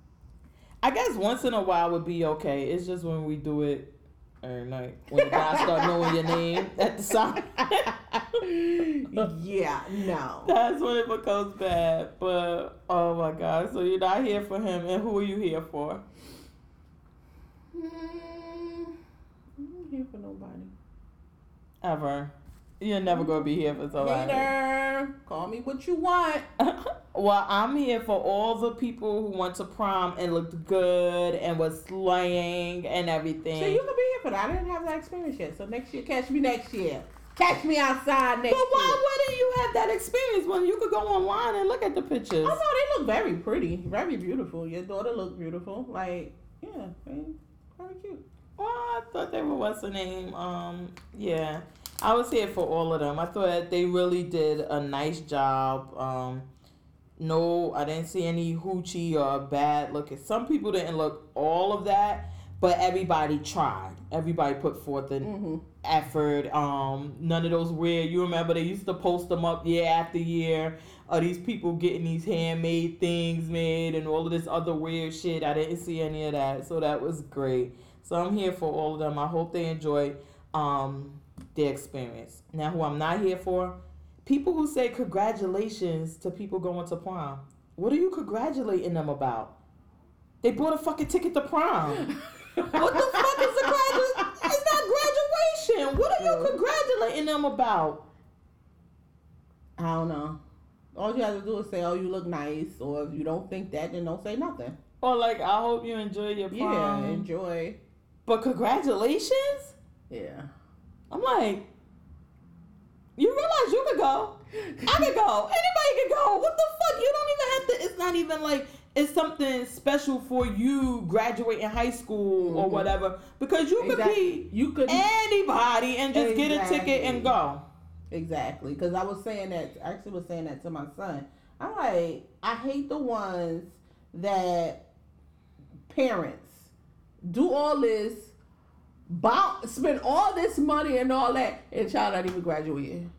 I guess once in a while would be okay. It's just when we do it every night when the guys start knowing your name at the side. yeah, no. That's when it becomes bad. But oh my god, so you're not here for him, and who are you here for? Mm, I'm here for nobody. Ever. You're never gonna be here for somebody. Hater, call me what you want. well, I'm here for all the people who went to prom and looked good and was slaying and everything. So you could be here for that. I didn't have that experience yet. So next year, catch me next year. Catch me outside next but why year. wouldn't you have that experience when you could go online and look at the pictures? Oh no, they look very pretty, very beautiful. Your daughter looked beautiful. Like, yeah, they very cute. Well, I thought they were what's the name? Um, yeah, I was here for all of them. I thought they really did a nice job. Um, no, I didn't see any hoochie or bad looking. Some people didn't look all of that, but everybody tried. Everybody put forth an Mm-hmm. effort. Um, none of those weird. You remember they used to post them up year after year. Of these people getting these handmade things made and all of this other weird shit. I didn't see any of that, so that was great. So I'm here for all of them. I hope they enjoy um their experience. Now, who I'm not here for, people who say congratulations to people going to prom. What are you congratulating them about? They bought a fucking ticket to prom. what the fuck is a graduation? It's not graduation. What are you congratulating them about? I don't know. All you have to do is say, "Oh, you look nice," or if you don't think that, then don't say nothing. Or like, I hope you enjoy your prom. Yeah, enjoy. But congratulations? Yeah. I'm like, you realize you could go. I could go. Anybody could go. What the fuck? You don't even have to. It's not even like it's something special for you graduating high school or Mhm. whatever because you could Exactly. be You could anybody and just get a ticket and go. exactly because I was saying that. I actually was saying that to my son. I'm like, I hate the ones that parents do all this, buy, spend all this money and all that, and child not even graduating.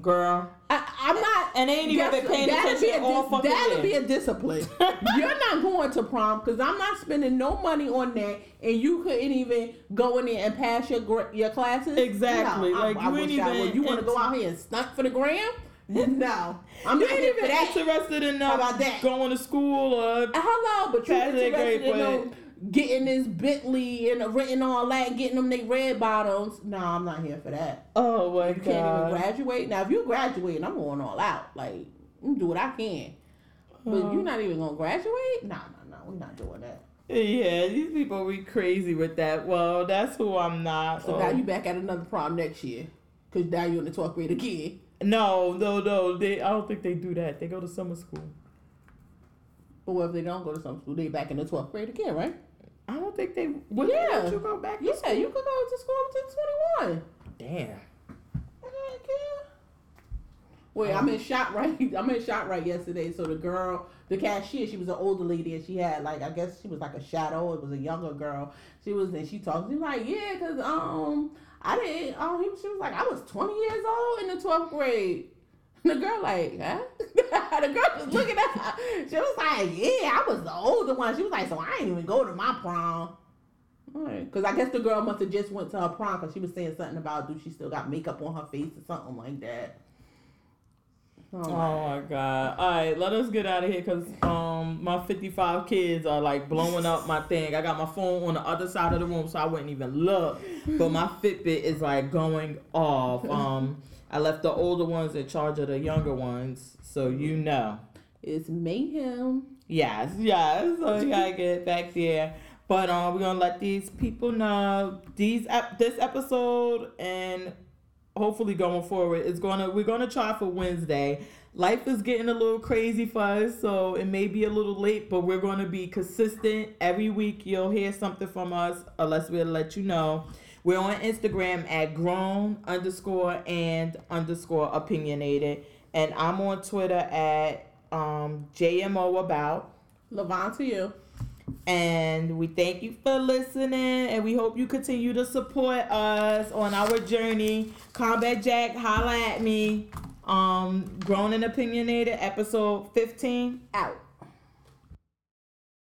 Girl. I, I'm not. And they ain't even been paying attention all fucking That'll be a discipline. You're not going to prom because I'm not spending no money on that, and you couldn't even go in there and pass your your classes. Exactly. No, Like, I, I you ain't even. You want to go out here and stunt for the gram? No, I'm You not even interested in How uh, about that? going to school or Hello, but you Pass their interested in them getting this Bentley and written all that, getting them they red bottoms? No, I'm not here for that. oh my You can't even graduate. Now, if you graduate, I'm going all out. Like, I'm do what I can. But you're not even gonna graduate? No, no, no. We're not doing that. Yeah, these people be crazy with that. Well, that's who I'm not. So Oh. now you back at another prom next year. Cause now you're in the 12th grade again. No, no, no. They I don't think they do that. They go to summer school. But what if they don't go to summer school? They back in the 12th grade again, right? I don't think they would Yeah. they let you go back to Yeah, you could go to school up to 21. Damn. Wait, I'm in ShopRite. I'm in ShopRite yesterday. So the girl, the cashier, she was an older lady, and she had like I guess she was like a shadow. It was a younger girl. She was and she talked. She was like, yeah, cause um, I didn't. Um, she was like, I was 20 years old in the 12th grade. The girl like, huh? the girl was looking at her. She was like, yeah, I was the older one. She was like, so I ain't even go to my prom. Because I guess the girl must have just went to her prom because she was saying something about do she still got makeup on her face or something like that. Oh, Oh my god. All right, let us get out of here because um my 55 kids are like blowing up my thing. I got my phone on the other side of the room so I wouldn't even look. But my Fitbit is like going off. Um I left the older ones in charge of the younger ones, so you know. It's mayhem. Yes, yes. So you gotta get back there. But um, we're gonna let these people know these ep- this episode and hopefully going forward is gonna we're gonna try for Wednesday. Life is getting a little crazy for us, so it may be a little late, but we're gonna be consistent. Every week you'll hear something from us, unless we'll let you know. We're on Instagram at grown underscore and underscore opinionated, and I'm on Twitter at um, JMO about. Lavon to you. And we thank you for listening, and we hope you continue to support us on our journey. Combat Jack, holla at me. Um, grown and opinionated, episode fifteen. Out.